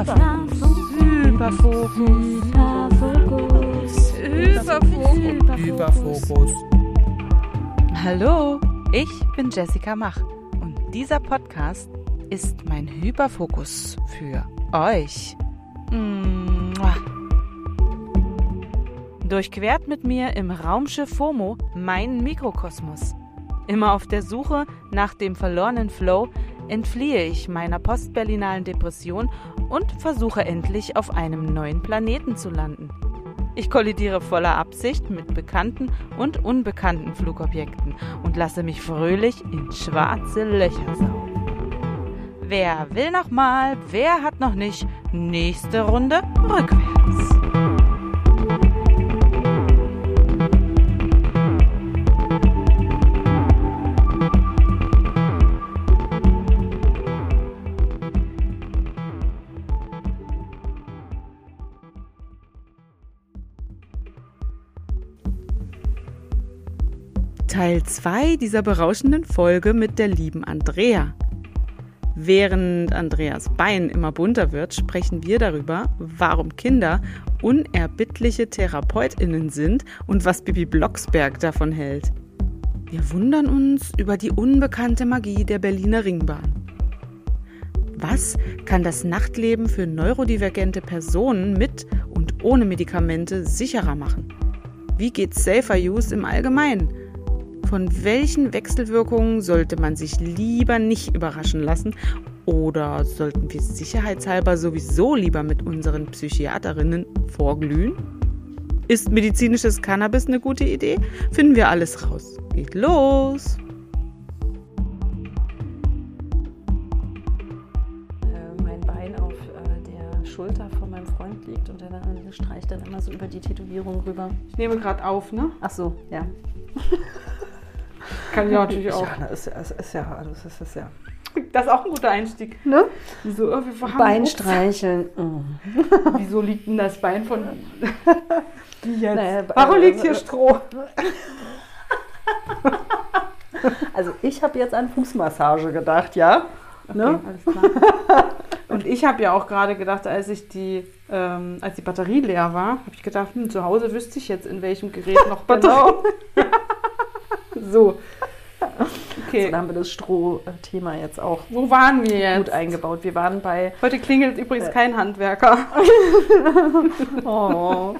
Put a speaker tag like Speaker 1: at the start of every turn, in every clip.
Speaker 1: Hyperfokus. Hyperfokus. Hyperfokus. Hyperfokus. Hallo, ich bin Jessica Mach und dieser Podcast ist mein Hyperfokus für euch. Durchquert mit mir im Raumschiff FOMO meinen Mikrokosmos. Immer auf der Suche nach dem verlorenen Flow entfliehe ich meiner postberlinalen Depression und versuche endlich auf einem neuen Planeten zu landen. Ich kollidiere voller Absicht mit bekannten und unbekannten Flugobjekten und lasse mich fröhlich in schwarze Löcher saugen. Wer will noch mal? Wer hat noch nicht? Nächste Runde rückwärts. Teil 2 dieser berauschenden Folge mit der lieben Andrea. Während Andreas Bein immer bunter wird, sprechen wir darüber, warum Kinder unerbittliche TherapeutInnen sind und was Bibi Blocksberg davon hält. Wir wundern uns über die unbekannte Magie der Berliner Ringbahn. Was kann das Nachtleben für neurodivergente Personen mit und ohne Medikamente sicherer machen? Wie geht Safer Use im Allgemeinen? Von welchen Wechselwirkungen sollte man sich lieber nicht überraschen lassen? Oder sollten wir sicherheitshalber sowieso lieber mit unseren Psychiaterinnen vorglühen? Ist medizinisches Cannabis eine gute Idee? Finden wir alles raus. Geht los!
Speaker 2: Äh, mein Bein auf äh, der Schulter von meinem Freund liegt und er dann streicht dann immer so über die Tätowierung rüber.
Speaker 3: Ich nehme gerade auf, ne?
Speaker 2: Ach so, ja.
Speaker 3: Kann ich natürlich auch.
Speaker 2: Ja, das ist, das ist ja, das ist, das ist ja.
Speaker 3: Das ist auch ein guter Einstieg.
Speaker 2: Ne?
Speaker 3: Wieso, äh, wir haben-
Speaker 2: Bein
Speaker 3: Ups.
Speaker 2: streicheln. mm.
Speaker 3: Wieso liegt denn das Bein von. Jetzt?
Speaker 2: Naja,
Speaker 3: Warum
Speaker 2: äh,
Speaker 3: liegt hier Stroh?
Speaker 2: Also ich habe jetzt an Fußmassage gedacht, ja? Ne?
Speaker 3: Okay, alles klar. Und ich habe ja auch gerade gedacht, als ich die, ähm, als die Batterie leer war, habe ich gedacht, hm, zu Hause wüsste ich jetzt, in welchem Gerät noch Batterie. So. Okay.
Speaker 2: So, dann haben wir das Stroh-Thema jetzt auch
Speaker 3: Wo waren wir jetzt?
Speaker 2: gut eingebaut. Wir waren bei
Speaker 3: Heute klingelt übrigens kein Handwerker.
Speaker 2: oh,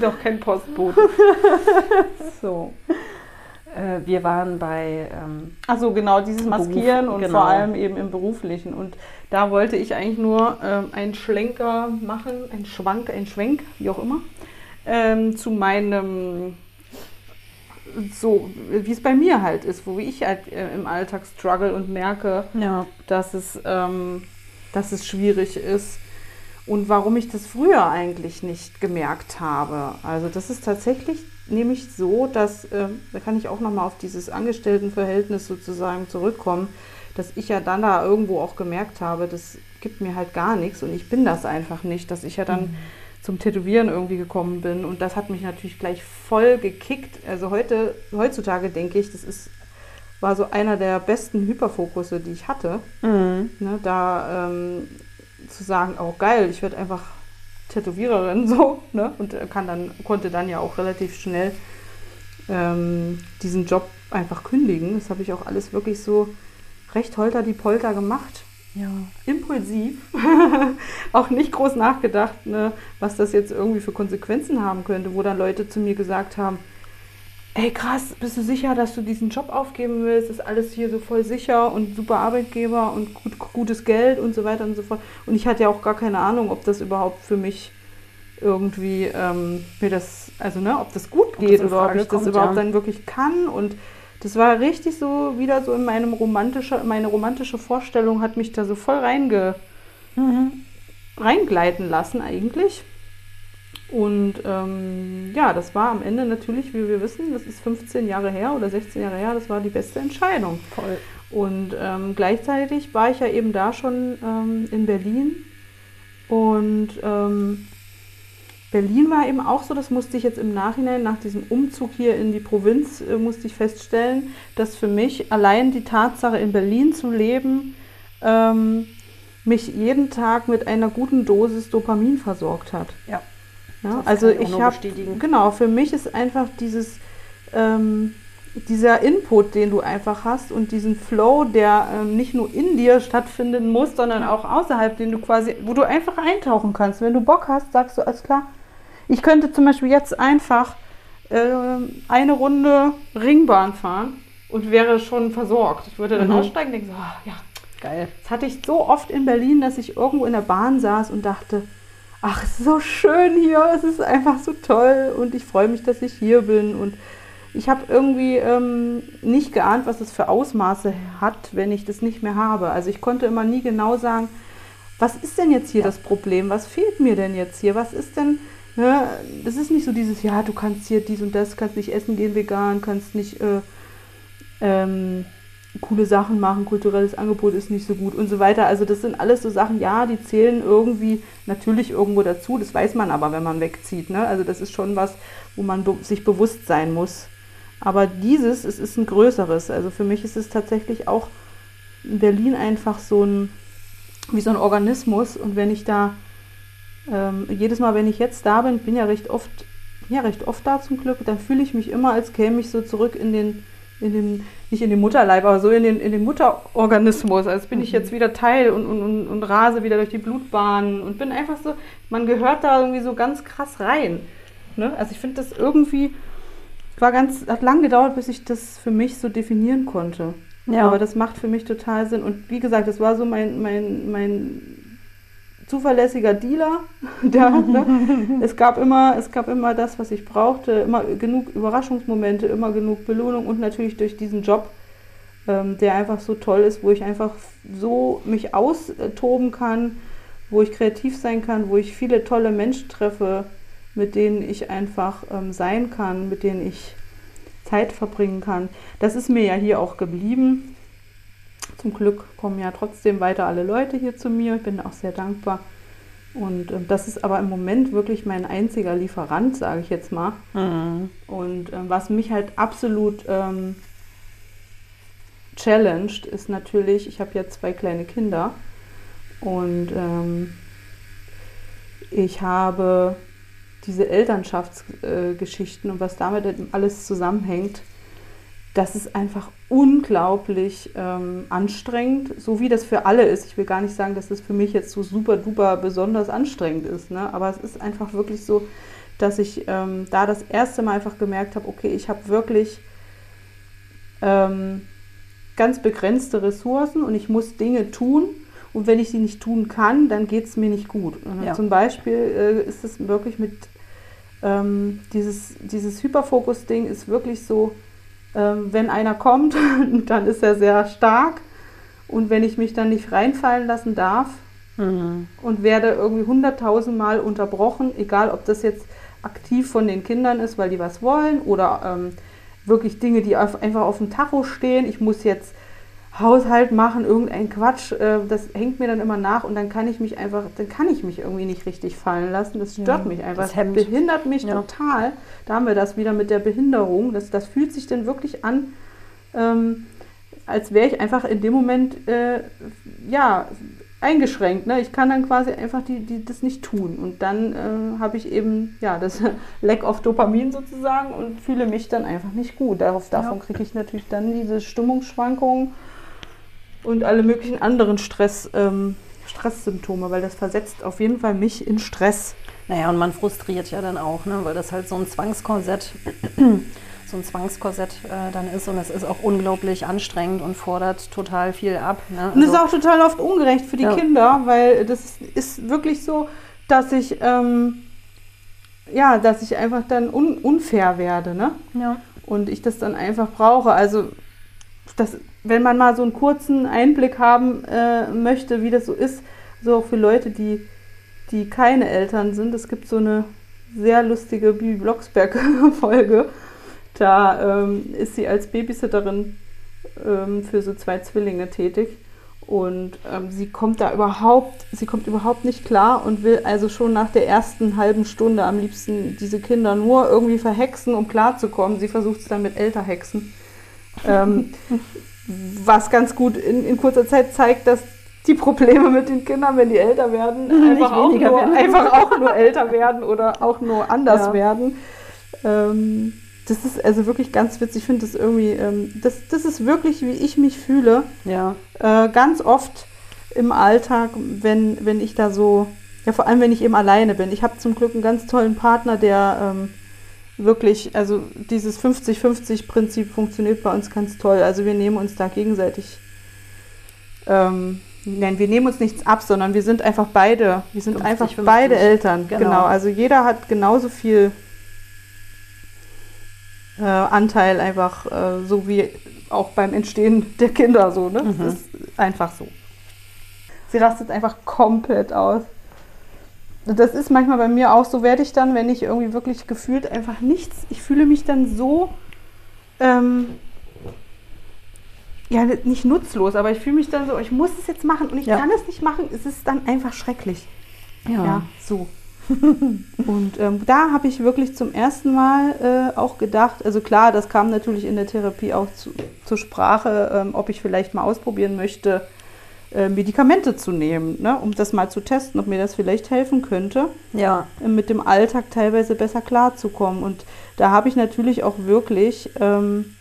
Speaker 3: Doch kein Postbote. So.
Speaker 2: äh, wir waren bei ähm,
Speaker 3: Ach so, genau, dieses Maskieren
Speaker 2: Beruf,
Speaker 3: und
Speaker 2: genau.
Speaker 3: vor allem eben im Beruflichen. Und da wollte ich eigentlich nur ähm, einen Schlenker machen, einen Schwank, einen Schwenk, wie auch immer, ähm, zu meinem, so wie es bei mir halt ist, wo ich halt äh, im Alltag struggle und merke,
Speaker 2: ja.
Speaker 3: dass es, ähm, dass es schwierig ist und warum ich das früher eigentlich nicht gemerkt habe. Also das ist tatsächlich nämlich so, dass, ähm, da kann ich auch nochmal auf dieses Angestelltenverhältnis sozusagen zurückkommen, dass ich ja dann da irgendwo auch gemerkt habe, das gibt mir halt gar nichts und ich bin das einfach nicht, dass ich ja dann zum Tätowieren irgendwie gekommen bin und das hat mich natürlich gleich voll gekickt. Also heute, heutzutage denke ich, das ist, war so einer der besten Hyperfokusse, die ich hatte.
Speaker 2: Mhm.
Speaker 3: Ne, da ähm, zu sagen, oh geil, ich werde einfach Tätowiererin so, ne? Und äh, kann dann, konnte dann ja auch relativ schnell ähm, diesen Job einfach kündigen. Das habe ich auch alles wirklich so recht holter die Polter gemacht.
Speaker 2: Ja.
Speaker 3: Impulsiv. auch nicht groß nachgedacht, ne, was das jetzt irgendwie für Konsequenzen haben könnte, wo dann Leute zu mir gesagt haben, ey krass, bist du sicher, dass du diesen Job aufgeben willst? Ist alles hier so voll sicher und super Arbeitgeber und gut, gutes Geld und so weiter und so fort. Und ich hatte ja auch gar keine Ahnung, ob das überhaupt für mich irgendwie ähm, mir das, also ne, ob das gut geht
Speaker 2: das
Speaker 3: oder ob ich das
Speaker 2: kommt,
Speaker 3: überhaupt
Speaker 2: ja.
Speaker 3: dann wirklich kann. Und das war richtig so wieder so in meinem romantische, meine romantische Vorstellung hat mich da so voll reinge,
Speaker 2: Mhm.
Speaker 3: reingleiten lassen eigentlich. Und ähm, ja, das war am Ende natürlich, wie wir wissen, das ist 15 Jahre her oder 16 Jahre her, das war die beste Entscheidung.
Speaker 2: Voll.
Speaker 3: Und ähm, gleichzeitig war ich ja eben da schon ähm, in Berlin. Und ähm, Berlin war eben auch so, das musste ich jetzt im Nachhinein, nach diesem Umzug hier in die Provinz, äh, musste ich feststellen, dass für mich allein die Tatsache, in Berlin zu leben, ähm, mich jeden Tag mit einer guten Dosis Dopamin versorgt hat.
Speaker 2: Ja.
Speaker 3: Ja, also
Speaker 2: ich
Speaker 3: ich habe
Speaker 2: bestätigen.
Speaker 3: genau für mich ist einfach dieses ähm, dieser Input, den du einfach hast und diesen Flow, der ähm, nicht nur in dir stattfinden muss, sondern auch außerhalb, den du quasi, wo du einfach eintauchen kannst. Wenn du Bock hast, sagst du, alles klar. Ich könnte zum Beispiel jetzt einfach ähm, eine Runde Ringbahn fahren und wäre schon versorgt. Ich würde dann
Speaker 2: Mhm.
Speaker 3: aussteigen und denken, so, ah, ja,
Speaker 2: Geil.
Speaker 3: das hatte ich so oft in Berlin, dass ich irgendwo in der Bahn saß und dachte, ach, es ist so schön hier, es ist einfach so toll und ich freue mich, dass ich hier bin. Und ich habe irgendwie ähm, nicht geahnt, was es für Ausmaße hat, wenn ich das nicht mehr habe. Also ich konnte immer nie genau sagen, was ist denn jetzt hier
Speaker 2: Ja.
Speaker 3: das Problem? Was fehlt mir denn jetzt hier? Was ist denn, ne? das ist nicht so dieses, ja, du kannst hier dies und das, kannst nicht essen gehen vegan, kannst nicht äh, ähm, coole Sachen machen, kulturelles Angebot ist nicht so gut und so weiter. Also das sind alles so Sachen, ja, die zählen irgendwie natürlich irgendwo dazu. Das weiß man aber, wenn man wegzieht. Ne? Also das ist schon was, wo man be sich bewusst sein muss. Aber dieses, es ist ein größeres. Also für mich ist es tatsächlich auch in Berlin einfach so ein, wie so ein Organismus. Und wenn ich da, ähm, jedes Mal, wenn ich jetzt da bin, bin ja recht oft, ja recht oft da zum Glück, dann fühle ich mich immer, als käme ich so zurück in den, in den, nicht in den Mutterleib, aber so in den, in den Mutterorganismus. Als bin ich jetzt wieder Teil und, und, und, und rase wieder durch die Blutbahnen und bin einfach so, man gehört da irgendwie so ganz krass rein. Ne? Also ich finde das irgendwie, war ganz, hat lang gedauert, bis ich das für mich so definieren konnte.
Speaker 2: Ja.
Speaker 3: Aber das macht für mich total Sinn. Und wie gesagt, das war so mein, mein, mein zuverlässiger Dealer. Der, ne? es, gab immer, es gab immer das, was ich brauchte, immer genug Überraschungsmomente, immer genug Belohnung und natürlich durch diesen Job, ähm, der einfach so toll ist, wo ich einfach so mich austoben kann, wo ich kreativ sein kann, wo ich viele tolle Menschen treffe, mit denen ich einfach ähm, sein kann, mit denen ich Zeit verbringen kann. Das ist mir ja hier auch geblieben. Zum Glück kommen ja trotzdem weiter alle Leute hier zu mir. Ich bin auch sehr dankbar. Und ähm, das ist aber im Moment wirklich mein einziger Lieferant, sage ich jetzt mal.
Speaker 2: Mhm.
Speaker 3: Und ähm, was mich halt absolut ähm, challenged, ist natürlich, ich habe ja zwei kleine Kinder und ähm, ich habe diese Elternschaftsgeschichten äh, und was damit alles zusammenhängt, das ist einfach unglaublich ähm, anstrengend, so wie das für alle ist. Ich will gar nicht sagen, dass das für mich jetzt so super duper besonders anstrengend ist, ne? aber es ist einfach wirklich so, dass ich ähm, da das erste Mal einfach gemerkt habe, okay, ich habe wirklich ähm, ganz begrenzte Ressourcen und ich muss Dinge tun. Und wenn ich sie nicht tun kann, dann geht es mir nicht gut.
Speaker 2: Ja.
Speaker 3: Zum Beispiel äh, ist es wirklich mit ähm, dieses, dieses Hyperfokus-Ding ist wirklich so, wenn einer kommt, dann ist er sehr stark. Und wenn ich mich dann nicht reinfallen lassen darf
Speaker 2: Mhm.
Speaker 3: und werde irgendwie hunderttausend Mal unterbrochen, egal ob das jetzt aktiv von den Kindern ist, weil die was wollen oder ähm, wirklich Dinge, die auf, einfach auf dem Tacho stehen. Ich muss jetzt Haushalt machen, irgendein Quatsch, äh, das hängt mir dann immer nach und dann kann ich mich einfach, dann kann ich mich irgendwie nicht richtig fallen lassen. Das stört
Speaker 2: Ja,
Speaker 3: mich einfach.
Speaker 2: das hemmt.
Speaker 3: behindert mich
Speaker 2: Ja.
Speaker 3: total. Da haben wir das wieder mit der Behinderung. Das, das fühlt sich dann wirklich an, ähm, als wäre ich einfach in dem Moment äh, ja eingeschränkt. Ne? Ich kann dann quasi einfach die, die, das nicht tun. Und dann äh, habe ich eben ja das Lack of Dopamin sozusagen und fühle mich dann einfach nicht gut. Darauf, davon kriege ich natürlich dann diese Stimmungsschwankungen und alle möglichen anderen Stress, ähm, Stresssymptome, weil das versetzt auf jeden Fall mich in Stress.
Speaker 2: Naja, und man frustriert ja dann auch, ne? weil das halt so ein Zwangskorsett, so ein Zwangskorsett äh, dann ist und es ist auch unglaublich anstrengend und fordert total viel ab. Ne?
Speaker 3: Und es ist
Speaker 2: Also-
Speaker 3: auch total oft ungerecht für die
Speaker 2: Ja.
Speaker 3: Kinder, weil das ist wirklich so, dass ich ähm, ja, dass ich einfach dann un unfair werde, ne?
Speaker 2: ja.
Speaker 3: Und ich das dann einfach brauche. Also das, wenn man mal so einen kurzen Einblick haben äh, möchte, wie das so ist, so auch für Leute, die, die keine Eltern sind. Es gibt so eine sehr lustige Bibi Blocksberg-Folge. Da ähm, ist sie als Babysitterin ähm, für so zwei Zwillinge tätig. Und ähm, sie kommt da überhaupt, sie kommt überhaupt nicht klar und will also schon nach der ersten halben Stunde am liebsten diese Kinder nur irgendwie verhexen, um klarzukommen. Sie versucht es dann mit Elterhexen. ähm, was ganz gut in, in kurzer Zeit zeigt, dass die Probleme mit den Kindern, wenn die älter werden, einfach auch, nur, werden. einfach auch nur älter werden oder auch nur anders ja. werden. Ähm, das ist also wirklich ganz witzig. Ich finde das irgendwie, ähm, das, das ist wirklich, wie ich mich fühle.
Speaker 2: Ja.
Speaker 3: Äh, ganz oft im Alltag, wenn, wenn ich da so, ja vor allem wenn ich eben alleine bin. Ich habe zum Glück einen ganz tollen Partner, der ähm, wirklich, also dieses 50-50-Prinzip funktioniert bei uns ganz toll. Also wir nehmen uns da gegenseitig, ähm, nein, wir nehmen uns nichts ab, sondern wir sind einfach beide, wir sind 50, einfach 50. beide Eltern. Genau. genau. Also jeder hat genauso viel äh, Anteil einfach äh, so wie auch beim Entstehen der Kinder so. Ne? Mhm. Das ist einfach so. Sie rastet einfach komplett aus. Das ist manchmal bei mir auch so, werde ich dann, wenn ich irgendwie wirklich gefühlt einfach nichts, ich fühle mich dann so, ähm, ja, nicht nutzlos, aber ich fühle mich dann so, ich muss es jetzt machen und ich ja. kann es nicht machen, es ist dann einfach schrecklich. Ja, ja so. und ähm, da habe ich wirklich zum ersten Mal äh, auch gedacht, also klar, das kam natürlich in der Therapie auch zu, zur Sprache, ähm, ob ich vielleicht mal ausprobieren möchte, äh, Medikamente zu nehmen, ne, um das mal zu testen, ob mir das vielleicht helfen könnte,
Speaker 2: ja.
Speaker 3: Äh, mit dem Alltag teilweise besser klarzukommen. Und da habe ich natürlich auch wirklich ähm,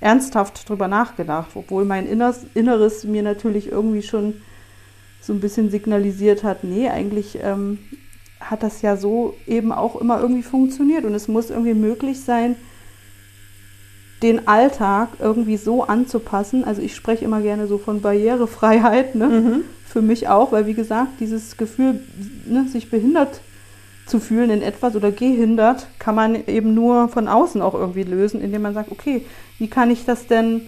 Speaker 3: ernsthaft drüber nachgedacht, obwohl mein Inneres, Inneres mir natürlich irgendwie schon so ein bisschen signalisiert hat, nee, eigentlich ähm, hat das ja so eben auch immer irgendwie funktioniert. Und es muss irgendwie möglich sein, den Alltag irgendwie so anzupassen. Also ich spreche immer gerne so von Barrierefreiheit, ne? Mhm. für mich auch, weil wie gesagt, dieses Gefühl, ne, sich behindert zu fühlen in etwas oder gehindert, kann man eben nur von außen auch irgendwie lösen, indem man sagt, okay, wie kann ich das denn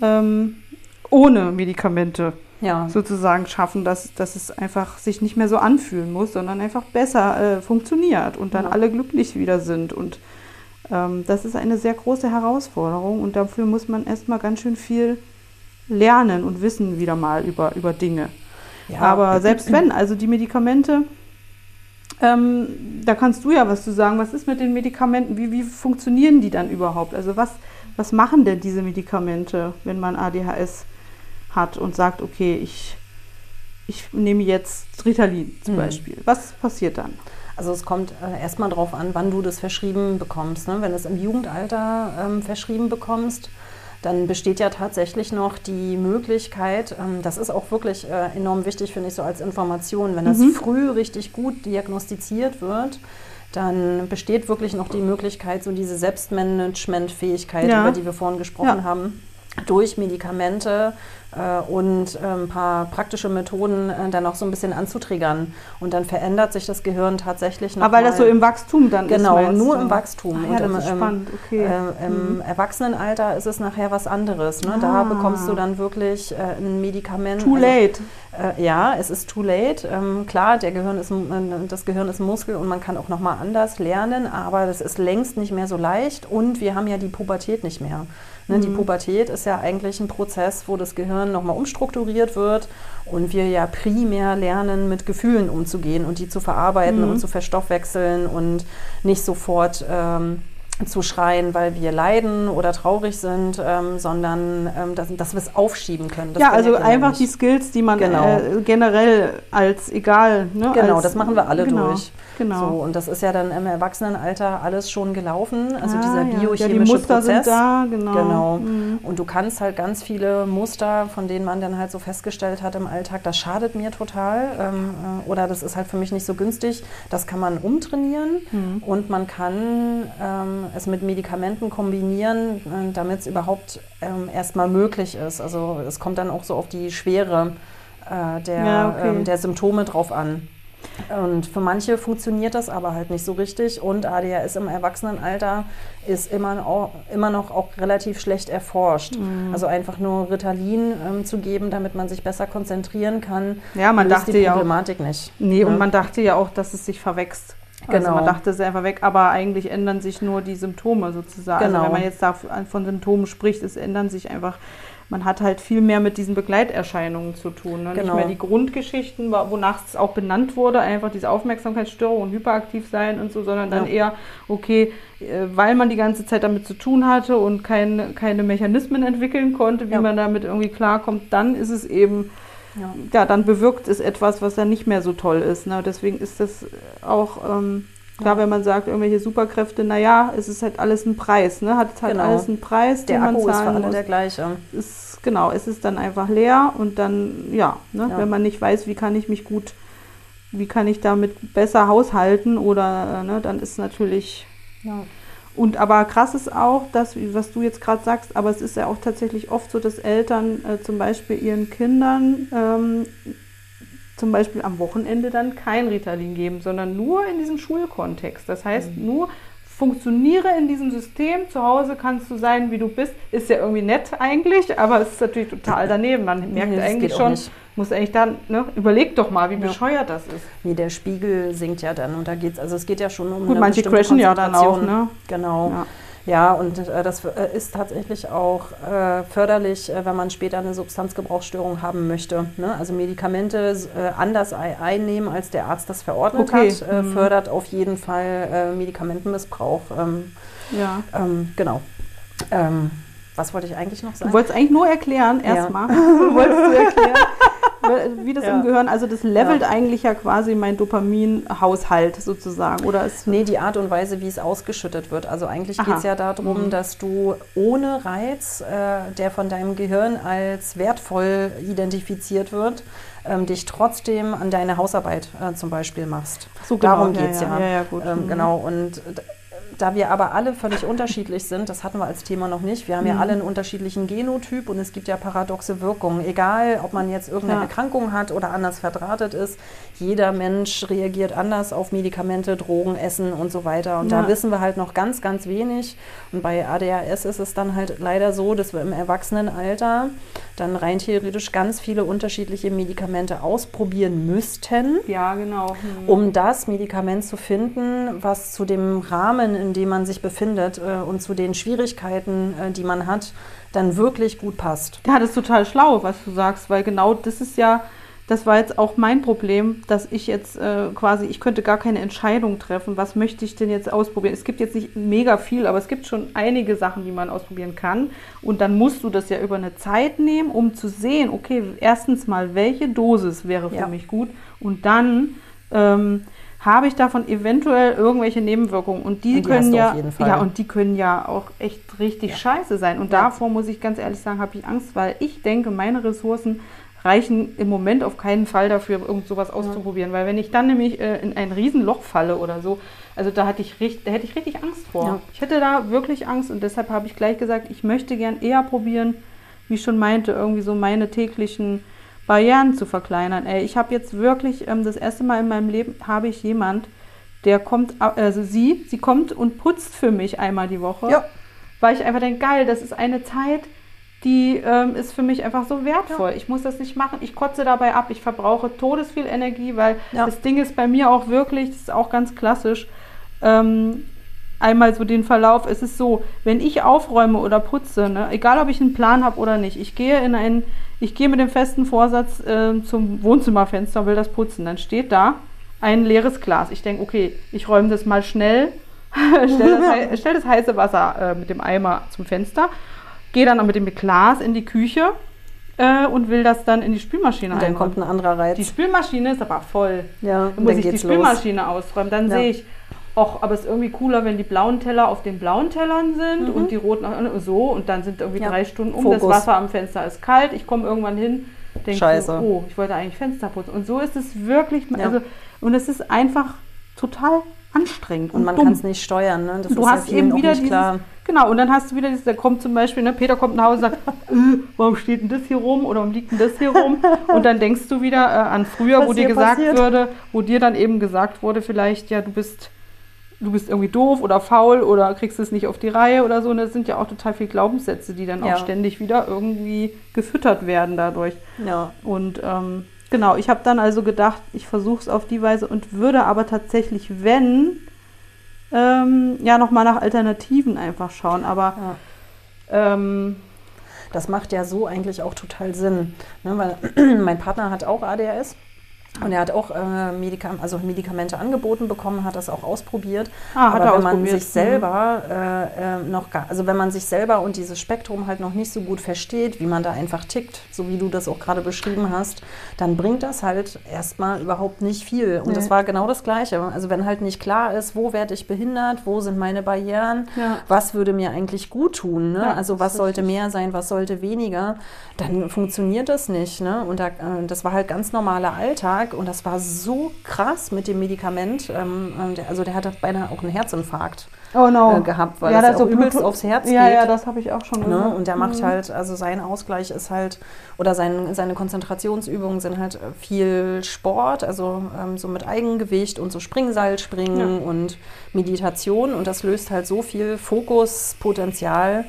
Speaker 3: ähm, ohne Medikamente ja. sozusagen schaffen, dass, dass es einfach sich nicht mehr so anfühlen muss, sondern einfach besser äh, funktioniert und dann ja. alle glücklich wieder sind. Und das ist eine sehr große Herausforderung und dafür muss man erstmal ganz schön viel lernen und wissen wieder mal über, über Dinge. Ja. Aber selbst wenn, also die Medikamente, ähm, da kannst du ja was zu sagen. Was ist mit den Medikamenten? Wie, wie funktionieren die dann überhaupt? Also was, was machen denn diese Medikamente, wenn man ADHS hat und sagt, okay, ich, ich nehme jetzt Ritalin zum mhm. Beispiel. Was passiert dann?
Speaker 2: Also es kommt äh, erstmal darauf an, wann du das verschrieben bekommst. Ne? Wenn du es im Jugendalter ähm, verschrieben bekommst, dann besteht ja tatsächlich noch die Möglichkeit, ähm, das ist auch wirklich äh, enorm wichtig, finde ich, so als Information, wenn das mhm. früh richtig gut diagnostiziert wird, dann besteht wirklich noch die Möglichkeit, so diese Selbstmanagementfähigkeit, ja. über die wir vorhin gesprochen ja. haben, durch Medikamente äh, und äh, ein paar praktische Methoden äh, dann auch so ein bisschen anzutriggern. Und dann verändert sich das Gehirn tatsächlich noch.
Speaker 3: Aber weil das so im Wachstum dann
Speaker 2: genau, ist? Genau, nur im Wachstum.
Speaker 3: Ah, ja, und ist spannend. Okay.
Speaker 2: Äh, Im mhm. Erwachsenenalter ist es nachher was anderes. Ne? Ah. Da bekommst du dann wirklich äh, ein Medikament.
Speaker 3: Too also, late.
Speaker 2: Äh, ja, es ist too late. Ähm, klar, der Gehirn ist, das Gehirn ist Muskel und man kann auch nochmal anders lernen, aber das ist längst nicht mehr so leicht und wir haben ja die Pubertät nicht mehr. Ne, die mhm. Pubertät ist ja eigentlich ein Prozess, wo das Gehirn nochmal umstrukturiert wird und wir ja primär lernen, mit Gefühlen umzugehen und die zu verarbeiten mhm. und zu verstoffwechseln und nicht sofort ähm, zu schreien, weil wir leiden oder traurig sind, ähm, sondern ähm, dass, dass wir es aufschieben können.
Speaker 3: Das ja, also einfach nicht. die Skills, die man genau. äh, generell als egal.
Speaker 2: Ne, genau, als, das machen wir alle genau. durch. Genau. So, und das ist ja dann im Erwachsenenalter alles schon gelaufen. Also ah, dieser biochemische ja, die Muster Prozess.
Speaker 3: Sind da, genau.
Speaker 2: genau. Mhm. Und du kannst halt ganz viele Muster, von denen man dann halt so festgestellt hat im Alltag, das schadet mir total ähm, äh, oder das ist halt für mich nicht so günstig. Das kann man umtrainieren mhm. und man kann ähm, es mit Medikamenten kombinieren, äh, damit es überhaupt ähm, erstmal möglich ist. Also es kommt dann auch so auf die Schwere äh, der, ja, okay. Ähm, der Symptome drauf an. Und für manche funktioniert das aber halt nicht so richtig. Und ADHS im Erwachsenenalter ist immer, auch, immer noch auch relativ schlecht erforscht. Mhm. Also einfach nur Ritalin ähm, zu geben, damit man sich besser konzentrieren kann,
Speaker 3: ja, man dachte die
Speaker 2: Problematik
Speaker 3: ja
Speaker 2: auch, nicht.
Speaker 3: Nee, ja. und man dachte ja auch, dass es sich verwächst. Also genau. man dachte, es ist einfach weg, aber eigentlich ändern sich nur die Symptome sozusagen. Genau. Also wenn man jetzt da von Symptomen spricht, es ändern sich einfach man hat halt viel mehr mit diesen Begleiterscheinungen zu tun. Ne? Genau. Nicht mehr die Grundgeschichten, wonach es auch benannt wurde, einfach diese Aufmerksamkeitsstörung und hyperaktiv sein und so, sondern dann ja. eher, okay, äh, weil man die ganze Zeit damit zu tun hatte und kein, keine Mechanismen entwickeln konnte, wie ja. man damit irgendwie klarkommt, dann ist es eben ja. ja. dann bewirkt es etwas, was dann nicht mehr so toll ist. Ne? Deswegen ist das auch, ähm, klar, ja. wenn man sagt, irgendwelche Superkräfte, naja, es ist halt alles ein Preis, ne? hat halt
Speaker 2: genau.
Speaker 3: alles einen Preis,
Speaker 2: der den Akku man zahlen ist für alle muss. der gleiche.
Speaker 3: Ist, genau, es ist dann einfach leer und dann, ja, ne? ja, wenn man nicht weiß, wie kann ich mich gut, wie kann ich damit besser haushalten oder, äh, ne, dann ist natürlich... Ja. Und aber krass ist auch, dass, was du jetzt gerade sagst, aber es ist ja auch tatsächlich oft so, dass Eltern äh, zum Beispiel ihren Kindern ähm, zum Beispiel am Wochenende dann kein Ritalin geben, sondern nur in diesem Schulkontext. Das heißt, mhm. nur funktioniere in diesem System. Zu Hause kannst du sein, wie du bist. Ist ja irgendwie nett eigentlich, aber es ist natürlich total daneben. Man merkt nee, eigentlich schon, muss eigentlich dann, ne, überleg doch mal, wie ja. bescheuert das ist.
Speaker 2: Nee, der Spiegel sinkt ja dann und da geht's, also es geht ja schon um
Speaker 3: Gut, eine manche crashen ja dann auch, ne?
Speaker 2: Genau. Ja. Ja, und äh, das äh, ist tatsächlich auch äh, förderlich, äh, wenn man später eine Substanzgebrauchsstörung haben möchte. Ne? Also Medikamente äh, anders einnehmen, als der Arzt das verordnet okay. hat, äh, mhm. fördert auf jeden Fall Medikamentenmissbrauch. Ähm, ja. Ähm, genau. Ähm, was wollte ich eigentlich noch sagen?
Speaker 3: Du wolltest eigentlich nur erklären, erstmal. Ja. wolltest du erklären, wie das ja. im Gehirn, also das levelt ja. eigentlich ja quasi mein Dopaminhaushalt sozusagen, oder ist
Speaker 2: Nee, die Art und Weise, wie es ausgeschüttet wird. Also eigentlich geht es ja darum, mhm. dass du ohne Reiz, äh, der von deinem Gehirn als wertvoll identifiziert wird, ähm, dich trotzdem an deine Hausarbeit äh, zum Beispiel machst.
Speaker 3: So, genau.
Speaker 2: Darum geht es ja. ja. ja ähm, mhm. Genau, und da wir aber alle völlig unterschiedlich sind, das hatten wir als Thema noch nicht, wir haben mhm. ja alle einen unterschiedlichen Genotyp und es gibt ja paradoxe Wirkungen. Egal, ob man jetzt irgendeine ja. Erkrankung hat oder anders verdrahtet ist, jeder Mensch reagiert anders auf Medikamente, Drogen, Essen und so weiter. Und ja. da wissen wir halt noch ganz, ganz wenig. Und bei ADHS ist es dann halt leider so, dass wir im Erwachsenenalter dann rein theoretisch ganz viele unterschiedliche Medikamente ausprobieren müssten.
Speaker 3: Ja, genau.
Speaker 2: Mhm. Um das Medikament zu finden, was zu dem Rahmen, in dem man sich befindet äh, und zu den Schwierigkeiten, äh, die man hat, dann wirklich gut passt.
Speaker 3: Ja, das ist total schlau, was du sagst, weil genau das ist ja das war jetzt auch mein Problem, dass ich jetzt äh, quasi, ich könnte gar keine Entscheidung treffen, was möchte ich denn jetzt ausprobieren. Es gibt jetzt nicht mega viel, aber es gibt schon einige Sachen, die man ausprobieren kann. Und dann musst du das ja über eine Zeit nehmen, um zu sehen, okay, erstens mal, welche Dosis wäre für ja. mich gut und dann ähm, habe ich davon eventuell irgendwelche Nebenwirkungen und die, und die können ja ja und die können ja auch echt richtig ja. scheiße sein und ja. davor muss ich ganz ehrlich sagen habe ich Angst weil ich denke meine Ressourcen reichen im Moment auf keinen Fall dafür, irgend sowas auszuprobieren. Weil wenn ich dann nämlich äh, in ein Riesenloch falle oder so, also da, hatte ich richtig, da hätte ich richtig Angst vor. Ja. Ich hätte da wirklich Angst und deshalb habe ich gleich gesagt, ich möchte gern eher probieren, wie ich schon meinte, irgendwie so meine täglichen Barrieren zu verkleinern. Ey, ich habe jetzt wirklich, ähm, das erste Mal in meinem Leben habe ich jemand, der kommt, also sie, sie kommt und putzt für mich einmal die Woche. Ja. Weil ich einfach denke, geil, das ist eine Zeit, die ähm, ist für mich einfach so wertvoll. Ja. Ich muss das nicht machen. Ich kotze dabei ab. Ich verbrauche todesviel Energie, weil ja. das Ding ist bei mir auch wirklich, das ist auch ganz klassisch, ähm, einmal so den Verlauf. Es ist so, wenn ich aufräume oder putze, ne, egal ob ich einen Plan habe oder nicht, ich gehe in ein, ich gehe mit dem festen Vorsatz äh, zum Wohnzimmerfenster und will das putzen. Dann steht da ein leeres Glas. Ich denke, okay, ich räume das mal schnell, stell, das, stell, das, heiße Wasser äh, mit dem Eimer zum Fenster gehe dann mit dem Glas in die Küche äh, und will das dann in die Spülmaschine
Speaker 2: Und dann einräumen. kommt ein anderer Reiz.
Speaker 3: Die Spülmaschine ist aber voll.
Speaker 2: Ja,
Speaker 3: dann muss dann ich die Spülmaschine los. ausräumen. Dann ja. sehe ich, ach, aber es ist irgendwie cooler, wenn die blauen Teller auf den blauen Tellern sind mhm. und die roten so und dann sind irgendwie ja. drei Stunden um. Fokus. Das Wasser am Fenster ist kalt. Ich komme irgendwann hin, denke, Scheiße. oh, ich wollte eigentlich Fenster putzen. Und so ist es wirklich, also, und es ist einfach total anstrengend.
Speaker 2: Und, und man kann es nicht steuern. Ne?
Speaker 3: Das du hast ja eben wieder dieses, klar. Genau, und dann hast du wieder dieses, da kommt zum Beispiel, ne, Peter kommt nach Hause und sagt, äh, warum steht denn das hier rum oder warum liegt denn das hier rum? Und dann denkst du wieder äh, an früher, Was wo dir gesagt passiert? würde, wo dir dann eben gesagt wurde, vielleicht, ja, du bist, du bist irgendwie doof oder faul oder kriegst es nicht auf die Reihe oder so. Und das sind ja auch total viele Glaubenssätze, die dann ja. auch ständig wieder irgendwie gefüttert werden dadurch. Ja. Und ähm, Genau, ich habe dann also gedacht, ich versuche es auf die Weise und würde aber tatsächlich, wenn, ähm, ja, nochmal nach Alternativen einfach schauen. Aber ja. ähm,
Speaker 2: das macht ja so eigentlich auch total Sinn. Ne? Weil mein Partner hat auch ADHS. Und er hat auch äh, Medika also Medikamente angeboten bekommen, hat das auch ausprobiert.
Speaker 3: Ah,
Speaker 2: Aber
Speaker 3: er
Speaker 2: wenn man
Speaker 3: ausprobiert.
Speaker 2: sich selber äh, äh, noch gar, also wenn man sich selber und dieses Spektrum halt noch nicht so gut versteht, wie man da einfach tickt, so wie du das auch gerade beschrieben hast, dann bringt das halt erstmal überhaupt nicht viel. Und
Speaker 3: Nee.
Speaker 2: das war genau das Gleiche. Also wenn halt nicht klar ist, wo werde ich behindert, wo sind meine Barrieren,
Speaker 3: Ja.
Speaker 2: was würde mir eigentlich gut tun, ne?
Speaker 3: Ja,
Speaker 2: also was sollte
Speaker 3: richtig.
Speaker 2: mehr sein, was sollte weniger, dann funktioniert das nicht. Ne? Und da, äh, das war halt ganz normaler Alltag und das war so krass mit dem Medikament. Ähm, äh, der, also der hatte beinahe auch einen Herzinfarkt
Speaker 3: Oh no.
Speaker 2: äh, gehabt, weil das auch übelst
Speaker 3: Blut-
Speaker 2: aufs Herz
Speaker 3: ja,
Speaker 2: geht.
Speaker 3: Ja, das habe ich auch schon
Speaker 2: Ne?
Speaker 3: gehört.
Speaker 2: Und der macht
Speaker 3: Mhm.
Speaker 2: halt, also sein Ausgleich ist halt, oder sein, seine Konzentrationsübungen sind halt äh, viel Sport, also ähm, so mit Eigengewicht und so Springseilspringen
Speaker 3: Ja.
Speaker 2: und Meditation. Und das löst halt so viel Fokuspotenzial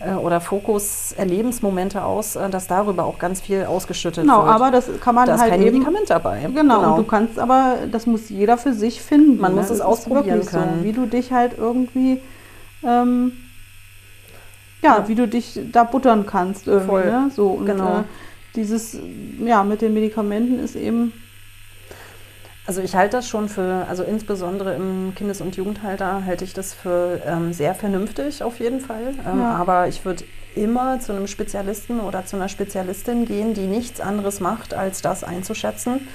Speaker 2: äh, oder Fokus-Erlebensmomente aus, äh, dass darüber auch ganz viel ausgeschüttet
Speaker 3: Genau,
Speaker 2: wird.
Speaker 3: aber das kann man
Speaker 2: da ist
Speaker 3: halt
Speaker 2: kein
Speaker 3: eben.
Speaker 2: Medikament dabei.
Speaker 3: Genau, und du kannst aber, das muss jeder für sich finden.
Speaker 2: Man
Speaker 3: ne?
Speaker 2: muss es
Speaker 3: ist
Speaker 2: ausprobieren können.
Speaker 3: So, wie du dich halt irgendwie, ähm, ja,
Speaker 2: Ja.
Speaker 3: wie du dich da buttern kannst irgendwie.
Speaker 2: Voll.
Speaker 3: Ne? So, und
Speaker 2: Genau.
Speaker 3: äh, dieses, ja, mit den Medikamenten ist eben,
Speaker 2: Also ich halte das schon für, also insbesondere im Kindes- und Jugendalter halte ich das für ähm, sehr vernünftig auf jeden Fall. Ähm,
Speaker 3: Ja.
Speaker 2: Aber ich würde immer zu einem Spezialisten oder zu einer Spezialistin gehen, die nichts anderes macht, als das einzuschätzen.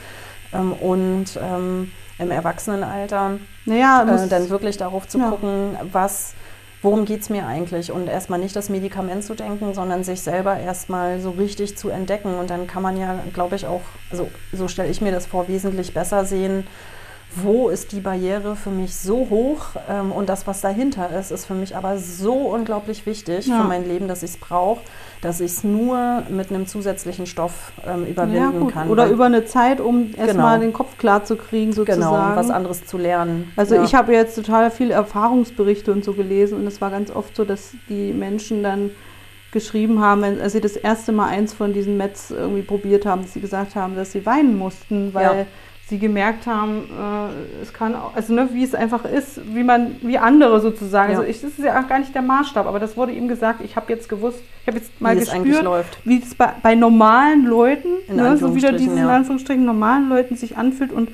Speaker 2: Ähm, und ähm, im Erwachsenenalter
Speaker 3: naja,
Speaker 2: äh, dann wirklich darauf zu
Speaker 3: Ja.
Speaker 2: gucken, was, worum geht es mir eigentlich? Und erstmal nicht das Medikament zu denken, sondern sich selber erstmal so richtig zu entdecken. Und dann kann man ja, glaube ich, auch, also so stelle ich mir das vor, wesentlich besser sehen, wo ist die Barriere für mich so hoch ähm, und das, was dahinter ist, ist für mich aber so unglaublich wichtig
Speaker 3: Ja.
Speaker 2: für mein Leben, dass ich es brauche, dass ich es nur mit einem zusätzlichen Stoff ähm,
Speaker 3: ja,
Speaker 2: überwinden
Speaker 3: gut.
Speaker 2: kann.
Speaker 3: Oder über eine Zeit, um erstmal
Speaker 2: Genau.
Speaker 3: den Kopf klar zu kriegen, sozusagen.
Speaker 2: genau, was anderes zu lernen.
Speaker 3: Also
Speaker 2: Ja.
Speaker 3: ich habe jetzt total viele Erfahrungsberichte und so gelesen und es war ganz oft so, dass die Menschen dann geschrieben haben, wenn, als sie das erste Mal eins von diesen Mets irgendwie probiert haben, dass sie gesagt haben, dass sie weinen mussten, weil
Speaker 2: Ja.
Speaker 3: Sie gemerkt haben, äh, es kann auch, also ne, wie es einfach ist, wie man, wie andere sozusagen.
Speaker 2: Ja.
Speaker 3: Also ich, das ist ja auch gar nicht der Maßstab, aber das wurde ihm gesagt, ich habe jetzt gewusst, ich habe jetzt mal
Speaker 2: wie es eigentlich
Speaker 3: gespürt,
Speaker 2: läuft.
Speaker 3: wie es bei, bei normalen Leuten,
Speaker 2: In
Speaker 3: ne, so wieder diesen in
Speaker 2: ja.
Speaker 3: Anführungsstrichen normalen Leuten sich anfühlt und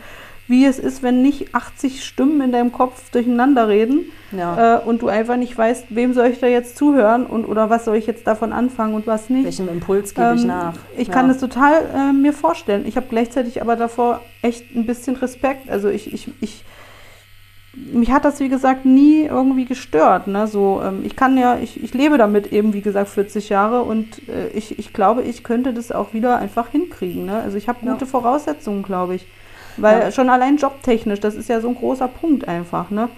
Speaker 3: wie es ist, wenn nicht 80 Stimmen in deinem Kopf durcheinander reden
Speaker 2: Ja.
Speaker 3: äh, und du einfach nicht weißt, wem soll ich da jetzt zuhören und oder was soll ich jetzt davon anfangen und was nicht.
Speaker 2: Welchem Impuls gebe ich
Speaker 3: Ähm,
Speaker 2: nach?
Speaker 3: Ich
Speaker 2: Ja.
Speaker 3: kann es total äh, mir vorstellen. Ich habe gleichzeitig aber davor echt ein bisschen Respekt. Also ich, ich, ich mich hat das, wie gesagt, nie irgendwie gestört. Ne? So, ähm, ich kann ja, ich, ich lebe damit eben, wie gesagt, 40 Jahre und äh, ich, ich glaube, ich könnte das auch wieder einfach hinkriegen. Ne? Also ich habe
Speaker 2: Ja.
Speaker 3: gute Voraussetzungen, glaube ich. Weil
Speaker 2: Ja.
Speaker 3: schon allein jobtechnisch, das ist ja so ein großer Punkt einfach, ne?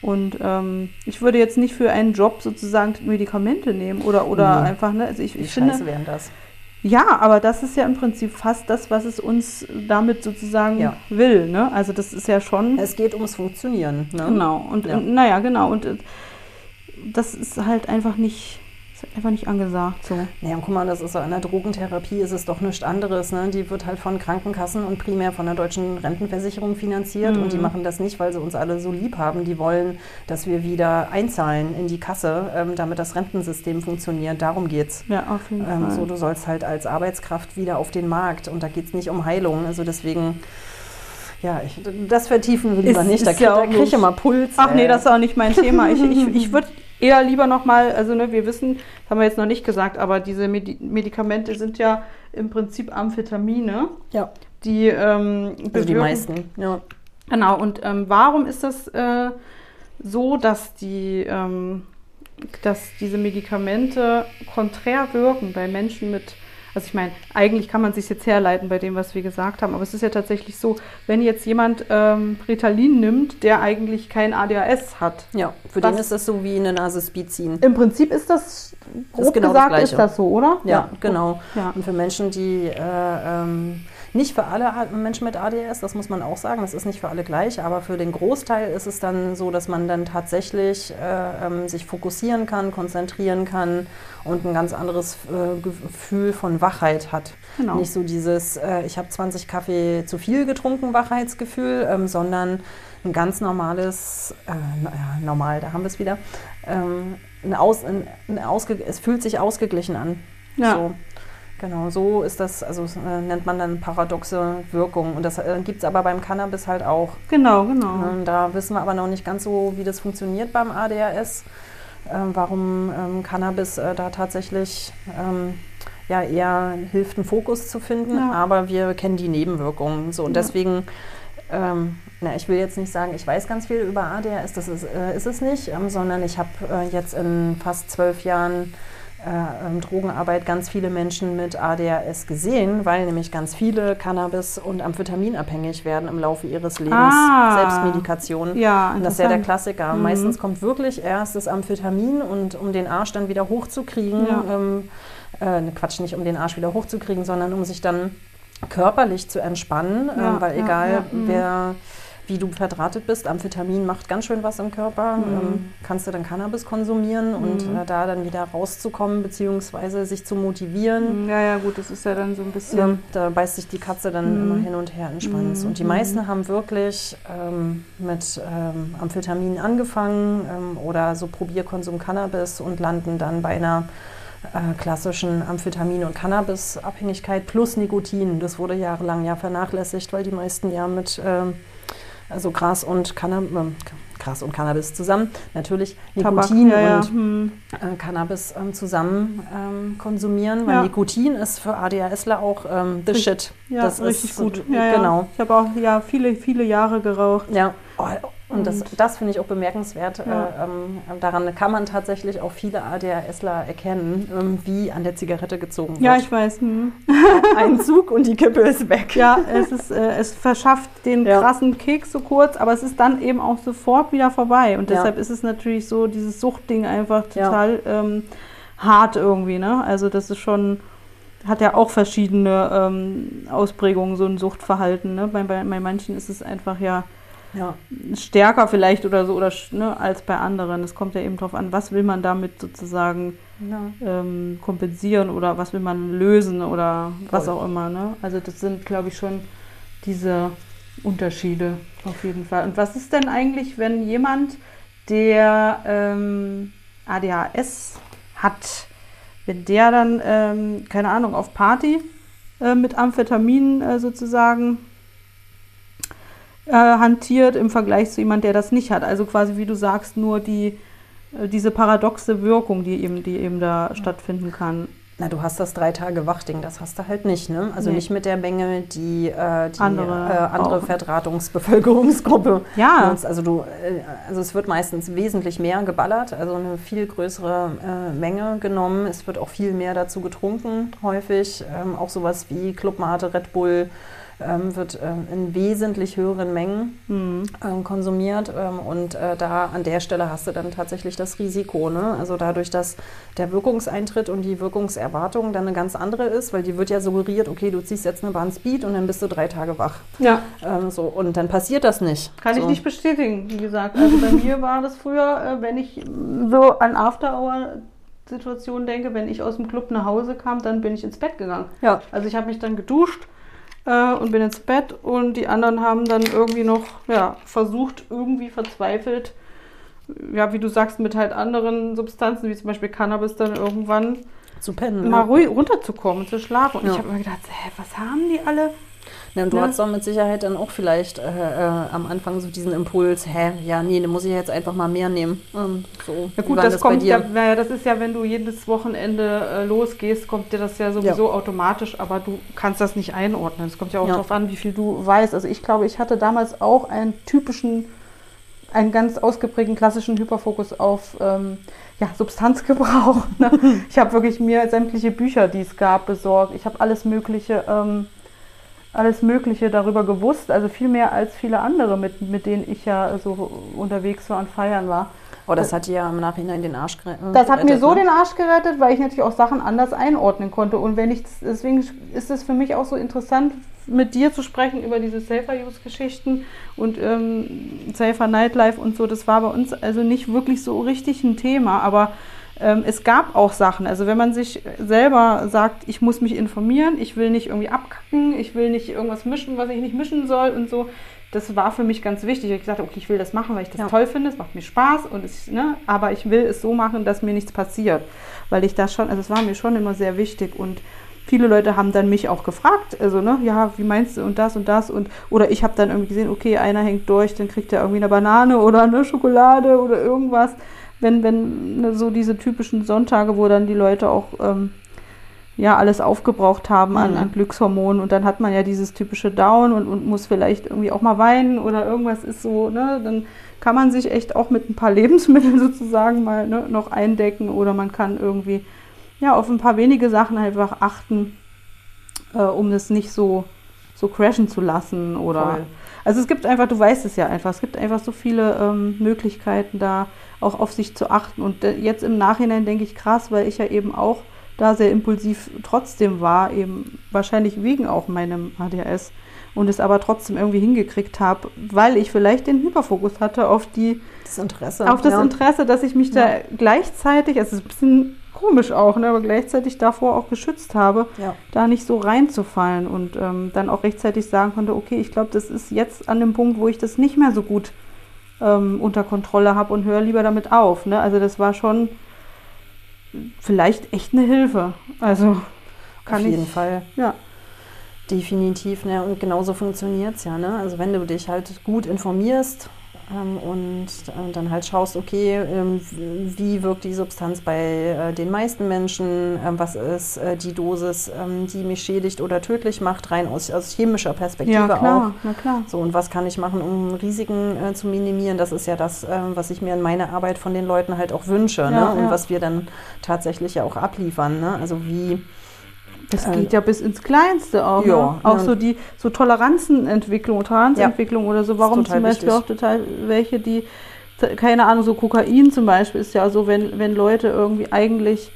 Speaker 3: Und ähm, ich würde jetzt nicht für einen Job sozusagen Medikamente nehmen oder, oder
Speaker 2: Nee.
Speaker 3: einfach, ne? Also ich, ich finde,
Speaker 2: wären das?
Speaker 3: ja, aber das ist ja im Prinzip fast das, was es uns damit sozusagen
Speaker 2: Ja.
Speaker 3: will. Ne? Also das ist ja schon.
Speaker 2: Es geht ums Funktionieren. Ne?
Speaker 3: genau. Und
Speaker 2: Ja.
Speaker 3: und, naja, genau. Und äh, das ist halt einfach nicht, ist halt einfach nicht angesagt. So.
Speaker 2: Naja, guck mal, das ist so, in der Drogentherapie ist es doch nichts anderes. Ne? Die wird halt von Krankenkassen und primär von der deutschen Rentenversicherung finanziert. Und die
Speaker 3: Mhm.
Speaker 2: machen das nicht, weil sie uns alle so lieb haben. Die wollen, dass wir wieder einzahlen in die Kasse, ähm, damit das Rentensystem funktioniert. Darum geht's.
Speaker 3: Ja, auf jeden
Speaker 2: Ähm,
Speaker 3: Fall.
Speaker 2: so, du sollst halt als Arbeitskraft wieder auf den Markt. Und da geht es nicht um Heilung. Also deswegen, ja, ich, das vertiefen wir lieber
Speaker 3: Ist-
Speaker 2: nicht. Da
Speaker 3: ist
Speaker 2: krieg,
Speaker 3: ja
Speaker 2: krieg ich immer Puls.
Speaker 3: Ach nee,
Speaker 2: ey.
Speaker 3: das ist auch nicht mein Thema. Ich, ich, ich würde eher lieber nochmal, also ne, wir wissen, das haben wir jetzt noch nicht gesagt, aber diese Medi Medikamente sind ja im Prinzip Amphetamine,
Speaker 2: Ja,
Speaker 3: die ähm,
Speaker 2: also die meisten. Ja.
Speaker 3: Genau, und ähm, warum ist das äh, so, dass, die, ähm, dass diese Medikamente konträr wirken bei Menschen mit, also ich meine, eigentlich kann man sich jetzt herleiten bei dem, was wir gesagt haben, aber es ist ja tatsächlich so, wenn jetzt jemand ähm, Ritalin nimmt, der eigentlich kein ADHS hat.
Speaker 2: Ja, für den ist das so wie eine Nase ziehen.
Speaker 3: Im Prinzip ist das, grob
Speaker 2: genau das
Speaker 3: gesagt,
Speaker 2: Gleiche.
Speaker 3: ist das so, oder?
Speaker 2: Ja, genau.
Speaker 3: Ja.
Speaker 2: Und für Menschen, die äh, ähm, nicht für alle Menschen mit ADS, das muss man auch sagen, das ist nicht für alle gleich, aber für den Großteil ist es dann so, dass man dann tatsächlich äh, ähm, sich fokussieren kann, konzentrieren kann und ein ganz anderes äh, Gefühl von Wachheit hat.
Speaker 3: Genau.
Speaker 2: Nicht so dieses, äh, ich habe 20 Kaffee zu viel getrunken, Wachheitsgefühl, ähm, sondern ein ganz normales, äh, na ja, normal, da haben wir es wieder, ähm, ein Aus, ein, ein ausge, es fühlt sich ausgeglichen an.
Speaker 3: Ja.
Speaker 2: So. Genau, so ist das, also äh, nennt man dann paradoxe Wirkung. Und das äh, gibt es aber beim Cannabis halt auch.
Speaker 3: Genau, genau.
Speaker 2: Ähm, da wissen wir aber noch nicht ganz so, wie das funktioniert beim ADHS. Ähm, warum ähm, Cannabis äh, da tatsächlich ähm, ja eher hilft, einen Fokus zu finden.
Speaker 3: Ja.
Speaker 2: Aber wir kennen die Nebenwirkungen. So, und
Speaker 3: Ja.
Speaker 2: deswegen, ähm, na, ich will jetzt nicht sagen, ich weiß ganz viel über ADHS, das ist, äh, ist es nicht, ähm, sondern ich habe äh, jetzt in fast zwölf Jahren äh, ähm, Drogenarbeit ganz viele Menschen mit ADHS gesehen, weil nämlich ganz viele Cannabis- und Amphetaminabhängig werden im Laufe ihres Lebens.
Speaker 3: Ah.
Speaker 2: Selbstmedikation.
Speaker 3: Ja,
Speaker 2: Und das ist ja der. Klassiker.
Speaker 3: Mhm.
Speaker 2: Meistens kommt wirklich erst das Amphetamin und um den Arsch dann wieder hochzukriegen,
Speaker 3: Ja.
Speaker 2: ähm, äh, ne, Quatsch, nicht um den Arsch wieder hochzukriegen, sondern um sich dann körperlich zu entspannen,
Speaker 3: Ja,
Speaker 2: ähm, weil egal
Speaker 3: ja, mhm.
Speaker 2: Wie du verdrahtet bist, Amphetamin macht ganz schön was im Körper,
Speaker 3: Mhm.
Speaker 2: ähm, kannst du dann Cannabis konsumieren und
Speaker 3: Mhm.
Speaker 2: äh, da dann wieder rauszukommen, beziehungsweise sich zu motivieren.
Speaker 3: Ja, ja, gut, das ist ja dann so ein bisschen.
Speaker 2: Ja, da beißt sich die Katze dann
Speaker 3: Mhm.
Speaker 2: immer hin und her in Schwanz.
Speaker 3: Mhm.
Speaker 2: Und die
Speaker 3: Mhm.
Speaker 2: meisten haben wirklich ähm, mit ähm, Amphetamin angefangen ähm, oder so Probierkonsum Cannabis und landen dann bei einer äh, klassischen Amphetamin- und Cannabisabhängigkeit plus Nikotin. Das wurde jahrelang ja vernachlässigt, weil die meisten ja mit ähm, also Gras und Cannabis, Gras und Cannabis zusammen, natürlich
Speaker 3: Tabak,
Speaker 2: Nikotin
Speaker 3: ja, ja.
Speaker 2: und
Speaker 3: Hm.
Speaker 2: äh, Cannabis ähm, zusammen ähm, konsumieren, weil
Speaker 3: Ja.
Speaker 2: Nikotin ist für ADHSler auch ähm, the shit.
Speaker 3: Ja,
Speaker 2: das
Speaker 3: richtig
Speaker 2: ist,
Speaker 3: gut. Ja, ja.
Speaker 2: Genau.
Speaker 3: Ich habe auch ja, viele, viele Jahre geraucht.
Speaker 2: Ja. Oh, und das, das finde ich auch bemerkenswert.
Speaker 3: Ja.
Speaker 2: Äh, ähm, daran kann man tatsächlich auch viele ADHSler erkennen, ähm, wie an der Zigarette gezogen wird.
Speaker 3: Ja, ich weiß. Hm.
Speaker 2: Ein Zug und die Kippe ist weg.
Speaker 3: Ja, es, ist, äh, es verschafft den
Speaker 2: Ja.
Speaker 3: krassen Kick so kurz, aber es ist dann eben auch sofort wieder vorbei. Und
Speaker 2: Ja.
Speaker 3: deshalb ist es natürlich so, dieses Suchtding einfach
Speaker 2: Ja.
Speaker 3: total ähm, hart irgendwie. Ne? Also das ist schon, hat ja auch verschiedene ähm, Ausprägungen, so ein Suchtverhalten. Ne? Bei, bei, bei manchen ist es einfach ja
Speaker 2: Ja.
Speaker 3: stärker vielleicht oder so oder ne, als bei anderen. Es kommt ja eben darauf an, was will man damit sozusagen
Speaker 2: Ja.
Speaker 3: ähm, kompensieren oder was will man lösen oder was
Speaker 2: Voll.
Speaker 3: auch immer. Ne? Also das sind, glaube ich, schon diese Unterschiede auf jeden Fall. Und was ist denn eigentlich, wenn jemand, der ähm, ADHS hat, wenn der dann, ähm, keine Ahnung, auf Party äh, mit Amphetamin äh, sozusagen äh, hantiert im Vergleich zu jemand, der das nicht hat. Also quasi, wie du sagst, nur die, äh, diese paradoxe Wirkung, die eben, die eben da stattfinden kann.
Speaker 2: Na, du hast das drei Tage Wachding, das hast du halt nicht, ne? Also
Speaker 3: Nee.
Speaker 2: nicht mit der Menge, die die
Speaker 3: Andere
Speaker 2: äh, andere. Verdrahtungsbevölkerungsgruppe
Speaker 3: Ja.
Speaker 2: nutzt. Also du, äh, also es wird meistens wesentlich mehr geballert, also eine viel größere äh, Menge genommen. Es wird auch viel mehr dazu getrunken, häufig. Ähm, auch sowas wie Clubmate, Red Bull ähm, wird ähm, in wesentlich höheren Mengen
Speaker 3: Hm.
Speaker 2: ähm, konsumiert ähm, und äh, da an der Stelle hast du dann tatsächlich das Risiko. Ne? Also dadurch, dass der Wirkungseintritt und die Wirkungserwartung dann eine ganz andere ist, weil die wird ja suggeriert, okay, du ziehst jetzt eine Bahn Speed und dann bist du drei Tage wach.
Speaker 3: Ja,
Speaker 2: Ähm, so, und dann passiert das nicht.
Speaker 3: kann
Speaker 2: so.
Speaker 3: ich nicht bestätigen, wie gesagt. Also bei mir war das früher, äh, wenn ich so an After-Hour-Situationen denke, wenn ich aus dem Club nach Hause kam, dann bin ich ins Bett gegangen.
Speaker 2: Ja,
Speaker 3: Also ich habe mich dann geduscht äh, und bin ins Bett und die anderen haben dann irgendwie noch ja, versucht, irgendwie verzweifelt, ja, wie du sagst, mit halt anderen Substanzen, wie zum Beispiel Cannabis, dann irgendwann
Speaker 2: zu pennen.
Speaker 3: mal ruhig runterzukommen, zu schlafen. Und
Speaker 2: Ja.
Speaker 3: ich habe mir gedacht, hä, was haben die alle?
Speaker 2: Ne, und du
Speaker 3: Ne?
Speaker 2: hattest doch mit Sicherheit dann auch vielleicht äh, äh, am Anfang so diesen Impuls, hä, ja, nee, dann muss ich jetzt einfach mal mehr nehmen. Ähm, so,
Speaker 3: Ja gut, das,
Speaker 2: bei
Speaker 3: kommt ja, naja, das ist ja, wenn du jedes Wochenende äh, losgehst, kommt dir das ja sowieso automatisch, aber du kannst das nicht einordnen. Es kommt ja auch
Speaker 2: Ja.
Speaker 3: darauf an, wie viel du weißt. Also ich glaube, ich hatte damals auch einen typischen, einen ganz ausgeprägten klassischen Hyperfokus auf ähm, ja, Substanzgebrauch. Ne? ich habe wirklich mir sämtliche Bücher, die es gab, besorgt. Ich habe alles Mögliche. Ähm, alles Mögliche darüber gewusst, also viel mehr als viele andere, mit, mit denen ich ja so unterwegs war und feiern war.
Speaker 2: Oh, das hat dir ja im Nachhinein den Arsch gere- äh,
Speaker 3: Das hat mir
Speaker 2: gerettet,
Speaker 3: so
Speaker 2: ne?
Speaker 3: den Arsch gerettet, weil ich natürlich auch Sachen anders einordnen konnte. Und wenn ich, deswegen ist es für mich auch so interessant, mit dir zu sprechen über diese Safer-Use-Geschichten und ähm, Safer Nightlife und so. Das war bei uns also nicht wirklich so richtig ein Thema, aber es gab auch Sachen. Also wenn man sich selber sagt, ich muss mich informieren, ich will nicht irgendwie abkacken, ich will nicht irgendwas mischen, was ich nicht mischen soll und so. Das war für mich ganz wichtig. Ich habe gesagt, okay, ich will das machen, weil ich das
Speaker 2: Ja.
Speaker 3: toll finde, es macht mir Spaß und es, ne, aber ich will es so machen, dass mir nichts passiert, weil ich das schon, also es war mir schon immer sehr wichtig und viele Leute haben dann mich auch gefragt, also ne, ja, wie meinst du und das und das und oder ich habe dann irgendwie gesehen, okay, einer hängt durch, dann kriegt er irgendwie eine Banane oder eine Schokolade oder irgendwas. Wenn, wenn ne, so diese typischen Sonntage, wo dann die Leute auch ähm, ja alles aufgebraucht haben an,
Speaker 2: Mhm.
Speaker 3: an Glückshormonen und dann hat man ja dieses typische Down und, und muss vielleicht irgendwie auch mal weinen oder irgendwas ist so, ne, dann kann man sich echt auch mit ein paar Lebensmitteln sozusagen mal ne, noch eindecken oder man kann irgendwie ja auf ein paar wenige Sachen einfach achten, äh, um das nicht so so crashen zu lassen oder
Speaker 2: Voll.
Speaker 3: Also es gibt einfach, du weißt es ja einfach, es gibt einfach so viele ähm, Möglichkeiten da auch auf sich zu achten und äh, jetzt im Nachhinein denke ich krass, weil ich ja eben auch da sehr impulsiv trotzdem war, eben wahrscheinlich wegen auch meinem ADHS und es aber trotzdem irgendwie hingekriegt habe, weil ich vielleicht den Hyperfokus hatte auf die
Speaker 2: Das Interesse.
Speaker 3: auf das
Speaker 2: ja.
Speaker 3: Interesse, dass ich mich da gleichzeitig, also es ist ein bisschen komisch auch, ne, aber gleichzeitig davor auch geschützt habe,
Speaker 2: Ja.
Speaker 3: da nicht so reinzufallen und ähm, dann auch rechtzeitig sagen konnte, okay, ich glaube, das ist jetzt an dem Punkt, wo ich das nicht mehr so gut ähm, unter Kontrolle habe und höre lieber damit auf. Ne? Also das war schon vielleicht echt eine Hilfe. Also kann
Speaker 2: Auf jeden
Speaker 3: ich,
Speaker 2: Fall.
Speaker 3: ja,
Speaker 2: Definitiv, ne? und genauso funktioniert es ja. Ne? Also wenn du dich halt gut informierst und äh, dann halt schaust, okay, ähm, wie wirkt die Substanz bei äh, den meisten Menschen, ähm, was ist äh, die Dosis, ähm, die mich schädigt oder tödlich macht, rein aus, aus chemischer Perspektive
Speaker 3: ja
Speaker 2: auch.
Speaker 3: klar, na klar.
Speaker 2: So, und was kann ich machen, um Risiken zu minimieren? Das ist ja das, ähm, was ich mir in meiner Arbeit von den Leuten halt auch wünsche
Speaker 3: Ja,
Speaker 2: ne? und
Speaker 3: ja.
Speaker 2: was wir dann tatsächlich ja auch abliefern. Ne? Also wie
Speaker 3: Das
Speaker 2: Ähm,
Speaker 3: geht ja bis ins Kleinste auch.
Speaker 2: ja,
Speaker 3: ne? Auch
Speaker 2: ja.
Speaker 3: so die so Toleranzenentwicklung, Toleranzentwicklung oder so. Warum zum Beispiel
Speaker 2: wichtig.
Speaker 3: auch total welche, die, keine Ahnung, so Kokain zum Beispiel ist ja so, wenn, wenn Leute irgendwie eigentlich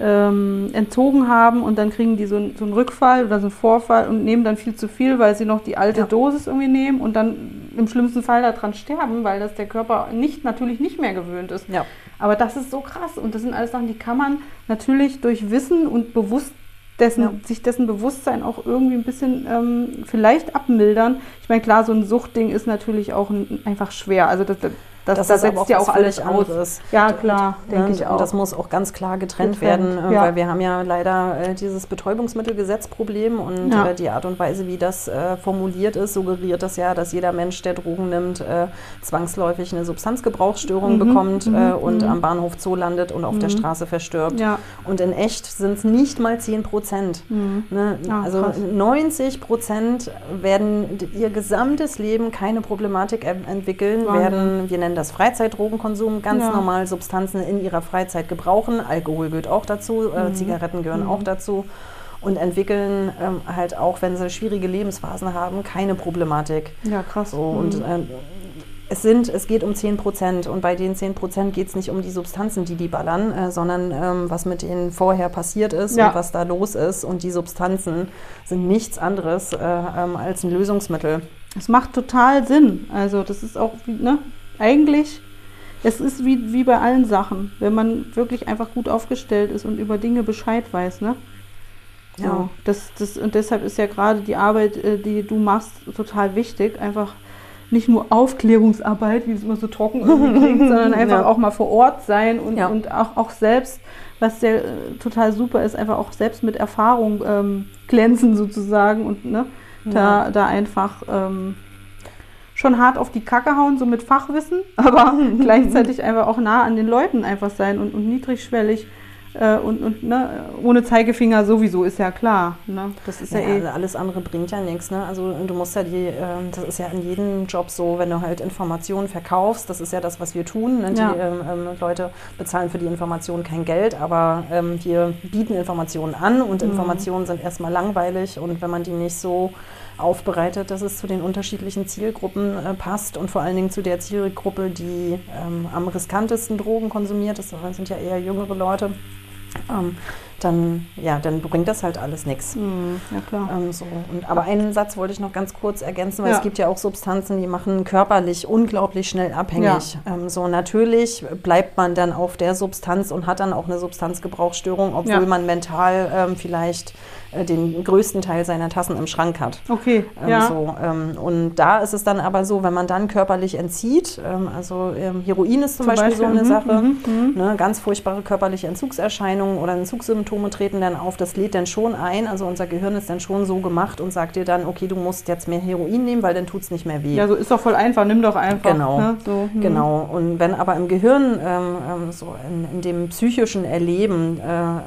Speaker 3: ähm, entzogen haben und dann kriegen die so, ein- so einen Rückfall oder so einen Vorfall und nehmen dann viel zu viel, weil sie noch die alte
Speaker 2: Ja.
Speaker 3: Dosis irgendwie nehmen und dann im schlimmsten Fall daran sterben, weil das der Körper nicht, natürlich nicht mehr gewöhnt ist.
Speaker 2: ja.
Speaker 3: Aber das ist so krass und das sind alles Sachen, die kann man natürlich durch Wissen und bewusst dessen,
Speaker 2: Ja.
Speaker 3: sich dessen Bewusstsein auch irgendwie ein bisschen ähm, vielleicht abmildern. Ich meine, klar, so ein Suchtding ist natürlich auch ein, einfach schwer. Also das, das, das,
Speaker 2: Das
Speaker 3: da
Speaker 2: ist aber
Speaker 3: setzt
Speaker 2: auch
Speaker 3: ja
Speaker 2: was
Speaker 3: auch alles
Speaker 2: anderes.
Speaker 3: Ja, klar, denke
Speaker 2: Ne?
Speaker 3: ich
Speaker 2: Und
Speaker 3: auch.
Speaker 2: das muss auch ganz klar getrennt,
Speaker 3: Getrennt,
Speaker 2: werden, äh,
Speaker 3: ja.
Speaker 2: weil wir haben ja leider äh, dieses Betäubungsmittelgesetzproblem und
Speaker 3: Ja.
Speaker 2: äh, die Art und Weise, wie das äh, formuliert ist, suggeriert das ja, dass jeder Mensch, der Drogen nimmt, äh, zwangsläufig eine Substanzgebrauchsgebrauchsstörung
Speaker 3: Mhm,
Speaker 2: bekommt
Speaker 3: mhm,
Speaker 2: äh, und
Speaker 3: mhm.
Speaker 2: am Bahnhof Zoo landet und auf der
Speaker 3: Mhm.
Speaker 2: Straße verstirbt.
Speaker 3: ja.
Speaker 2: Und in echt sind es nicht mal 10 Prozent.
Speaker 3: Mhm.
Speaker 2: Ne?
Speaker 3: Ah,
Speaker 2: also
Speaker 3: krass.
Speaker 2: 90 Prozent werden ihr gesamtes Leben keine Problematik en- entwickeln,
Speaker 3: Wahnsinn.
Speaker 2: werden, wir nennen das Freizeitdrogenkonsum, ganz
Speaker 3: Ja.
Speaker 2: normal Substanzen in ihrer Freizeit gebrauchen. Alkohol gehört auch dazu, äh,
Speaker 3: Mhm.
Speaker 2: Zigaretten gehören
Speaker 3: Mhm.
Speaker 2: auch dazu. Und entwickeln ähm, halt auch, wenn sie schwierige Lebensphasen haben, keine Problematik.
Speaker 3: ja, krass.
Speaker 2: So, und ähm, es sind, es geht um 10 Prozent und bei den 10 Prozent geht es nicht um die Substanzen, die die ballern, äh, sondern ähm, was mit denen vorher passiert ist
Speaker 3: Ja.
Speaker 2: und was da los ist. Und die Substanzen sind nichts anderes äh, ähm, als ein Lösungsmittel.
Speaker 3: Es macht total Sinn. Also das ist auch, ne, eigentlich, es ist wie, wie bei allen Sachen, wenn man wirklich einfach gut aufgestellt ist und über Dinge Bescheid weiß, ne? So,
Speaker 2: Ja.
Speaker 3: das, das, und deshalb ist ja gerade die Arbeit, äh, die du machst, total wichtig. Einfach nicht nur Aufklärungsarbeit, wie es immer so trocken klingt, sondern einfach
Speaker 2: Ja.
Speaker 3: auch mal vor Ort sein und,
Speaker 2: Ja.
Speaker 3: und auch, auch selbst, was ja äh, total super ist, einfach auch selbst mit Erfahrung ähm, glänzen sozusagen und ne, da, da einfach ähm, schon hart auf die Kacke hauen, so mit Fachwissen, aber gleichzeitig einfach auch nah an den Leuten einfach sein und, und niedrigschwellig äh, und, und ne, ohne Zeigefinger sowieso, ist ja klar. Ne? Das ist ja,
Speaker 2: Ja,
Speaker 3: eh.
Speaker 2: also alles andere bringt ja nichts. Ne? Also du musst ja die, ähm, das ist ja in jedem Job so, wenn du halt Informationen verkaufst, das ist ja das, was wir tun. Ne? Die
Speaker 3: Ja.
Speaker 2: ähm, ähm, Leute bezahlen für die Informationen kein Geld, aber ähm, wir bieten Informationen an und
Speaker 3: Mhm.
Speaker 2: Informationen sind erstmal langweilig und wenn man die nicht so aufbereitet, dass es zu den unterschiedlichen Zielgruppen äh, passt und vor allen Dingen zu der Zielgruppe, die ähm, am riskantesten Drogen konsumiert, das sind ja eher jüngere Leute, ähm, dann, ja, dann bringt das halt alles nichts.
Speaker 3: Hm, ja klar.
Speaker 2: Ähm, so. Und, aber einen Satz wollte ich noch ganz kurz ergänzen, weil
Speaker 3: Ja.
Speaker 2: es gibt ja auch Substanzen, die machen körperlich unglaublich schnell abhängig. Ähm, so natürlich bleibt man dann auf der Substanz und hat dann auch eine Substanzgebrauchsstörung, obwohl
Speaker 3: Ja.
Speaker 2: man mental ähm, vielleicht äh, den größten Teil seiner Tassen im Schrank hat.
Speaker 3: Okay,
Speaker 2: Ähm,
Speaker 3: ja.
Speaker 2: so, ähm, und da ist es dann aber so, wenn man dann körperlich entzieht, ähm, also ähm, Heroin ist zum, Beispiel, so eine
Speaker 3: mhm,
Speaker 2: Sache,
Speaker 3: mhm, mhm.
Speaker 2: Ne, ganz furchtbare körperliche Entzugserscheinungen oder Entzugssymptome Symptome treten dann auf. Das lädt dann schon ein. Also unser Gehirn ist dann schon so gemacht und sagt dir dann, okay, du musst jetzt mehr Heroin nehmen, weil dann tut es nicht mehr weh.
Speaker 3: Ja, so ist doch voll einfach, nimm doch einfach.
Speaker 2: Genau.
Speaker 3: Ne? So, hm.
Speaker 2: Genau. Und wenn aber im Gehirn, ähm, ähm, so in, in, dem psychischen Erleben, äh,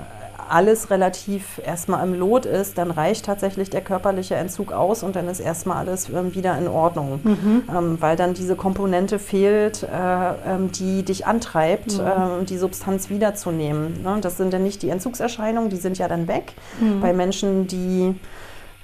Speaker 2: alles relativ erstmal im Lot ist, dann reicht tatsächlich der körperliche Entzug aus und dann ist erstmal alles ähm, wieder in Ordnung, mhm. ähm, weil dann diese Komponente fehlt, äh, ähm, die dich antreibt, mhm. äh, die Substanz wiederzunehmen. Ne? Das sind dann nicht die Entzugserscheinungen, die sind ja dann weg. Mhm. Bei Menschen, die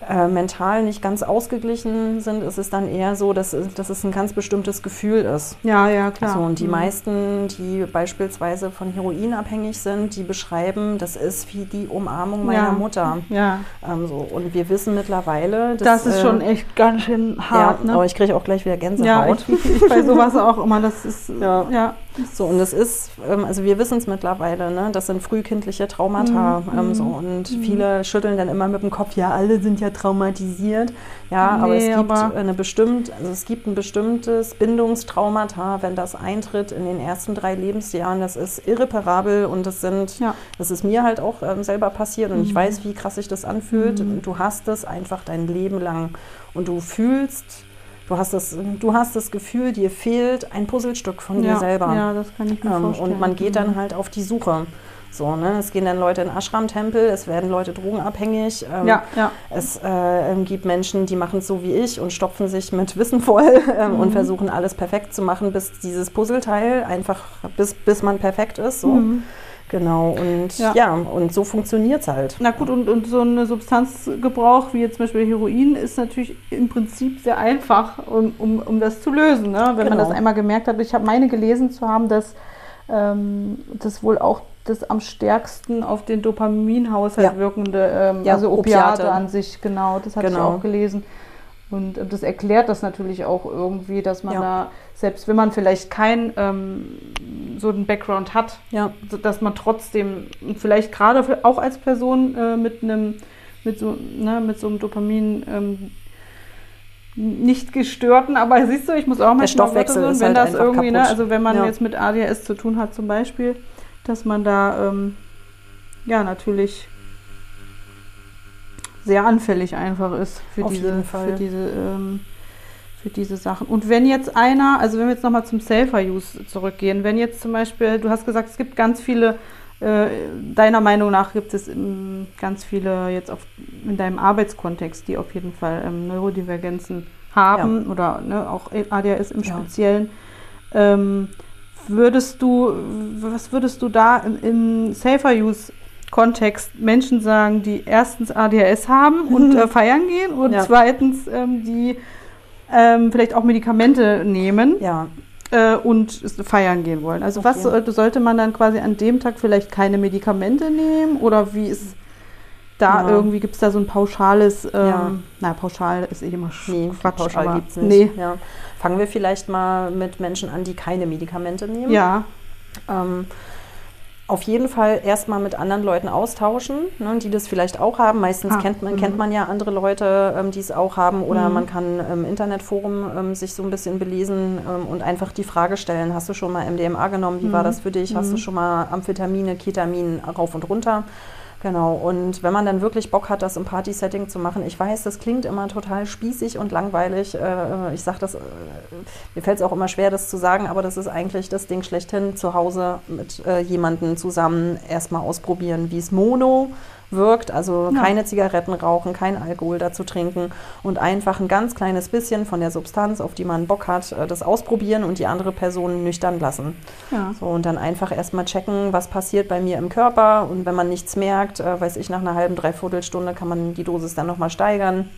Speaker 2: äh, mental nicht ganz ausgeglichen sind, ist es dann eher so, dass, dass es ein ganz bestimmtes Gefühl ist.
Speaker 3: Ja, ja, klar.
Speaker 2: So, und die mhm. meisten, die beispielsweise von Heroin abhängig sind, die beschreiben, das ist wie die Umarmung meiner
Speaker 3: ja.
Speaker 2: Mutter.
Speaker 3: Ja.
Speaker 2: Ähm, so. Und wir wissen mittlerweile,
Speaker 3: dass, das ist äh, schon echt ganz schön hart.
Speaker 2: Ja,
Speaker 3: ne?
Speaker 2: aber ich kriege auch gleich wieder Gänsehaut.
Speaker 3: Ja, ich, ich bei sowas auch immer. Das ist ja. ja.
Speaker 2: So, und es ist, ähm, also wir wissen es mittlerweile, ne? das sind frühkindliche Traumata. Mhm. Ähm, so, und mhm. viele schütteln dann immer mit dem Kopf, ja, alle sind ja traumatisiert. Ja, nee, aber es gibt aber eine bestimmt, also es gibt ein bestimmtes Bindungstraumata, wenn das eintritt in den ersten drei Lebensjahren, das ist irreparabel und das sind, ja. das ist mir halt auch ähm, selber passiert und mhm. ich weiß, wie krass sich das anfühlt. Mhm. Du hast es einfach dein Leben lang und du fühlst Du hast, das, du hast das Gefühl, dir fehlt ein Puzzlestück von
Speaker 3: ja,
Speaker 2: dir selber.
Speaker 3: Ja, das kann ich mir ähm, vorstellen.
Speaker 2: Und man geht dann mhm. halt auf die Suche. So, ne? Es gehen dann Leute in Ashram-Tempel, es werden Leute drogenabhängig.
Speaker 3: Ähm, ja, ja.
Speaker 2: Es äh, gibt Menschen, die machen es so wie ich und stopfen sich mit Wissen voll ähm, mhm. und versuchen alles perfekt zu machen, bis dieses Puzzleteil einfach, bis, bis man perfekt ist. So. Mhm. Genau, und ja, ja und so funktioniert es halt.
Speaker 3: Na gut, und, und so ein Substanzgebrauch wie jetzt zum Beispiel Heroin ist natürlich im Prinzip sehr einfach, um, um, um das zu lösen. Ne? Wenn genau. man das einmal gemerkt hat. Ich habe meine gelesen zu haben, dass ähm, das wohl auch das am stärksten auf den Dopaminhaushalt ja. wirkende, ähm, ja, also Opiate, Opiate, an sich, genau, das hatte genau. ich auch gelesen. Und das erklärt das natürlich auch irgendwie, dass man da, selbst wenn man vielleicht kein ähm, so einen Background hat, ja. dass man trotzdem vielleicht gerade auch als Person äh, mit einem mit so, ne, mit so einem Dopamin ähm, nicht gestörten, aber siehst du, ich muss auch mal
Speaker 2: Stoffwechsel
Speaker 3: so, wenn halt das irgendwie, ne, also wenn man ja. jetzt mit ADHS zu tun hat zum Beispiel, dass man da ähm, ja natürlich sehr anfällig einfach ist für Auf diese, für diese, ähm, für diese Sachen. Und wenn jetzt einer, also wenn wir jetzt nochmal zum Safer-Use zurückgehen, wenn jetzt zum Beispiel, du hast gesagt, es gibt ganz viele, äh, deiner Meinung nach gibt es ähm, ganz viele jetzt auf, in deinem Arbeitskontext, die auf jeden Fall ähm, Neurodivergenzen haben ja. oder ne, auch ADHS im Speziellen. Ja. Ähm, würdest du, was würdest du da im, im Safer-Use Kontext Menschen sagen, die erstens ADHS haben und äh, feiern gehen und ja. zweitens ähm, die ähm, vielleicht auch Medikamente nehmen
Speaker 2: ja.
Speaker 3: äh, und feiern gehen wollen. Also okay. was sollte, sollte man dann quasi an dem Tag vielleicht keine Medikamente nehmen oder wie ist da ja. irgendwie, gibt es da so ein pauschales, ähm, ja. na pauschal ist eh immer
Speaker 2: nee, Quatsch. Pauschal gibt es nicht. Nee. Ja. Fangen wir vielleicht mal mit Menschen an, die keine Medikamente nehmen.
Speaker 3: Ja.
Speaker 2: Ähm, auf jeden Fall erstmal mit anderen Leuten austauschen, ne, die das vielleicht auch haben. Meistens ah, kennt, man, mhm. kennt man ja andere Leute, ähm, die es auch haben. Oder mhm. man kann im Internetforum ähm, sich so ein bisschen belesen ähm, und einfach die Frage stellen, hast du schon mal MDMA genommen? Wie mhm. war das für dich? Hast du mhm. schon mal Amphetamine, Ketamin rauf und runter? Genau, und wenn man dann wirklich Bock hat, das im Party-Setting zu machen, ich weiß, das klingt immer total spießig und langweilig. Äh, ich sage das, äh, mir fällt es auch immer schwer, das zu sagen, aber das ist eigentlich das Ding schlechthin, zu Hause mit äh, jemandem zusammen erstmal ausprobieren, wie es Mono wirkt. Also ja. keine Zigaretten rauchen, kein Alkohol dazu trinken und einfach ein ganz kleines bisschen von der Substanz, auf die man Bock hat, äh, das ausprobieren und die andere Person nüchtern lassen. Ja. So, und dann einfach erstmal checken, was passiert bei mir im Körper. Und wenn man nichts merkt, äh, weiß ich, nach einer halben, dreiviertel Stunde kann man die Dosis dann nochmal steigern.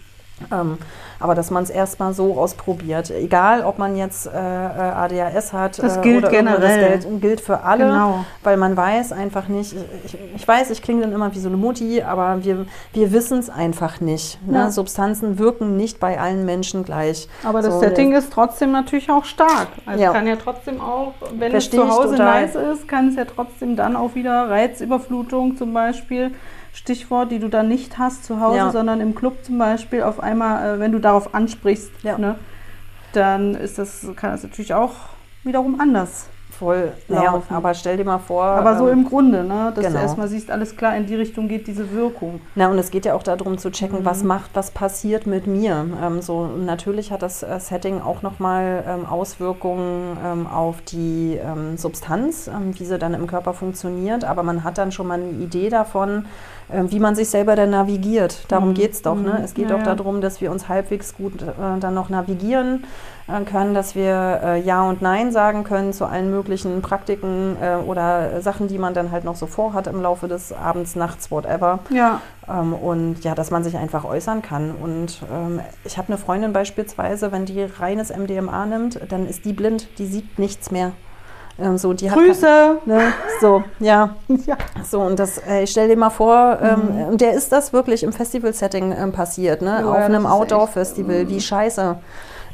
Speaker 2: Ähm, aber dass man es erstmal so ausprobiert, egal ob man jetzt äh, äh ADHS hat
Speaker 3: das gilt oder generell.
Speaker 2: das gilt, gilt für alle, genau. weil man weiß einfach nicht, ich, ich, weiß, ich klinge dann immer wie so eine Mutti, aber wir, wir wissen es einfach nicht. Ne? Ja. Substanzen wirken nicht bei allen Menschen gleich.
Speaker 3: Aber das so, Setting ist trotzdem natürlich auch stark. Also ja. kann ja trotzdem auch, wenn Versteh es zu Hause nice ist, kann es ja trotzdem dann auch wieder Reizüberflutung zum Beispiel Stichwort, die du dann nicht hast zu Hause, ja. sondern im Club zum Beispiel, auf einmal, äh, wenn du darauf ansprichst, ja. ne, dann ist das, kann das natürlich auch wiederum anders
Speaker 2: voll laufen. Aber stell dir mal vor.
Speaker 3: Aber so
Speaker 2: ähm,
Speaker 3: im Grunde, ne? dass
Speaker 2: genau.
Speaker 3: du erstmal siehst, alles klar, in die Richtung geht diese Wirkung.
Speaker 2: Na, und es geht ja auch darum zu checken,
Speaker 3: Mhm.
Speaker 2: was macht, was passiert mit mir. Ähm, so, natürlich hat das äh, Setting auch nochmal ähm, Auswirkungen ähm, auf die ähm, Substanz, ähm, wie sie dann im Körper funktioniert. Aber man hat dann schon mal eine Idee davon, wie man sich selber dann navigiert. Darum
Speaker 3: Mhm.
Speaker 2: geht es doch. Ne?
Speaker 3: Mhm.
Speaker 2: Es geht
Speaker 3: Ja,
Speaker 2: doch
Speaker 3: ja.
Speaker 2: darum, dass wir uns halbwegs gut äh, dann noch navigieren äh, können, dass wir äh, Ja und Nein sagen können zu allen möglichen Praktiken äh, oder Sachen, die man dann halt noch so vorhat im Laufe des Abends, Nachts, whatever.
Speaker 3: Ja.
Speaker 2: Ähm, und ja, dass man sich einfach äußern kann. Und ähm, ich habe eine Freundin beispielsweise, wenn die reines MDMA nimmt, dann ist die blind, die sieht nichts mehr. Ähm, so, die hat
Speaker 3: Grüße!
Speaker 2: kein- ne? So, ja.
Speaker 3: Ja.
Speaker 2: So, und das, äh, ich stell dir mal vor, ähm, und der ist das wirklich im Festival-Setting ähm, passiert, ne?
Speaker 3: Ja,
Speaker 2: Auf
Speaker 3: das
Speaker 2: einem Outdoor-Festival,
Speaker 3: echt,
Speaker 2: wie scheiße.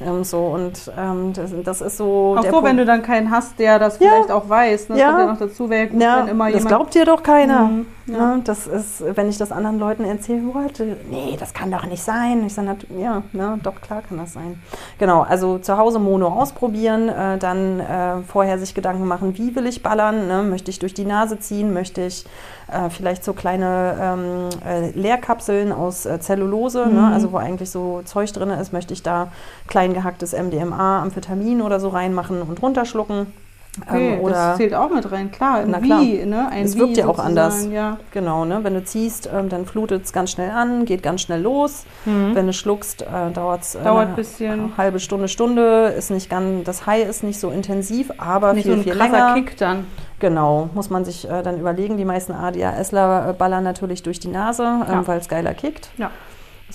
Speaker 2: Ähm, so, und ähm, das, das ist so.
Speaker 3: Auch so, wenn du dann keinen hast, der das
Speaker 2: Ja.
Speaker 3: vielleicht auch weiß. Ne? Das
Speaker 2: Ja.
Speaker 3: kommt ja noch dazu, wäre gut,
Speaker 2: Ja,
Speaker 3: wenn immer
Speaker 2: das
Speaker 3: jemand.
Speaker 2: glaubt dir doch keiner.
Speaker 3: Mhm, ja.
Speaker 2: Ne? Das ist, wenn ich das anderen Leuten erzähle, Leute, nee, das kann doch nicht sein. Ich sage, ja, ne, doch klar kann das sein. Genau, also zu Hause Mono ausprobieren, äh, dann äh, vorher sich Gedanken machen, wie will ich ballern? Ne? Möchte ich durch die Nase ziehen? Möchte ich äh, vielleicht so kleine ähm, äh, Leerkapseln aus äh, Zellulose,
Speaker 3: Mhm.
Speaker 2: ne? also wo eigentlich so Zeug drin ist, möchte ich da klein gehacktes MDMA, Amphetamin oder so reinmachen und runterschlucken.
Speaker 3: Okay,
Speaker 2: Ähm, oder
Speaker 3: das zählt auch mit rein, klar.
Speaker 2: Na klar.
Speaker 3: Wie, ne? Ein
Speaker 2: Es wirkt
Speaker 3: Wie
Speaker 2: ja auch anders.
Speaker 3: Ja.
Speaker 2: Genau, ne? wenn du ziehst, ähm, dann flutet es ganz schnell an, geht ganz schnell los. Wenn du schluckst, äh, dauert es
Speaker 3: Mhm. Dauert
Speaker 2: eine
Speaker 3: ein bisschen.
Speaker 2: halbe Stunde, Stunde. Ist nicht ganz, das High ist nicht so intensiv, aber
Speaker 3: Nicht
Speaker 2: viel,
Speaker 3: so ein
Speaker 2: viel länger.
Speaker 3: Kick dann.
Speaker 2: Genau, muss man sich äh, dann überlegen. Die meisten ADHSler äh, ballern natürlich durch die Nase, ähm,
Speaker 3: Ja.
Speaker 2: weil es geiler kickt.
Speaker 3: Ja.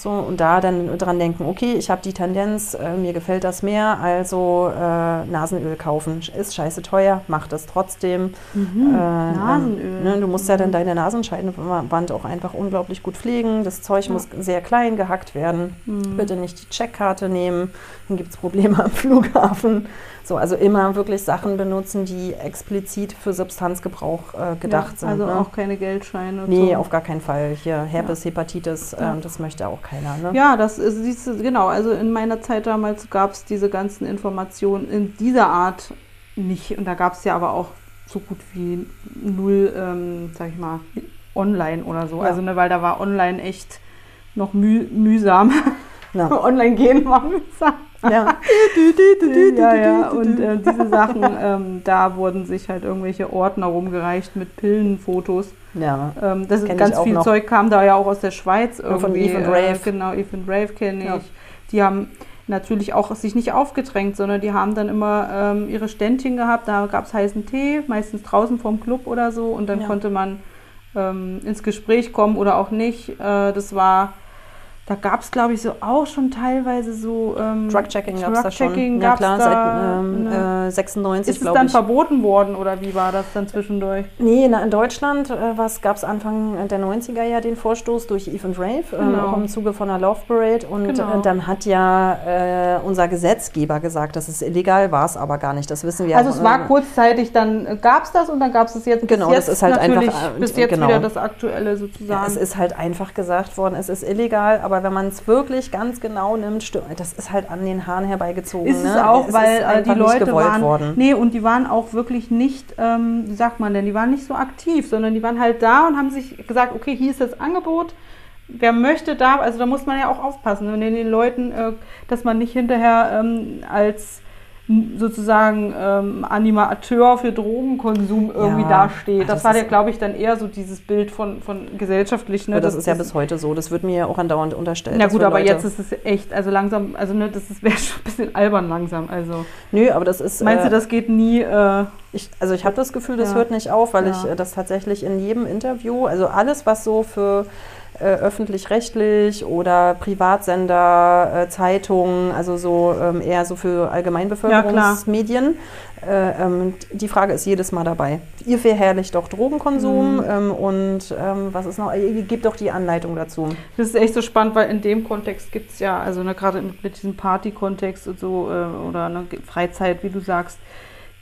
Speaker 2: So, und da dann dran denken, okay, ich habe die Tendenz, äh, mir gefällt das mehr, also äh, Nasenöl kaufen. Ist scheiße teuer, mach das trotzdem.
Speaker 3: Mhm.
Speaker 2: Äh,
Speaker 3: Nasenöl.
Speaker 2: Ähm, ne, du musst ja dann deine Nasenscheidenwand auch einfach unglaublich gut pflegen. Das Zeug
Speaker 3: Ja.
Speaker 2: muss sehr klein gehackt werden.
Speaker 3: Mhm.
Speaker 2: Bitte nicht die Checkkarte nehmen, dann gibt es Probleme am Flughafen. So, also immer wirklich Sachen benutzen, die explizit für Substanzgebrauch äh, gedacht
Speaker 3: ja,
Speaker 2: sind.
Speaker 3: Also
Speaker 2: ne?
Speaker 3: auch keine Geldscheine.
Speaker 2: Nee,
Speaker 3: so.
Speaker 2: auf gar keinen Fall. Hier Herpes, Hepatitis,
Speaker 3: Ja.
Speaker 2: ähm, das möchte auch keiner. Ne?
Speaker 3: Ja, das ist, siehst du, genau. Also in meiner Zeit damals gab es diese ganzen Informationen in dieser Art nicht. Und da gab es ja aber auch so gut wie null, ähm, sag ich mal, online oder so.
Speaker 2: Ja.
Speaker 3: Also, ne, weil da war online echt noch müh mühsam.
Speaker 2: Na,
Speaker 3: online gehen mühsam.
Speaker 2: ja.
Speaker 3: ja, ja, und äh, diese Sachen, ähm, da wurden sich halt irgendwelche Ordner rumgereicht mit Pillenfotos.
Speaker 2: ja.
Speaker 3: Ähm, das ist ganz viel
Speaker 2: noch.
Speaker 3: Zeug kam da ja auch aus der Schweiz irgendwie.
Speaker 2: von Eve and
Speaker 3: Äh,
Speaker 2: Rave.
Speaker 3: genau, Eve and Rave kenne ich.
Speaker 2: Ja.
Speaker 3: Die haben natürlich auch sich nicht aufgedrängt, sondern die haben dann immer ähm, ihre Ständchen gehabt. Da gab es heißen Tee, meistens draußen vom Club oder so. Und dann
Speaker 2: Ja.
Speaker 3: konnte man ähm, ins Gespräch kommen oder auch nicht. Äh, das war, da gab es glaube ich so auch schon teilweise so ähm,
Speaker 2: Drug-Checking gab es da schon. Ja klar,
Speaker 3: da,
Speaker 2: seit ähm,
Speaker 3: ne?
Speaker 2: äh, 96,
Speaker 3: Ist es dann
Speaker 2: ich.
Speaker 3: verboten worden oder wie war das dann zwischendurch?
Speaker 2: Nee, na, in Deutschland äh, gab es Anfang der 90er ja den Vorstoß durch Eve and Rave, äh,
Speaker 3: Genau.
Speaker 2: auch im Zuge von der Love Parade. Und
Speaker 3: Genau.
Speaker 2: äh, dann hat ja äh, unser Gesetzgeber gesagt, das ist illegal, war es aber gar nicht. Das wissen wir.
Speaker 3: Also es war
Speaker 2: äh,
Speaker 3: kurzzeitig, dann gab es das und dann gab es es jetzt
Speaker 2: Genau,
Speaker 3: bis
Speaker 2: das
Speaker 3: jetzt
Speaker 2: ist halt einfach, äh,
Speaker 3: bis jetzt
Speaker 2: genau.
Speaker 3: wieder das aktuelle
Speaker 2: Ja,
Speaker 3: sozusagen.
Speaker 2: es ist halt einfach gesagt worden, es ist illegal, aber wenn man es wirklich ganz genau nimmt, sti- das ist halt an den Haaren herbeigezogen.
Speaker 3: ist es
Speaker 2: ne?
Speaker 3: auch,
Speaker 2: Es
Speaker 3: weil
Speaker 2: ist
Speaker 3: äh, die Leute waren,
Speaker 2: worden.
Speaker 3: nee, und die waren auch wirklich nicht, ähm, wie sagt man denn, die waren nicht so aktiv, sondern die waren halt da und haben sich gesagt, okay, hier ist das Angebot, wer möchte da, also da muss man ja auch aufpassen, wenn den Leuten, äh, dass man nicht hinterher ähm, als sozusagen ähm, Animateur für Drogenkonsum irgendwie
Speaker 2: Ja,
Speaker 3: dasteht. Das,
Speaker 2: das
Speaker 3: war ja, glaube ich, dann eher so dieses Bild von, von gesellschaftlich. Ne,
Speaker 2: das
Speaker 3: dass
Speaker 2: ist ja bis heute so. Das wird mir ja auch andauernd unterstellt.
Speaker 3: Na gut, aber
Speaker 2: Leute-
Speaker 3: jetzt ist es echt, also langsam, also ne, das wäre schon ein bisschen albern langsam. Also
Speaker 2: Nö, aber das ist.
Speaker 3: meinst
Speaker 2: äh,
Speaker 3: du, das geht nie? Äh,
Speaker 2: Ich, also ich habe das Gefühl, das
Speaker 3: Ja.
Speaker 2: hört nicht auf, weil ich äh, das tatsächlich in jedem Interview, also alles, was so für äh, öffentlich-rechtlich oder Privatsender, äh, Zeitungen, also so ähm, eher so für Allgemeinbevölkerungsmedien, äh, ähm, die Frage ist jedes Mal dabei. Ihr verherrlicht doch Drogenkonsum
Speaker 3: Mhm.
Speaker 2: ähm, und ähm, was ist noch, ihr gebt doch die Anleitung dazu.
Speaker 3: das ist echt so spannend, weil in dem Kontext gibt es ja, also ne, gerade mit, mit diesem Party-Kontext und so, äh, oder ne, Freizeit, wie du sagst,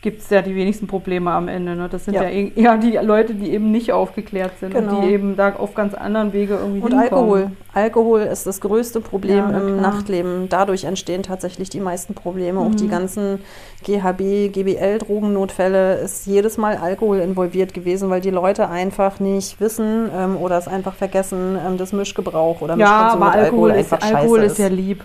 Speaker 3: gibt es ja die wenigsten Probleme am Ende. Ne? Das sind ja.
Speaker 2: Ja.
Speaker 3: ja eher die Leute, die eben nicht aufgeklärt sind
Speaker 2: Genau.
Speaker 3: und die eben da auf ganz anderen Wege irgendwie
Speaker 2: Und
Speaker 3: hinkommen.
Speaker 2: Alkohol. Alkohol ist das größte Problem
Speaker 3: Ja,
Speaker 2: im
Speaker 3: klar.
Speaker 2: Nachtleben. Dadurch entstehen tatsächlich die meisten Probleme. Auch die
Speaker 3: Mhm.
Speaker 2: ganzen GHB, GBL-Drogennotfälle ist jedes Mal Alkohol involviert gewesen, weil die Leute einfach nicht wissen ähm, oder es einfach vergessen, ähm, das Mischgebrauch oder
Speaker 3: Ja,
Speaker 2: Mischkonsum
Speaker 3: aber
Speaker 2: mit
Speaker 3: Alkohol, ist,
Speaker 2: einfach
Speaker 3: Alkohol
Speaker 2: scheiße
Speaker 3: ist ja lieb.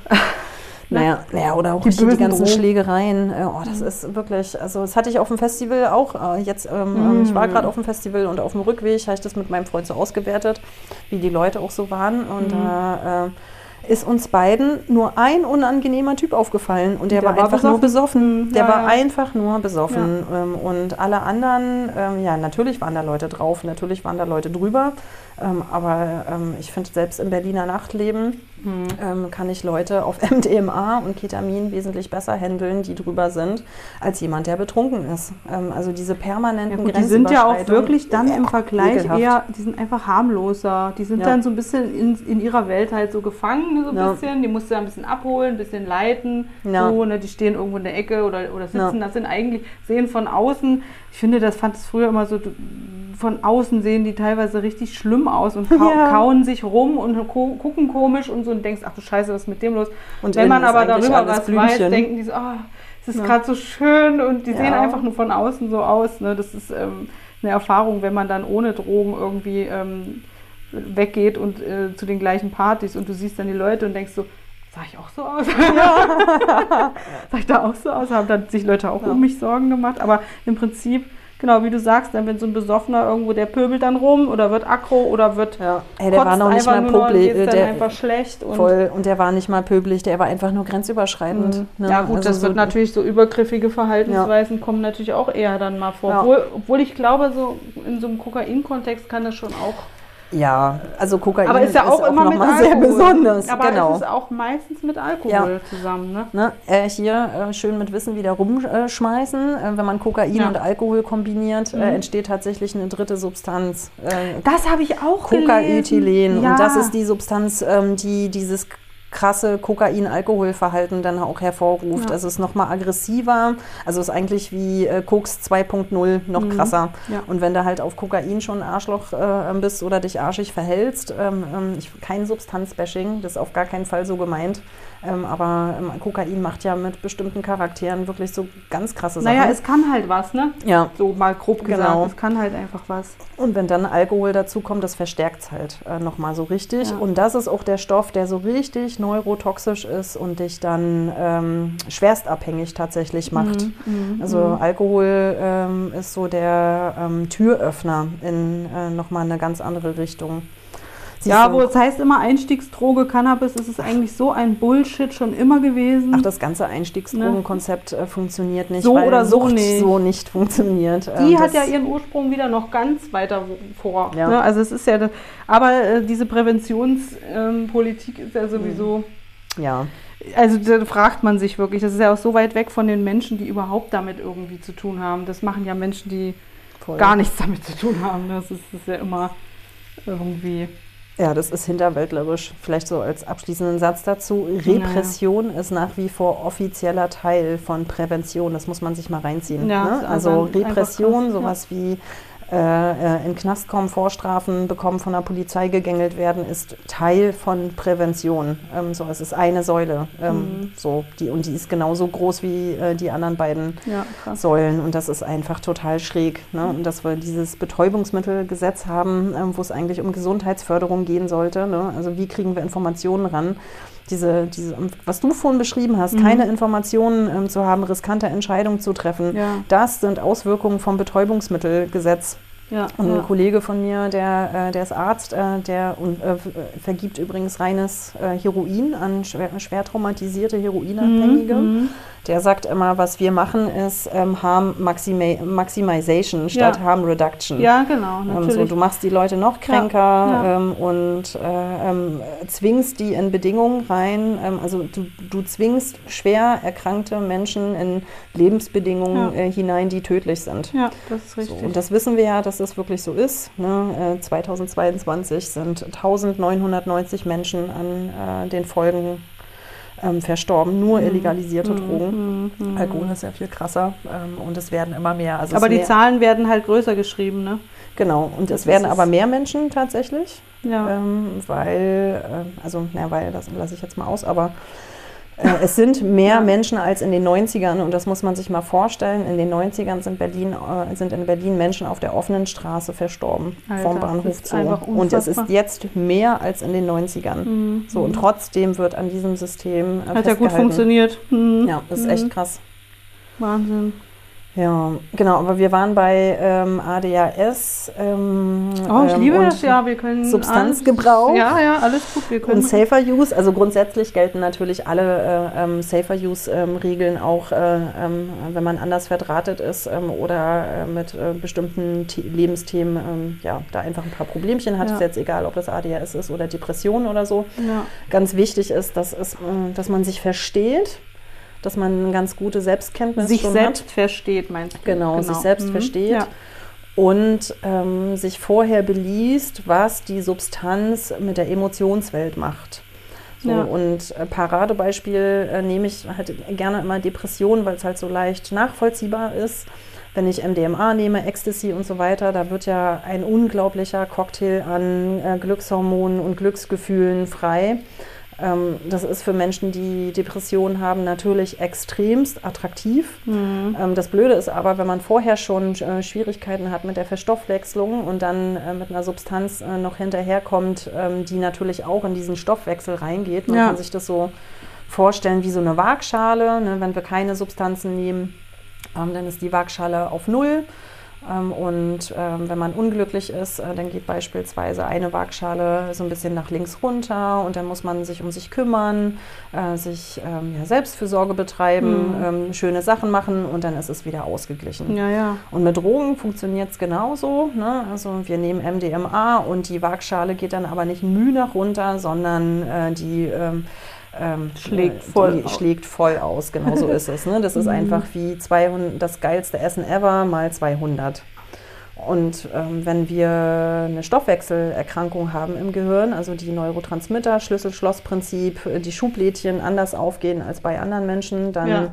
Speaker 2: Naja, naja, oder auch
Speaker 3: Die
Speaker 2: die ganzen
Speaker 3: Drogen.
Speaker 2: Schlägereien. Äh, Oh, das ist wirklich, also das hatte ich auf dem Festival auch. Äh, Jetzt, ähm, ähm, ich war
Speaker 3: Mm.
Speaker 2: gerade auf dem Festival und auf dem Rückweg habe ich das mit meinem Freund so ausgewertet, wie die Leute auch so waren. Und
Speaker 3: Mhm.
Speaker 2: da äh, ist uns beiden nur ein unangenehmer Typ aufgefallen und der,
Speaker 3: Der
Speaker 2: war,
Speaker 3: war
Speaker 2: einfach nur besoffen. Der
Speaker 3: Ja,
Speaker 2: war
Speaker 3: ja.
Speaker 2: einfach nur besoffen. Ähm, und alle anderen, ähm, ja, natürlich waren da Leute drauf, natürlich waren da Leute drüber. Aber ich finde, selbst im Berliner Nachtleben
Speaker 3: Hm.
Speaker 2: ähm, kann ich Leute auf MDMA und Ketamin wesentlich besser handeln, die drüber sind, als jemand, der betrunken ist. Ähm, also diese
Speaker 3: Ja,
Speaker 2: permanenten
Speaker 3: gut, die sind ja auch wirklich dann im
Speaker 2: Ja,
Speaker 3: Vergleich
Speaker 2: ekelhaft.
Speaker 3: eher, die sind einfach harmloser. Die sind
Speaker 2: Ja.
Speaker 3: dann so ein bisschen in, in ihrer Welt halt so gefangen, so ein
Speaker 2: Ja.
Speaker 3: bisschen. Die musst du ein bisschen abholen, ein bisschen leiten.
Speaker 2: Ja.
Speaker 3: So, ne, die stehen irgendwo in der Ecke oder, oder sitzen.
Speaker 2: Ja.
Speaker 3: Das sind eigentlich, sehen von außen, ich finde, das fand es früher immer so, von außen sehen die teilweise richtig schlimm aus und kau
Speaker 2: Ja.
Speaker 3: kauen sich rum und gucken komisch und so und denkst, ach du Scheiße, was ist mit dem los?
Speaker 2: Und
Speaker 3: Wenn man aber darüber was
Speaker 2: Blümchen.
Speaker 3: weiß, denken die so, ah, es ist
Speaker 2: Ja.
Speaker 3: gerade so schön und die
Speaker 2: Ja.
Speaker 3: sehen einfach nur von außen so aus. Ne? Das ist ähm, eine Erfahrung, wenn man dann ohne Drogen irgendwie ähm, weggeht und äh, zu den gleichen Partys und du siehst dann die Leute und denkst so, sah ich auch so aus? sah ich da auch so aus? Haben dann sich Leute auch
Speaker 2: Ja.
Speaker 3: um mich Sorgen gemacht. Aber im Prinzip, genau wie du sagst, dann wenn so ein Besoffener irgendwo, der pöbelt dann rum oder wird aggro oder wird
Speaker 2: Ja. Ey, der war noch nicht mal
Speaker 3: geht's dann
Speaker 2: Der,
Speaker 3: einfach schlecht. Und
Speaker 2: voll, und der war nicht mal pöblich, der war einfach nur grenzüberschreitend.
Speaker 3: Mhm.
Speaker 2: ne?
Speaker 3: Ja gut,
Speaker 2: Also
Speaker 3: das
Speaker 2: so-
Speaker 3: wird natürlich so übergriffige Verhaltensweisen kommen natürlich auch eher dann mal vor.
Speaker 2: Ja.
Speaker 3: Obwohl, obwohl ich glaube, so in so einem Kokain-Kontext kann das schon auch.
Speaker 2: Ja, also Kokain
Speaker 3: aber ist ja auch, immer
Speaker 2: noch
Speaker 3: mit Alkohol.
Speaker 2: sehr besonders.
Speaker 3: Aber
Speaker 2: genau.
Speaker 3: es ist auch meistens mit Alkohol
Speaker 2: Ja.
Speaker 3: zusammen, ne?
Speaker 2: Ne, äh, hier äh, schön mit Wissen wieder rumschmeißen. Äh, wenn man Kokain
Speaker 3: Ja.
Speaker 2: und Alkohol kombiniert,
Speaker 3: Mhm.
Speaker 2: äh, entsteht tatsächlich eine dritte Substanz. Äh,
Speaker 3: Das habe ich auch
Speaker 2: Cocaethylen.
Speaker 3: gelesen. Ja.
Speaker 2: Und das ist die Substanz, ähm, die dieses krasse Kokain-Alkohol-Verhalten dann auch hervorruft.
Speaker 3: Ja.
Speaker 2: Also es ist nochmal aggressiver. Also es ist eigentlich wie äh, Koks 2.0 noch
Speaker 3: Mhm.
Speaker 2: krasser.
Speaker 3: Ja.
Speaker 2: Und wenn du halt auf Kokain schon ein Arschloch äh, bist oder dich arschig verhältst, ähm, ähm, ich, kein Substanzbashing, das ist auf gar keinen Fall so gemeint. Ähm, aber ähm, Kokain macht ja mit bestimmten Charakteren wirklich so ganz krasse Sachen.
Speaker 3: Naja, es kann halt was, ne?
Speaker 2: ja.
Speaker 3: So mal grob gesagt.
Speaker 2: Genau.
Speaker 3: Es kann halt einfach was.
Speaker 2: Und wenn dann Alkohol dazu kommt, das verstärkt es halt äh, nochmal so richtig.
Speaker 3: Ja.
Speaker 2: Und das ist auch der Stoff, der so richtig neurotoxisch ist und dich dann ähm, schwerstabhängig tatsächlich macht.
Speaker 3: Mhm, mhm,
Speaker 2: Also
Speaker 3: mhm.
Speaker 2: Alkohol ähm, ist so der ähm, Türöffner in äh, nochmal eine ganz andere Richtung. Siehst
Speaker 3: Ja,
Speaker 2: du?
Speaker 3: wo es heißt immer Einstiegsdroge Cannabis, ist es eigentlich so ein Bullshit schon immer gewesen.
Speaker 2: Ach, das ganze Einstiegsdrogenkonzept äh, funktioniert nicht,
Speaker 3: So
Speaker 2: weil
Speaker 3: oder so
Speaker 2: Sucht
Speaker 3: nicht.
Speaker 2: so nicht funktioniert.
Speaker 3: Die
Speaker 2: Ähm,
Speaker 3: hat ja ihren Ursprung wieder noch ganz weiter vor.
Speaker 2: Ja.
Speaker 3: Ne? Also es ist ja, aber äh, diese Präventionspolitik ist ja sowieso,
Speaker 2: Ja,
Speaker 3: also da fragt man sich wirklich, das ist ja auch so weit weg von den Menschen, die überhaupt damit irgendwie zu tun haben. Das machen ja Menschen, die
Speaker 2: voll.
Speaker 3: gar nichts damit zu tun haben. Das ist, das ist ja immer irgendwie.
Speaker 2: Ja, das ist hinterwäldlerisch. Vielleicht so als abschließenden Satz dazu. Repression ist nach wie vor offizieller Teil von Prävention. Das muss man sich mal reinziehen.
Speaker 3: Ja,
Speaker 2: ne? Also Repression,
Speaker 3: krass, ja.
Speaker 2: sowas wie äh, äh, in Knast kommen, Vorstrafen bekommen, von der Polizei gegängelt werden, ist Teil von Prävention. Ähm, so, es ist eine Säule. Ähm,
Speaker 3: Mhm.
Speaker 2: so, die, und die ist genauso groß wie äh, die anderen beiden
Speaker 3: Ja.
Speaker 2: Säulen und das ist einfach total schräg. Ne? Und dass wir dieses Betäubungsmittelgesetz haben, ähm, wo es eigentlich um Gesundheitsförderung gehen sollte. Ne? Also wie kriegen wir Informationen ran? Diese, diese, was du vorhin beschrieben hast,
Speaker 3: Mhm.
Speaker 2: keine Informationen ähm, zu haben, riskante Entscheidungen zu treffen,
Speaker 3: Ja,
Speaker 2: das sind Auswirkungen vom Betäubungsmittelgesetz.
Speaker 3: Ja,
Speaker 2: Und ein
Speaker 3: ja.
Speaker 2: Kollege von mir, der, äh, der ist Arzt, äh, der und, äh, äh, vergibt übrigens reines Heroin an schwer, schwer traumatisierte Heroinabhängige.
Speaker 3: Mhm.
Speaker 2: Der sagt immer, was wir machen, ist ähm, Harm Maxima Maximization statt
Speaker 3: Ja.
Speaker 2: Harm Reduction.
Speaker 3: Ja, genau,
Speaker 2: Ähm, so,
Speaker 3: natürlich.
Speaker 2: du machst die Leute noch kränker. Ähm, und äh, ähm, zwingst die in Bedingungen rein. Ähm, also du, du zwingst schwer erkrankte Menschen in Lebensbedingungen äh, hinein, die tödlich sind.
Speaker 3: ja, das ist
Speaker 2: So,
Speaker 3: richtig.
Speaker 2: und das wissen wir ja, dass das wirklich so ist. Ne? Äh, 2022 sind 1990 Menschen an äh, den Folgen ähm, verstorben. Nur illegalisierte Drogen. Alkohol ist ja viel krasser ähm, und es werden immer mehr. Also
Speaker 3: Aber
Speaker 2: es
Speaker 3: die
Speaker 2: mehr,
Speaker 3: Zahlen werden halt größer geschrieben, ne?
Speaker 2: Genau, und es
Speaker 3: Das
Speaker 2: werden
Speaker 3: ist-
Speaker 2: aber mehr Menschen tatsächlich.
Speaker 3: Ja.
Speaker 2: Ähm, weil, äh, also, na, weil, das lasse ich jetzt mal aus, aber äh, es sind mehr Menschen als in den 90ern und das muss man sich mal vorstellen. In den 90ern sind, Berlin, äh, sind in Berlin Menschen auf der offenen Straße verstorben,
Speaker 3: Alter,
Speaker 2: vom Bahnhof zu. Und es ist jetzt mehr als in den 90ern. So, und trotzdem wird an diesem System. Äh,
Speaker 3: Hat ja gut funktioniert. Mhm.
Speaker 2: Ja, das ist
Speaker 3: Mhm.
Speaker 2: echt krass.
Speaker 3: Wahnsinn.
Speaker 2: Ja, genau, aber wir waren bei ähm, ADHS. Ähm,
Speaker 3: Oh, ich
Speaker 2: ähm,
Speaker 3: liebe
Speaker 2: und
Speaker 3: das, ja. Wir können.
Speaker 2: Substanzgebrauch.
Speaker 3: Alles, ja, ja, alles gut. Wir können.
Speaker 2: Und Safer Use, also grundsätzlich gelten natürlich alle äh, ähm, Safer Use-Regeln auch, äh, ähm, wenn man anders verdrahtet ist ähm, oder äh, mit äh, bestimmten The Lebensthemen ähm, ja, da einfach ein paar Problemchen hat.
Speaker 3: Ja.
Speaker 2: Ist jetzt egal, ob das ADHS ist oder Depression oder so.
Speaker 3: ja.
Speaker 2: Ganz wichtig ist, dass, es, äh, dass man sich versteht, dass man eine ganz gute Selbstkenntnis
Speaker 3: Sich selbst
Speaker 2: hat.
Speaker 3: versteht, meinst du?
Speaker 2: Genau, sich selbst
Speaker 3: Mhm.
Speaker 2: versteht.
Speaker 3: Ja.
Speaker 2: und ähm, sich vorher beliest, was die Substanz mit der Emotionswelt macht. So,
Speaker 3: Ja.
Speaker 2: Und äh, Paradebeispiel äh, nehme ich halt gerne immer Depressionen, weil es halt so leicht nachvollziehbar ist. Wenn ich MDMA nehme, Ecstasy und so weiter, da wird ja ein unglaublicher Cocktail an äh, Glückshormonen und Glücksgefühlen frei. Ähm, das ist für Menschen, die Depressionen haben, natürlich extremst attraktiv.
Speaker 3: Mhm.
Speaker 2: Ähm, das Blöde ist aber, wenn man vorher schon äh, Schwierigkeiten hat mit der Verstoffwechslung und dann äh, mit einer Substanz äh, noch hinterherkommt, ähm, die natürlich auch in diesen Stoffwechsel reingeht. Man
Speaker 3: Ja.
Speaker 2: kann sich das so vorstellen wie so eine Waagschale. Ne? Wenn wir keine Substanzen nehmen, ähm, dann ist die Waagschale auf Null. Ähm, und ähm, wenn man unglücklich ist, äh, dann geht beispielsweise eine Waagschale so ein bisschen nach links runter und dann muss man sich um sich kümmern, äh, sich ähm, ja, Selbstfürsorge betreiben, ähm, schöne Sachen machen und dann ist es wieder ausgeglichen.
Speaker 3: Ja, ja.
Speaker 2: Und mit Drogen funktioniert es genauso. Ne? Also wir nehmen MDMA und die Waagschale geht dann aber nicht müh nach runter, sondern äh, die ähm,
Speaker 3: Schlägt voll
Speaker 2: die
Speaker 3: aus.
Speaker 2: schlägt voll aus. Genau so ist es. Ne? Das ist einfach wie 200, das geilste Essen ever mal 200. Und ähm, wenn wir eine Stoffwechselerkrankung haben im Gehirn, also die Neurotransmitter, Schlüssel-Schloss-Prinzip, die Schublädchen anders aufgehen als bei anderen Menschen, dann
Speaker 3: Ja.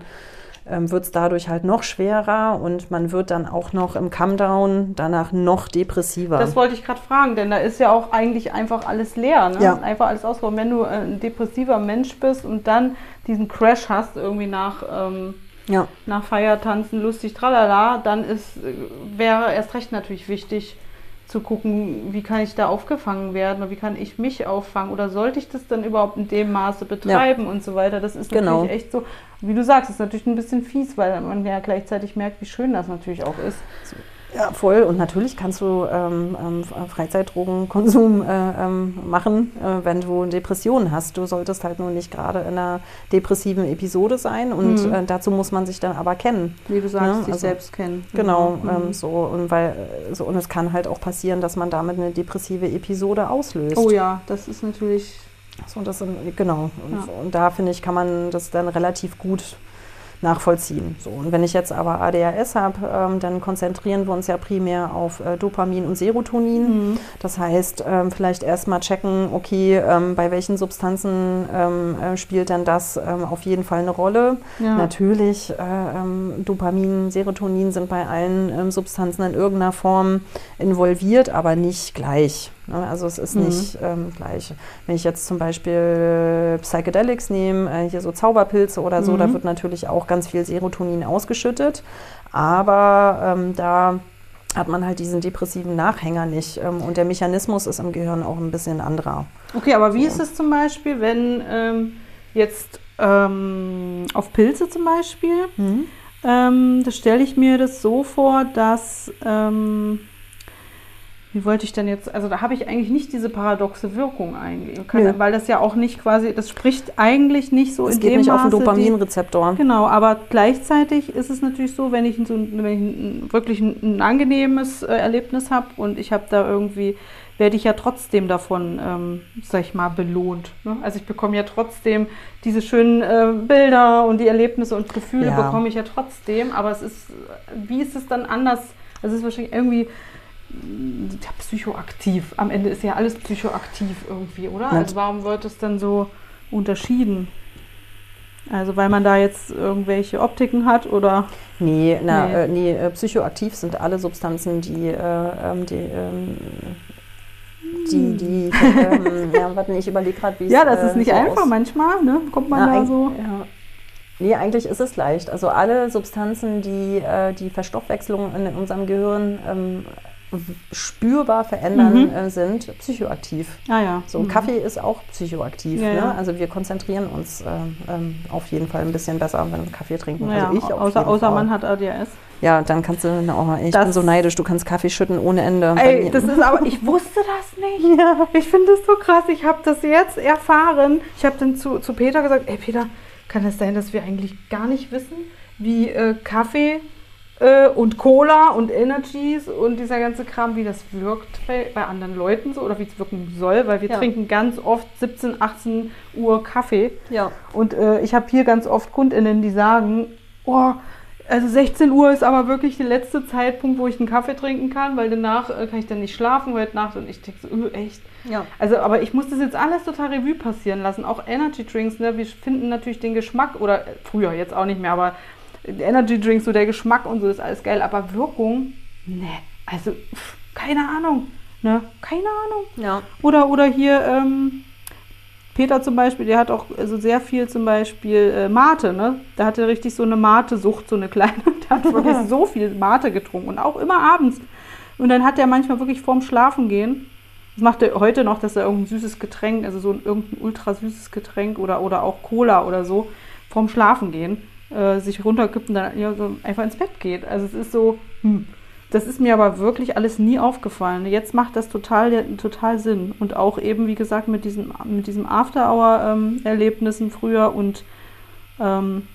Speaker 2: Ähm, wird es dadurch halt noch schwerer und man wird dann auch noch im Come-Down danach noch depressiver.
Speaker 3: Das wollte ich gerade fragen, denn da ist ja auch eigentlich einfach alles leer. Ne?
Speaker 2: Ja.
Speaker 3: Einfach alles ausgeräumt. Wenn du äh, ein depressiver Mensch bist und dann diesen Crash hast, irgendwie nach, ähm,
Speaker 2: ja.
Speaker 3: nach Feiertanzen, lustig, tralala, dann ist, wäre erst recht natürlich wichtig zu gucken, wie kann ich da aufgefangen werden oder wie kann ich mich auffangen oder sollte ich das dann überhaupt in dem Maße betreiben und so weiter. Das ist
Speaker 2: Genau.
Speaker 3: natürlich echt so, wie du sagst, ist natürlich ein bisschen fies, weil man ja gleichzeitig merkt, wie schön das natürlich auch ist.
Speaker 2: Ja, voll. Und natürlich kannst du ähm, ähm, Freizeitdrogenkonsum äh, ähm, machen, äh, wenn du Depressionen hast. Du solltest halt nur nicht gerade in einer depressiven Episode sein. Und
Speaker 3: Mhm.
Speaker 2: äh, dazu muss man sich dann aber kennen.
Speaker 3: Wie du sagst,
Speaker 2: Ja,
Speaker 3: sich
Speaker 2: also-
Speaker 3: selbst kennen.
Speaker 2: Genau,
Speaker 3: Mhm.
Speaker 2: ähm, so und weil äh, so und es kann halt auch passieren, dass man damit eine depressive Episode auslöst.
Speaker 3: Oh ja, das ist natürlich.
Speaker 2: So, das sind, genau. Und,
Speaker 3: Ja.
Speaker 2: und da finde ich, kann man das dann relativ gut nachvollziehen. So, und wenn ich jetzt aber ADHS habe, ähm, dann konzentrieren wir uns ja primär auf äh, Dopamin und Serotonin.
Speaker 3: Mhm.
Speaker 2: Das heißt, ähm, vielleicht erstmal checken, okay, ähm, bei welchen Substanzen ähm, äh, spielt denn das ähm, auf jeden Fall eine Rolle.
Speaker 3: Ja.
Speaker 2: Natürlich, äh, ähm, Dopamin, Serotonin sind bei allen Substanzen in irgendeiner Form involviert, aber nicht gleich. Ne? Also es ist
Speaker 3: Mhm.
Speaker 2: nicht ähm, gleich. Wenn ich jetzt zum Beispiel Psychedelics nehme, äh, hier so Zauberpilze oder so,
Speaker 3: Mhm.
Speaker 2: da wird natürlich auch ganz viel Serotonin ausgeschüttet, aber ähm, da hat man halt diesen depressiven Nachhänger nicht. Ähm, und der Mechanismus ist im Gehirn auch ein bisschen anderer.
Speaker 3: Okay, aber wie ist es zum Beispiel, wenn ähm, jetzt ähm, auf Pilze zum Beispiel, ähm, da stelle ich mir das so vor, dass, wie wollte ich denn jetzt, also da habe ich eigentlich nicht diese paradoxe Wirkung eigentlich, Kann, weil das ja auch nicht quasi, das spricht eigentlich nicht so
Speaker 2: Es
Speaker 3: in
Speaker 2: geht
Speaker 3: dem
Speaker 2: nicht auf den
Speaker 3: Maße die-
Speaker 2: Dopaminrezeptor.
Speaker 3: Genau, aber gleichzeitig ist es natürlich so, wenn ich, so, wenn ich wirklich ein, ein angenehmes äh, Erlebnis habe und ich habe da irgendwie, werde ich ja trotzdem davon, ähm, sag ich mal, belohnt. Ne? Also ich bekomme ja trotzdem diese schönen äh, Bilder und die Erlebnisse und Gefühle
Speaker 2: Ja.
Speaker 3: bekomme ich ja trotzdem, aber es ist, wie ist es dann anders? Also es ist wahrscheinlich irgendwie ja, psychoaktiv. Am Ende ist ja alles psychoaktiv irgendwie, oder?
Speaker 2: Ja.
Speaker 3: Also warum wird es dann so unterschieden? Also weil man da jetzt irgendwelche Optiken hat oder?
Speaker 2: Nee, na,
Speaker 3: Nee.
Speaker 2: Äh, nee äh, psychoaktiv sind alle Substanzen, die, äh, ähm, die, ähm, die, die, ähm, ja, warte, ich überlege gerade, wie es
Speaker 3: Ja, das
Speaker 2: äh,
Speaker 3: ist nicht
Speaker 2: so
Speaker 3: einfach
Speaker 2: aus-
Speaker 3: manchmal, ne? Kommt man
Speaker 2: Na,
Speaker 3: da so.
Speaker 2: Ja. Nee, eigentlich ist es leicht. Also alle Substanzen, die äh, die Verstoffwechslung in unserem Gehirn ähm, spürbar verändern,
Speaker 3: Mhm.
Speaker 2: äh, sind psychoaktiv.
Speaker 3: Ah ja.
Speaker 2: So,
Speaker 3: Mhm.
Speaker 2: Kaffee ist auch psychoaktiv.
Speaker 3: Ja,
Speaker 2: ne?
Speaker 3: ja.
Speaker 2: Also wir konzentrieren uns ähm, ähm, auf jeden Fall ein bisschen besser, wenn wir Kaffee trinken.
Speaker 3: Naja,
Speaker 2: also ich auf
Speaker 3: außer, außer man hat ADHS.
Speaker 2: Ja, dann kannst du, oh, ich
Speaker 3: Das-
Speaker 2: bin so neidisch, du kannst Kaffee schütten ohne Ende.
Speaker 3: Ey, das ist aber, ich wusste das nicht.
Speaker 2: ja.
Speaker 3: Ich finde das so krass. Ich habe das jetzt erfahren. Ich habe dann zu, zu Peter gesagt, ey Peter, kann es sein, dass wir eigentlich gar nicht wissen, wie äh, Kaffee äh, und Cola und Energies und dieser ganze Kram, wie das wirkt bei, bei anderen Leuten so oder wie es wirken soll, weil wir
Speaker 2: Ja.
Speaker 3: trinken ganz oft 17, 18 Uhr Kaffee.
Speaker 2: ja.
Speaker 3: Und äh, ich habe hier ganz oft KundInnen, die sagen, oh, also 16 Uhr ist aber wirklich der letzte Zeitpunkt, wo ich einen Kaffee trinken kann, weil danach äh, kann ich dann nicht schlafen heute Nacht und ich denke so, äh, echt.
Speaker 2: ja.
Speaker 3: Also, aber ich muss das jetzt alles total Revue passieren lassen. Auch Energy Drinks, ne? Wir finden natürlich den Geschmack, oder früher jetzt auch nicht mehr, aber Energy Drinks, so der Geschmack und so ist alles geil. Aber Wirkung, ne, also pff, keine Ahnung, ne? Keine Ahnung.
Speaker 2: ja.
Speaker 3: Oder, oder hier, ähm, Peter zum Beispiel, der hat auch also sehr viel zum Beispiel äh, Mate, ne? Der hatte richtig so eine Mate-Sucht, so eine kleine. Der hat wirklich so viel Mate getrunken und auch immer abends. Und dann hat er manchmal wirklich vorm Schlafen gehen. Das macht er heute noch, dass er irgendein süßes Getränk, also so ein irgendein ultra süßes Getränk oder, oder auch Cola oder so, vorm Schlafen gehen, äh, sich runterkippt und dann ja, so einfach ins Bett geht. Also es ist so, hm. Das ist mir aber wirklich alles nie aufgefallen. Jetzt macht das total, total Sinn. Und auch eben, wie gesagt, mit diesem, mit diesem After-Hour-Erlebnissen früher und ähm,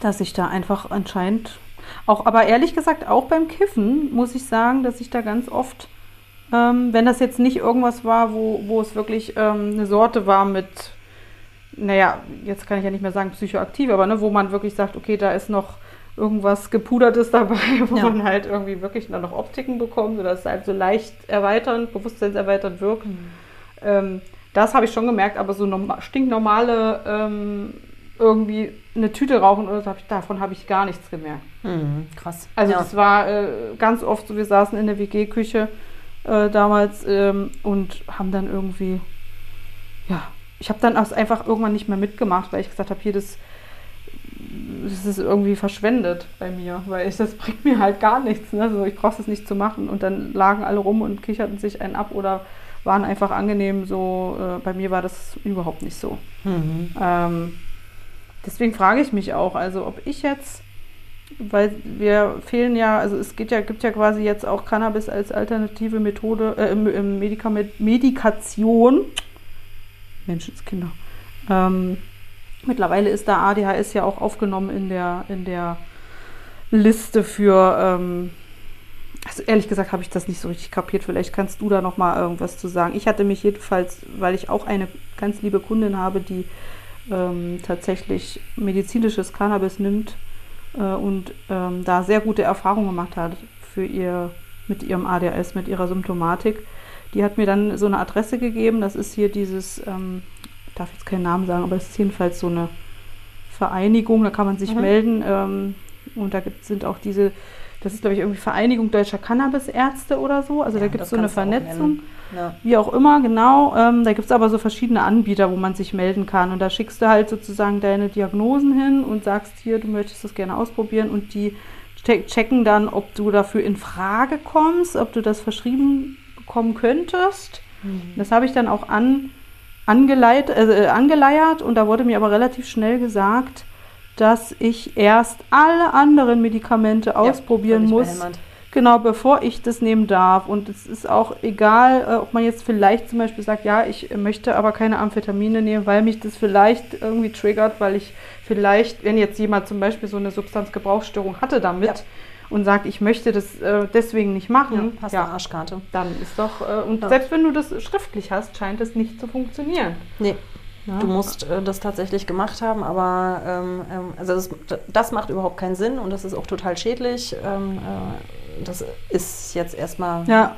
Speaker 3: dass ich da einfach anscheinend auch, aber ehrlich gesagt, auch beim Kiffen muss ich sagen, dass ich da ganz oft, ähm, wenn das jetzt nicht irgendwas war, wo, wo es wirklich ähm, eine Sorte war mit, naja, jetzt kann ich ja nicht mehr sagen psychoaktiv, aber ne, wo man wirklich sagt, okay, da ist noch irgendwas gepudertes dabei, wo
Speaker 2: Ja.
Speaker 3: man halt irgendwie wirklich dann noch Optiken bekommt oder es halt so leicht erweiternd, bewusstseinserweiternd wirkt. Ähm, das habe ich schon gemerkt, aber so norma stinknormale ähm, irgendwie eine Tüte rauchen oder so, davon habe ich gar nichts gemerkt.
Speaker 2: Hm, krass.
Speaker 3: Also
Speaker 2: ja.
Speaker 3: das war äh, ganz oft so, wir saßen in der WG-Küche äh, damals ähm, und haben dann irgendwie, ja, ich habe dann auch einfach irgendwann nicht mehr mitgemacht, weil ich gesagt habe, hier, das, das ist irgendwie verschwendet bei mir, weil ich, das bringt mir halt gar nichts. Ne? So, ich brauche das nicht zu machen. Und dann lagen alle rum und kicherten sich einen ab oder waren einfach angenehm so. Äh, bei mir war das überhaupt nicht so.
Speaker 2: Mhm.
Speaker 3: Ähm, deswegen frage ich mich auch, also ob ich jetzt, weil wir fehlen ja, also es geht ja, gibt ja quasi jetzt auch Cannabis als alternative Methode, äh, Medikament, Medikation, Menschenskinder. Ähm, mittlerweile ist da ADHS ja auch aufgenommen in der, in der Liste für, ähm, also ehrlich gesagt habe ich das nicht so richtig kapiert. Vielleicht kannst du da noch mal irgendwas zu sagen. Ich hatte mich jedenfalls, weil ich auch eine ganz liebe Kundin habe, die ähm, tatsächlich medizinisches Cannabis nimmt äh, und ähm, da sehr gute Erfahrungen gemacht hat für ihr mit ihrem ADHS, mit ihrer Symptomatik. Die hat mir dann so eine Adresse gegeben. Das ist hier dieses, ähm, ich darf jetzt keinen Namen sagen, aber es ist jedenfalls so eine Vereinigung. Da kann man sich
Speaker 2: Mhm.
Speaker 3: melden ähm, und da gibt, sind auch diese das ist, glaube ich, irgendwie Vereinigung deutscher Cannabisärzte oder so. Also
Speaker 2: Ja,
Speaker 3: da gibt es so eine
Speaker 2: auch
Speaker 3: Vernetzung.
Speaker 2: Ja.
Speaker 3: Wie auch immer, genau. Ähm, da gibt es aber so verschiedene Anbieter, wo man sich melden kann. Und da schickst du halt sozusagen deine Diagnosen hin und sagst hier, du möchtest das gerne ausprobieren. Und die che- checken dann, ob du dafür in Frage kommst, ob du das verschrieben bekommen könntest. Das habe ich dann auch an, angeleit, äh, angeleiert und da wurde mir aber relativ schnell gesagt, dass ich erst alle anderen Medikamente ausprobieren
Speaker 2: völlig
Speaker 3: muss. Genau, bevor ich das nehmen darf. Und es ist auch egal, äh, ob man jetzt vielleicht zum Beispiel sagt, ja, ich möchte aber keine Amphetamine nehmen, weil mich das vielleicht irgendwie triggert, weil ich vielleicht, wenn jetzt jemand zum Beispiel so eine Substanzgebrauchsstörung hatte damit
Speaker 2: Ja.
Speaker 3: Und sagt, ich möchte das äh, deswegen nicht
Speaker 2: Ja,
Speaker 3: machen,
Speaker 2: hast
Speaker 3: ja,
Speaker 2: eine Arschkarte.
Speaker 3: dann ist doch, äh, und
Speaker 2: Ja.
Speaker 3: selbst wenn du das schriftlich hast, scheint es nicht zu funktionieren.
Speaker 2: Nee,
Speaker 3: Ja.
Speaker 2: du musst äh, das tatsächlich gemacht haben, aber ähm, ähm, also das, das macht überhaupt keinen Sinn und das ist auch total schädlich. Ähm, äh, das ist jetzt erstmal
Speaker 3: Ja.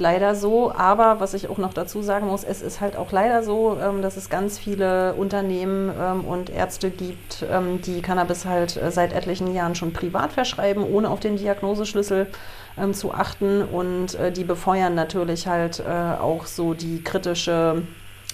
Speaker 2: Leider so. Aber was ich auch noch dazu sagen muss, es ist halt auch leider so, ähm, dass es ganz viele Unternehmen ähm, und Ärzte gibt, ähm, die Cannabis halt äh, seit etlichen Jahren schon privat verschreiben, ohne auf den Diagnoseschlüssel zu achten. Und äh, die befeuern natürlich halt äh, auch so die kritische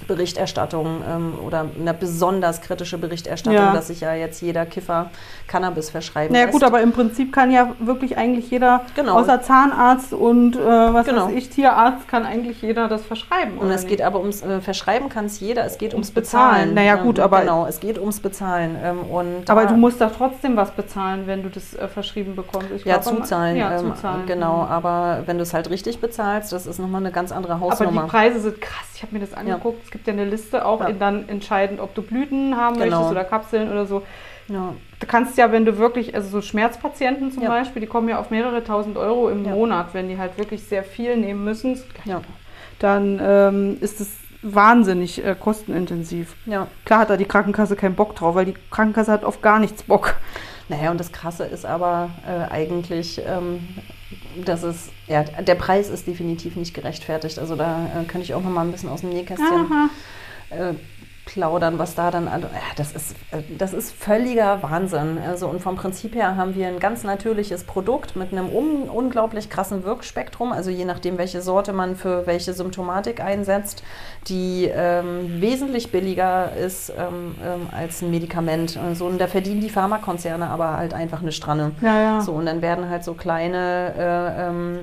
Speaker 2: Berichterstattung ähm, oder eine besonders kritische Berichterstattung,
Speaker 3: Ja.
Speaker 2: dass sich ja jetzt jeder Kiffer Cannabis verschreiben
Speaker 3: Naja
Speaker 2: lässt.
Speaker 3: gut, aber im Prinzip kann ja wirklich eigentlich jeder,
Speaker 2: Genau.
Speaker 3: außer Zahnarzt und äh, was
Speaker 2: Genau.
Speaker 3: weiß ich, Tierarzt, kann eigentlich jeder das verschreiben.
Speaker 2: Und es
Speaker 3: nicht?
Speaker 2: geht aber ums äh, Verschreiben kann es jeder, es geht ums,
Speaker 3: Ums Bezahlen.
Speaker 2: Bezahlen.
Speaker 3: Naja, gut,
Speaker 2: Ähm,
Speaker 3: aber-
Speaker 2: Genau, es geht ums Bezahlen. Ähm, und
Speaker 3: aber
Speaker 2: da-
Speaker 3: du musst doch trotzdem was bezahlen, wenn du das äh, verschrieben bekommst. Ich
Speaker 2: ja,
Speaker 3: glaub, man-
Speaker 2: zuzahlen.
Speaker 3: Ja,
Speaker 2: ähm,
Speaker 3: zuzahlen.
Speaker 2: Genau,
Speaker 3: Mhm.
Speaker 2: aber wenn du es halt richtig bezahlst, das ist nochmal eine ganz andere
Speaker 3: Aber die
Speaker 2: Hausnummer.
Speaker 3: Preise sind krass. Ich habe mir das angeguckt. Es gibt ja eine Liste auch,
Speaker 2: Ja.
Speaker 3: in dann entscheidend, ob du Blüten haben
Speaker 2: Genau.
Speaker 3: möchtest oder Kapseln oder so.
Speaker 2: ja.
Speaker 3: Du kannst ja, wenn du wirklich, also so Schmerzpatienten zum
Speaker 2: Ja.
Speaker 3: Beispiel, die kommen ja auf mehrere tausend Euro im. Monat, wenn die halt wirklich sehr viel nehmen müssen, dann ähm, ist es wahnsinnig äh, kostenintensiv.
Speaker 2: ja.
Speaker 3: Klar hat da die Krankenkasse keinen Bock drauf, weil die Krankenkasse hat auf gar nichts Bock.
Speaker 2: Naja, und das Krasse ist aber äh, eigentlich, ähm, dass es, ja, der Preis ist definitiv nicht gerechtfertigt. Also da äh, kann ich auch noch mal ein bisschen aus dem Nähkästchen äh, plaudern, was da dann, das ist, äh, das ist völliger Wahnsinn. Also und vom Prinzip her haben wir ein ganz natürliches Produkt mit einem un unglaublich krassen Wirkspektrum, also je nachdem, welche Sorte man für welche Symptomatik einsetzt, die ähm, wesentlich billiger ist ähm, ähm, als ein Medikament. So, und da verdienen die Pharmakonzerne aber halt einfach eine Stranne.
Speaker 3: Ja, ja.
Speaker 2: So, und dann werden halt so kleine äh, ähm,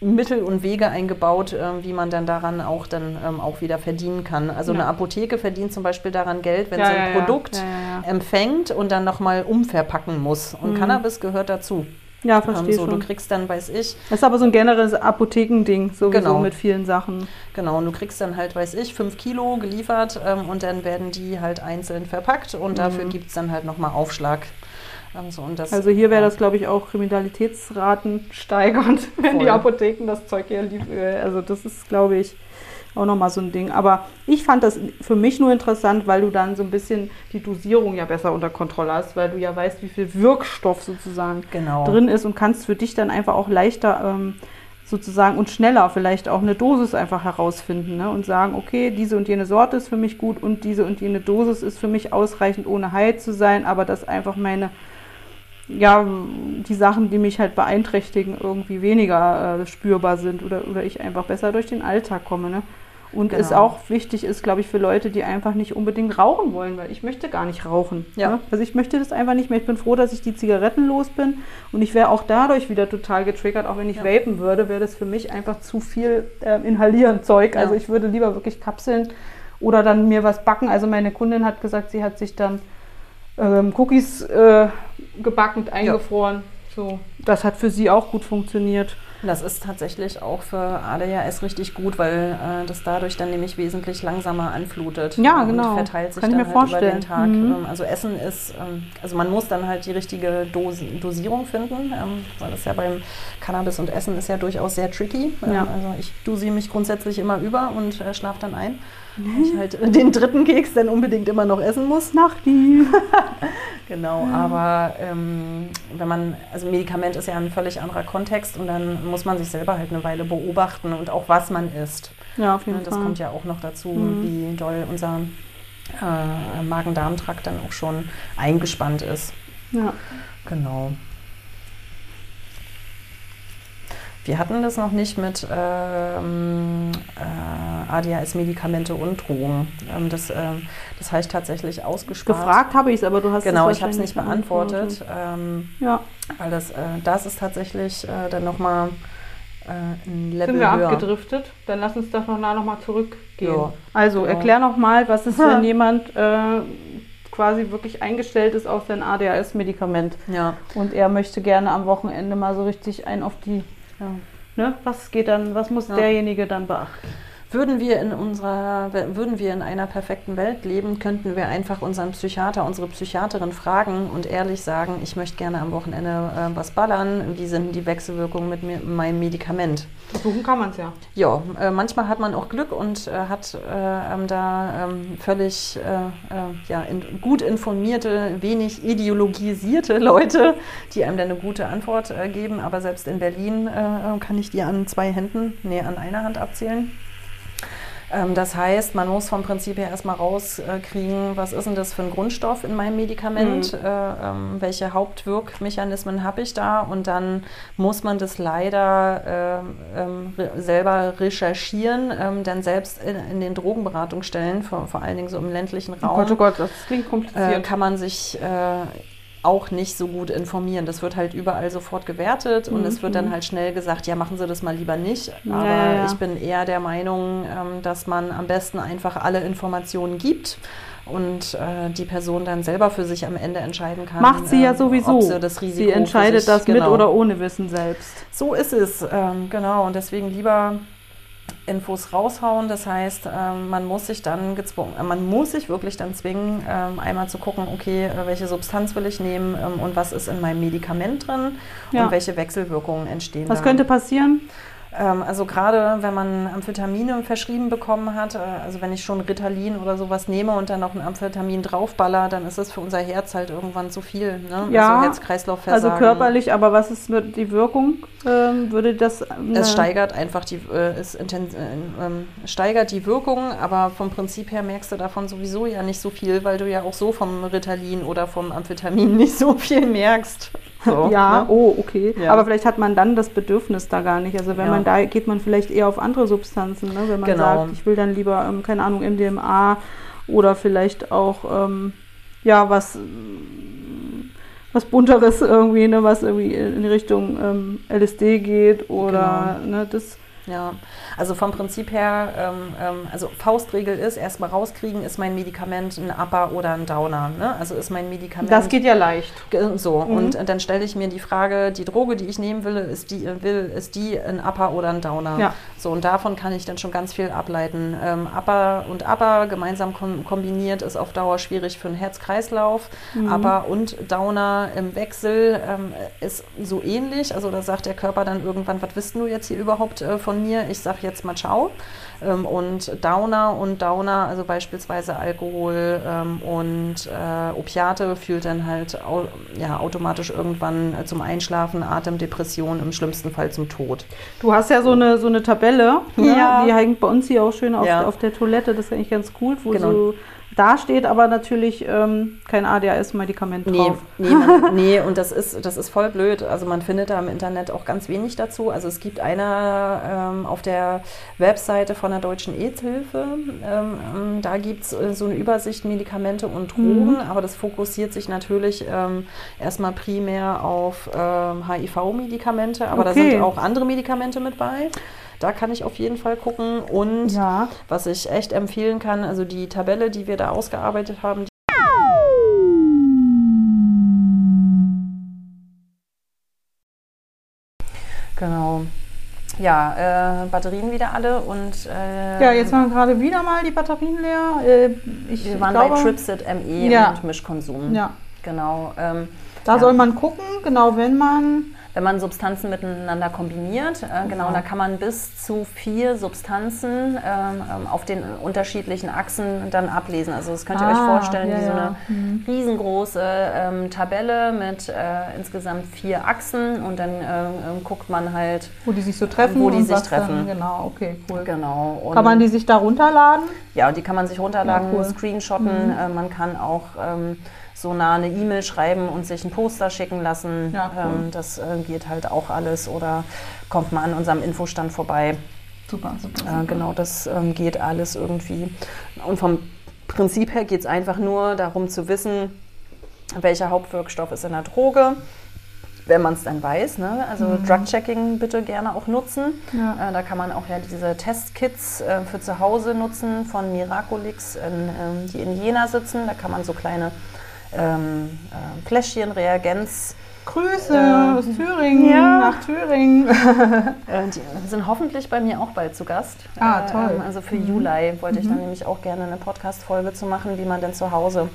Speaker 2: Mittel und Wege eingebaut, äh, wie man dann daran auch dann ähm, auch wieder verdienen kann. Also
Speaker 3: Ja.
Speaker 2: eine Apotheke verdient zum Beispiel daran Geld, wenn
Speaker 3: Ja,
Speaker 2: sie ein
Speaker 3: ja.
Speaker 2: Produkt empfängt und dann nochmal umverpacken muss. Und
Speaker 3: Mhm.
Speaker 2: Cannabis gehört dazu.
Speaker 3: Ja,
Speaker 2: Ähm,
Speaker 3: verstehe
Speaker 2: so, du
Speaker 3: schon.
Speaker 2: kriegst dann, weiß ich,
Speaker 3: Das ist aber so ein generelles Apothekending, sowieso
Speaker 2: Genau.
Speaker 3: mit vielen Sachen.
Speaker 2: genau, und du kriegst dann halt, weiß ich, fünf Kilo geliefert ähm, und dann werden die halt einzeln verpackt und dafür
Speaker 3: Mhm.
Speaker 2: gibt es dann halt nochmal Aufschlag. So, das,
Speaker 3: Also hier wäre das, glaube ich, auch Kriminalitätsraten steigernd, wenn
Speaker 2: Voll.
Speaker 3: die Apotheken das Zeug hier liefern. Also das ist, glaube ich, auch nochmal so ein Ding. Aber ich fand das für mich nur interessant, weil du dann so ein bisschen die Dosierung ja besser unter Kontrolle hast, weil du ja weißt, wie viel Wirkstoff sozusagen
Speaker 2: Genau.
Speaker 3: drin ist und kannst für dich dann einfach auch leichter ähm, sozusagen und schneller vielleicht auch eine Dosis einfach herausfinden ne? und sagen, okay, diese und jene Sorte ist für mich gut und diese und jene Dosis ist für mich ausreichend, ohne high zu sein, aber dass einfach meine, ja, die Sachen, die mich halt beeinträchtigen, irgendwie weniger äh, spürbar sind oder, oder ich einfach besser durch den Alltag komme. Ne? Und es
Speaker 2: Genau.
Speaker 3: auch wichtig ist, glaube ich, für Leute, die einfach nicht unbedingt rauchen wollen, weil ich möchte gar nicht rauchen.
Speaker 2: Ja.
Speaker 3: Ne? Also ich möchte das einfach nicht mehr. Ich bin froh, dass ich die Zigaretten los bin und ich wäre auch dadurch wieder total getriggert. Auch wenn ich
Speaker 2: Ja.
Speaker 3: vapen würde, wäre das für mich einfach zu viel ähm, inhalieren Zeug.
Speaker 2: Ja.
Speaker 3: Also ich würde lieber wirklich Kapseln oder dann mir was backen. Also meine Kundin hat gesagt, sie hat sich dann ähm, Cookies äh, gebacken, und eingefroren. So, das hat für sie auch gut funktioniert.
Speaker 2: Das ist tatsächlich auch für ADHS richtig gut, weil äh, das dadurch dann nämlich wesentlich langsamer anflutet.
Speaker 3: Ja,
Speaker 2: und
Speaker 3: genau.
Speaker 2: verteilt sich
Speaker 3: Kann ich
Speaker 2: dann
Speaker 3: mir
Speaker 2: halt über
Speaker 3: vorstellen.
Speaker 2: den Tag.
Speaker 3: Mhm.
Speaker 2: Ähm, Also Essen ist, ähm, also man muss dann halt die richtige Dos Dosierung finden, ähm, weil das ja beim Cannabis und Essen ist ja durchaus sehr tricky. Ähm,
Speaker 3: Ja.
Speaker 2: Also ich dosiere mich grundsätzlich immer über und äh, schlafe dann ein. Weil ich halt äh, den dritten Keks dann unbedingt immer noch essen muss.
Speaker 3: Nachti.
Speaker 2: Genau, aber ähm, wenn man, also Medikament ist ja ein völlig anderer Kontext und dann muss man sich selber halt eine Weile beobachten und auch was man isst.
Speaker 3: Ja, auf jeden
Speaker 2: Ne, Das
Speaker 3: Fall.
Speaker 2: kommt ja auch noch dazu,
Speaker 3: Mhm.
Speaker 2: wie doll unser äh, Magen-Darm-Trakt dann auch schon eingespannt ist.
Speaker 3: Ja.
Speaker 2: Genau. Wir hatten das noch nicht mit ähm, äh, ADHS-Medikamente und Drogen. Ähm, das, ähm, das habe ich tatsächlich ausgespart.
Speaker 3: Gefragt habe ich es, aber du hast
Speaker 2: Genau,
Speaker 3: es
Speaker 2: ich habe es nicht beantwortet, ähm,
Speaker 3: Ja,
Speaker 2: weil das, äh, das ist tatsächlich äh, dann nochmal äh, ein Level
Speaker 3: sind wir
Speaker 2: höher.
Speaker 3: abgedriftet? Dann lass uns doch noch nochmal zurückgehen.
Speaker 2: Ja,
Speaker 3: also
Speaker 2: genau.
Speaker 3: erklär noch mal, was ist, wenn jemand äh, quasi wirklich eingestellt ist auf sein ADHS-Medikament
Speaker 2: Ja,
Speaker 3: und er möchte gerne am Wochenende mal so richtig ein auf die,
Speaker 2: ja.
Speaker 3: ne? Was geht dann, was muss
Speaker 2: Ja.
Speaker 3: derjenige dann beachten?
Speaker 2: Würden wir in unserer, würden wir in einer perfekten Welt leben, könnten wir einfach unseren Psychiater, unsere Psychiaterin fragen und ehrlich sagen, ich möchte gerne am Wochenende äh, was ballern. Wie sind die Wechselwirkungen mit mir, meinem Medikament?
Speaker 3: Versuchen kann man es ja.
Speaker 2: Ja, äh, manchmal hat man auch Glück und äh, hat äh, da ähm, völlig äh, äh, ja, in, gut informierte, wenig ideologisierte Leute, die einem dann eine gute Antwort geben. Aber selbst in Berlin kann ich die an zwei Händen, nee, an einer Hand abzählen. Ähm, das heißt, man muss vom Prinzip her erstmal rauskriegen, was ist denn das für ein Grundstoff in meinem Medikament, mhm. äh, ähm, welche Hauptwirkmechanismen habe ich da und dann muss man das leider äh, ähm, re selber recherchieren, ähm, denn selbst in, in, den Drogenberatungsstellen, vor, vor allen Dingen so im ländlichen Raum,
Speaker 3: oh Gott, oh Gott, das klingt kompliziert.
Speaker 2: Äh, kann man sich äh, auch nicht so gut informieren. Das wird halt überall sofort gewertet und mhm. es wird dann mhm. halt schnell gesagt, ja, machen Sie das mal lieber nicht. Aber ja, ja. ich bin eher der Meinung, ähm, dass man am besten einfach alle Informationen gibt und äh, die Person dann selber für sich am Ende entscheiden kann.
Speaker 3: Macht sie ja ähm, sowieso. sie das Risiko sie entscheidet sich, das genau. mit oder ohne Wissen selbst.
Speaker 2: So ist es, ähm, genau. Und deswegen lieber Infos raushauen. Das heißt, ähm, man muss sich dann gezwungen, äh, man muss sich wirklich dann zwingen, ähm, einmal zu gucken, okay, äh, welche Substanz will ich nehmen ähm, und was ist in meinem Medikament drin ja. und welche Wechselwirkungen entstehen.
Speaker 3: Was da. könnte passieren?
Speaker 2: Ähm, also gerade wenn man Amphetamine verschrieben bekommen hat, äh, also wenn ich schon Ritalin oder sowas nehme und dann noch ein Amphetamin draufballer, dann ist das für unser Herz halt irgendwann zu viel.
Speaker 3: Ne? Ja, also Herz-Kreislauf-Versagen. Also körperlich, aber was ist mit die Wirkung? Ähm, würde das? Äh,
Speaker 2: es steigert einfach die, äh, es intens, äh, ähm, steigert die Wirkung, aber vom Prinzip her merkst du davon sowieso ja nicht so viel, weil du ja auch so vom Ritalin oder vom Amphetamin nicht so viel merkst.
Speaker 3: So, ja, ne? oh, okay. Ja. Aber vielleicht hat man dann das Bedürfnis da gar nicht. Also wenn ja. man da geht man vielleicht eher auf andere Substanzen, ne? wenn man genau. sagt, ich will dann lieber, ähm, keine Ahnung, MDMA oder vielleicht auch ähm, ja was was bunteres irgendwie, ne, was irgendwie in Richtung ähm, LSD geht oder genau. ne, das
Speaker 2: ja, also vom Prinzip her, ähm, ähm, also Faustregel ist, erstmal rauskriegen, ist mein Medikament ein Upper oder ein Downer. Ne? Also ist mein Medikament.
Speaker 3: Das geht ja leicht.
Speaker 2: So, mhm. und dann stelle ich mir die Frage, die Droge, die ich nehmen will, ist die, will, ist die ein Upper oder ein Downer? Ja. So, und davon kann ich dann schon ganz viel ableiten. Ähm, Upper und Upper gemeinsam kom kombiniert ist auf Dauer schwierig für einen Herz-Kreislauf. Mhm. Upper und Downer im Wechsel ähm, ist so ähnlich. Also da sagt der Körper dann irgendwann, was wissen du jetzt hier überhaupt äh, von von mir, ich sage jetzt mal Ciao. Ähm, und Downer und Downer, also beispielsweise Alkohol ähm, und äh, Opiate, führt dann halt au ja, automatisch irgendwann äh, zum Einschlafen, Atemdepression, im schlimmsten Fall zum Tod.
Speaker 3: Du hast ja so eine, so eine Tabelle, ne? ja. die hängt bei uns hier auch schön auf, ja. auf der Toilette, das ist eigentlich ganz cool, wo genau. so da steht aber natürlich ähm, kein ADHS-Medikament drauf.
Speaker 2: Nee, man, nee, und das ist, das ist voll blöd. Also man findet da im Internet auch ganz wenig dazu. Also es gibt eine ähm, auf der Webseite von der Deutschen AIDS-Hilfe, ähm, da gibt es äh, so eine Übersicht Medikamente und Drogen, mhm. aber das fokussiert sich natürlich ähm, erstmal primär auf HIV-Medikamente, ähm, aber okay. da sind auch andere Medikamente mit bei. Da kann ich auf jeden Fall gucken. Und ja. was ich echt empfehlen kann, also die Tabelle, die wir da ausgearbeitet haben, Genau. Ja, äh, Batterien wieder alle und.
Speaker 3: Äh, ja, jetzt waren gerade wieder mal die Batterien leer. Äh,
Speaker 2: ich wir waren glaube, bei Tripsit ME ja. und Mischkonsum. Ja. Genau. Ähm,
Speaker 3: da ja. soll man gucken, genau wenn man
Speaker 2: wenn man Substanzen miteinander kombiniert. Äh, genau, da kann man bis zu vier Substanzen ähm, ähm, auf den unterschiedlichen Achsen dann ablesen. Also das könnt ihr ah, euch vorstellen, ja, wie so eine mhm. riesengroße ähm, Tabelle mit äh, insgesamt vier Achsen und dann äh, guckt man halt,
Speaker 3: wo die sich so treffen.
Speaker 2: Wo die sich treffen.
Speaker 3: Dann, genau, okay, cool.
Speaker 2: Genau.
Speaker 3: Und kann man die sich da runterladen?
Speaker 2: Ja, die kann man sich runterladen, ja, cool. screenshotten. Mhm. Äh, man kann auch ähm, so nah eine E-Mail schreiben und sich ein Poster schicken lassen. Ja, cool. ähm, das äh, geht halt auch alles. Oder kommt mal an unserem Infostand vorbei.
Speaker 3: Super, super. super.
Speaker 2: Äh, genau, das ähm, geht alles irgendwie. Und vom Prinzip her geht es einfach nur darum zu wissen, welcher Hauptwirkstoff ist in der Droge wenn man es dann weiß. Ne? Also mhm. Drug-Checking bitte gerne auch nutzen. Ja. Äh, da kann man auch ja diese Testkits äh, für zu Hause nutzen von Miraculix, in, äh, die in Jena sitzen. Da kann man so kleine ähm, äh, Fläschchen, Reagenz
Speaker 3: Grüße
Speaker 2: Ähm,
Speaker 3: aus Thüringen,
Speaker 2: ja.
Speaker 3: nach Thüringen.
Speaker 2: Äh, Die sind hoffentlich bei mir auch bald zu Gast.
Speaker 3: Ah,
Speaker 2: Äh,
Speaker 3: toll.
Speaker 2: ähm, Also für Juli wollte ich dann nämlich auch gerne eine Podcast-Folge zu machen, wie man denn zu Hause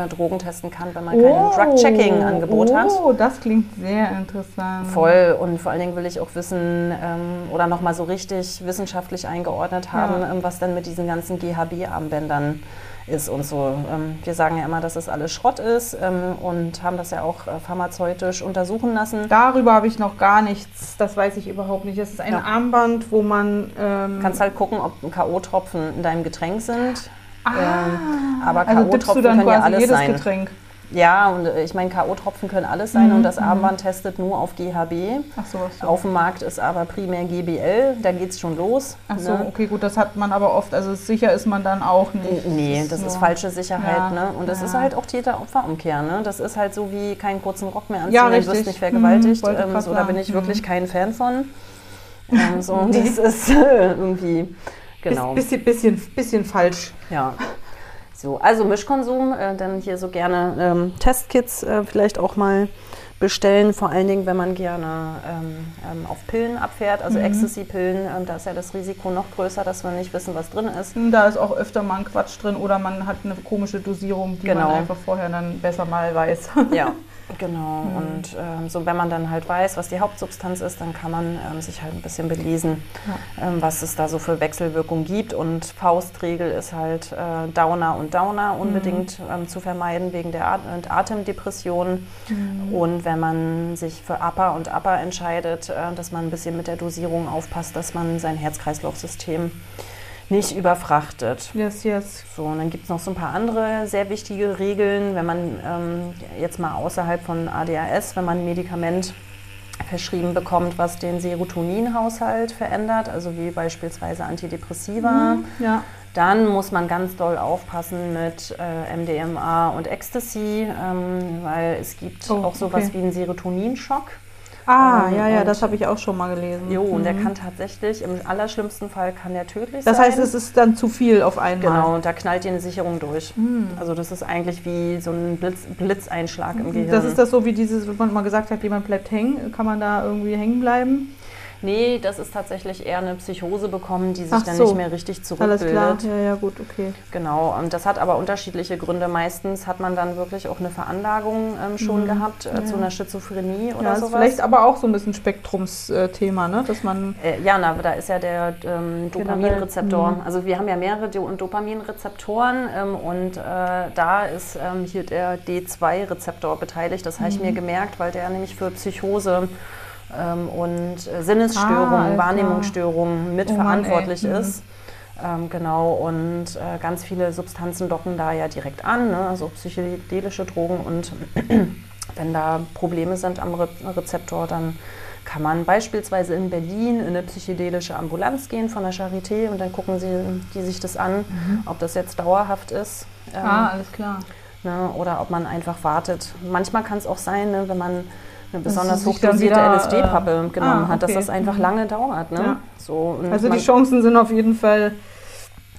Speaker 2: äh, Drogen testen kann, wenn man kein Drug-Checking-Angebot hat.
Speaker 3: Oh, das klingt sehr interessant.
Speaker 2: Voll und vor allen Dingen will ich auch wissen ähm, oder nochmal so richtig wissenschaftlich eingeordnet haben,
Speaker 3: Ja.
Speaker 2: ähm, was denn mit diesen ganzen GHB-Armbändern ist und so. Ähm, wir sagen ja immer, dass es alles Schrott ist ähm, und haben das ja auch äh, pharmazeutisch untersuchen lassen.
Speaker 3: Darüber habe ich noch gar nichts, das weiß ich überhaupt nicht. Es ist ein
Speaker 2: Ja.
Speaker 3: Armband, wo man. Ähm,
Speaker 2: Du kannst halt gucken, ob K.O.-Tropfen in deinem Getränk sind.
Speaker 3: ah,
Speaker 2: ähm, aber
Speaker 3: also
Speaker 2: K.O.-Tropfen können ja alles
Speaker 3: jedes
Speaker 2: sein.
Speaker 3: Getränk.
Speaker 2: Ja, und äh, ich meine, K.O.-Tropfen können alles sein
Speaker 3: Mhm,
Speaker 2: und das
Speaker 3: mhm.
Speaker 2: Armband testet nur auf GHB.
Speaker 3: Ach so, ach so.
Speaker 2: Auf dem Markt ist aber primär GBL, da geht es schon los.
Speaker 3: Ach so,
Speaker 2: ne?
Speaker 3: okay, gut, das hat man aber oft, also sicher ist man dann auch nicht.
Speaker 2: Nee, das ist
Speaker 3: nur-
Speaker 2: falsche Sicherheit.
Speaker 3: Ja,
Speaker 2: Ne? Und das
Speaker 3: ja.
Speaker 2: ist halt auch Täter-Opfer-Umkehr. Ne? Das ist halt so wie keinen kurzen Rock mehr anziehen,
Speaker 3: Ja,
Speaker 2: dann wirst nicht vergewaltigt.
Speaker 3: Mhm,
Speaker 2: ähm, so, da bin ich wirklich
Speaker 3: Mhm.
Speaker 2: kein Fan von. Ähm, so, Das ist äh, irgendwie, genau.
Speaker 3: Biss- Bisschen, bisschen, bisschen falsch.
Speaker 2: Ja. So, also Mischkonsum, äh, dann hier so gerne ähm, Testkits äh, vielleicht auch mal bestellen, vor allen Dingen, wenn man gerne ähm, ähm, auf Pillen abfährt, also Ecstasy-Pillen, ähm, da ist ja das Risiko noch größer, dass wir nicht wissen, was drin ist.
Speaker 3: Da ist auch öfter mal ein Quatsch drin oder man hat eine komische Dosierung, die
Speaker 2: Genau.
Speaker 3: man einfach vorher dann besser mal weiß.
Speaker 2: Ja, genau. Und ähm, so, wenn man dann halt weiß, was die Hauptsubstanz ist, dann kann man ähm, sich halt ein bisschen belesen, ähm, was es da so für Wechselwirkungen gibt. Und Faustregel ist halt äh, Downer und Downer unbedingt ähm, zu vermeiden wegen der At und Atemdepression. Und wenn man sich für Upper und Upper entscheidet, äh, dass man ein bisschen mit der Dosierung aufpasst, dass man sein Herz-Kreislauf-System nicht überfrachtet.
Speaker 3: Yes, yes.
Speaker 2: So, und dann gibt es noch so ein paar andere sehr wichtige Regeln, wenn man ähm, jetzt mal außerhalb von ADHS, wenn man ein Medikament verschrieben bekommt, was den Serotoninhaushalt verändert, also wie beispielsweise Antidepressiva,
Speaker 3: Ja.
Speaker 2: dann muss man ganz doll aufpassen mit äh, MDMA und Ecstasy, ähm, weil es gibt
Speaker 3: Oh,
Speaker 2: auch sowas
Speaker 3: okay.
Speaker 2: wie einen Serotoninschock.
Speaker 3: Ah,
Speaker 2: Ähm,
Speaker 3: ja, ja, das habe ich auch schon mal gelesen.
Speaker 2: Jo, und der
Speaker 3: Mhm.
Speaker 2: kann tatsächlich, im allerschlimmsten Fall kann der tödlich
Speaker 3: Das
Speaker 2: sein.
Speaker 3: heißt, es ist dann zu viel auf einmal.
Speaker 2: Genau, und da knallt dir eine Sicherung durch. Also das ist eigentlich wie so ein Blitz, Blitzeinschlag im Gehirn.
Speaker 3: Das ist das so wie dieses, wo man mal gesagt hat, jemand bleibt hängen. Kann man da irgendwie hängen bleiben?
Speaker 2: Nee, das ist tatsächlich eher eine Psychose bekommen, die sich
Speaker 3: Ach
Speaker 2: dann
Speaker 3: so.
Speaker 2: nicht mehr richtig
Speaker 3: Alles klar.
Speaker 2: zurückbildet.
Speaker 3: Ja, ja, gut, okay.
Speaker 2: Genau, und das hat aber unterschiedliche Gründe. Meistens hat man dann wirklich auch eine Veranlagung ähm, schon gehabt äh, zu einer Schizophrenie oder
Speaker 3: Mhm. Ja, ist
Speaker 2: sowas.
Speaker 3: vielleicht aber auch so ein bisschen Spektrumsthema, ne? Dass man.
Speaker 2: Äh, ja, na, da ist ja der ähm, Dopaminrezeptor.
Speaker 3: Mhm.
Speaker 2: Also wir haben ja mehrere Do Dopaminrezeptoren ähm, und äh, da ist ähm, hier der D2-Rezeptor beteiligt. Das habe ich
Speaker 3: Mhm.
Speaker 2: mir gemerkt, weil der nämlich für Psychose ähm, und äh, Sinnesstörungen,
Speaker 3: Ah.
Speaker 2: Wahrnehmungsstörungen
Speaker 3: Oh
Speaker 2: mitverantwortlich.
Speaker 3: Mhm.
Speaker 2: ist. Ähm, genau, und äh, ganz viele Substanzen docken da ja direkt an, ne? also psychedelische Drogen. Und wenn da Probleme sind am Re Rezeptor, dann kann man beispielsweise in Berlin in eine psychedelische Ambulanz gehen von der Charité und dann gucken sie die sich das an, ob das jetzt dauerhaft ist. ähm,
Speaker 3: Ah, alles klar.
Speaker 2: ne, oder ob man einfach wartet. Manchmal kann es auch sein, ne, wenn man eine besonders hochdosierte LSD-Pappe
Speaker 3: äh,
Speaker 2: genommen
Speaker 3: ah,
Speaker 2: hat, dass
Speaker 3: okay.
Speaker 2: das einfach
Speaker 3: Mhm.
Speaker 2: lange dauert. Ne?
Speaker 3: Ja.
Speaker 2: So,
Speaker 3: Also die Chancen sind auf jeden Fall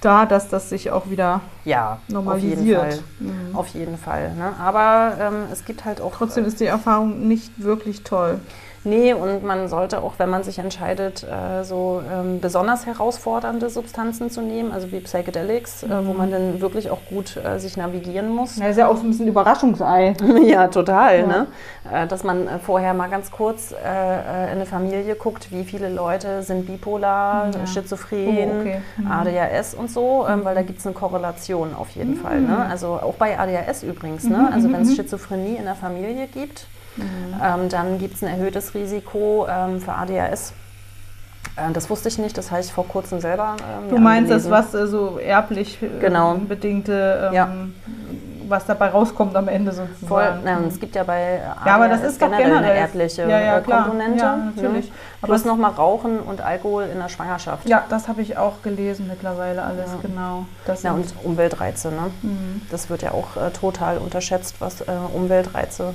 Speaker 3: da, dass das sich auch wieder
Speaker 2: ja,
Speaker 3: normalisiert.
Speaker 2: Auf jeden Fall.
Speaker 3: Mhm.
Speaker 2: Auf jeden Fall. Ne? Aber ähm, es gibt halt auch.
Speaker 3: Trotzdem ist die Erfahrung nicht wirklich toll.
Speaker 2: Nee, und man sollte auch, wenn man sich entscheidet, äh, so ähm, besonders herausfordernde Substanzen zu nehmen, also wie Psychedelics, äh, wo man dann wirklich auch gut äh, sich navigieren muss.
Speaker 3: Ja, ist ja auch so ein bisschen Überraschungsei.
Speaker 2: Ja, total.
Speaker 3: Ja.
Speaker 2: Ne? Dass man vorher mal ganz kurz in eine Familie guckt, wie viele Leute sind bipolar,
Speaker 3: Ja.
Speaker 2: schizophren,
Speaker 3: Oh, okay. Mhm.
Speaker 2: ADHS und so, ähm, weil da gibt es eine Korrelation auf jeden Fall.
Speaker 3: Mhm.
Speaker 2: Ne? Also auch bei ADHS übrigens. Ne? Also wenn es Schizophrenie in der Familie gibt, ähm, dann gibt es ein erhöhtes Risiko ähm, für ADHS. Äh, das wusste ich nicht, das habe ich vor kurzem selber ähm,
Speaker 3: Du meinst das, was äh, so erblich äh,
Speaker 2: Genau.
Speaker 3: bedingte, ähm,
Speaker 2: Ja.
Speaker 3: was dabei rauskommt am Ende sozusagen.
Speaker 2: Voll, na, es gibt ja bei ADHS
Speaker 3: Ja, aber das ist
Speaker 2: generell,
Speaker 3: generell
Speaker 2: eine erbliche
Speaker 3: Ja, ja, klar.
Speaker 2: Komponente.
Speaker 3: Ja, natürlich.
Speaker 2: Ne?
Speaker 3: Aber
Speaker 2: Plus nochmal Rauchen und Alkohol in der Schwangerschaft.
Speaker 3: Ja, das habe ich auch gelesen mittlerweile alles,
Speaker 2: Ja.
Speaker 3: genau. Das
Speaker 2: Ja,
Speaker 3: sind-
Speaker 2: und Umweltreize. Ne?
Speaker 3: Mhm.
Speaker 2: Das wird ja auch total unterschätzt, was Umweltreize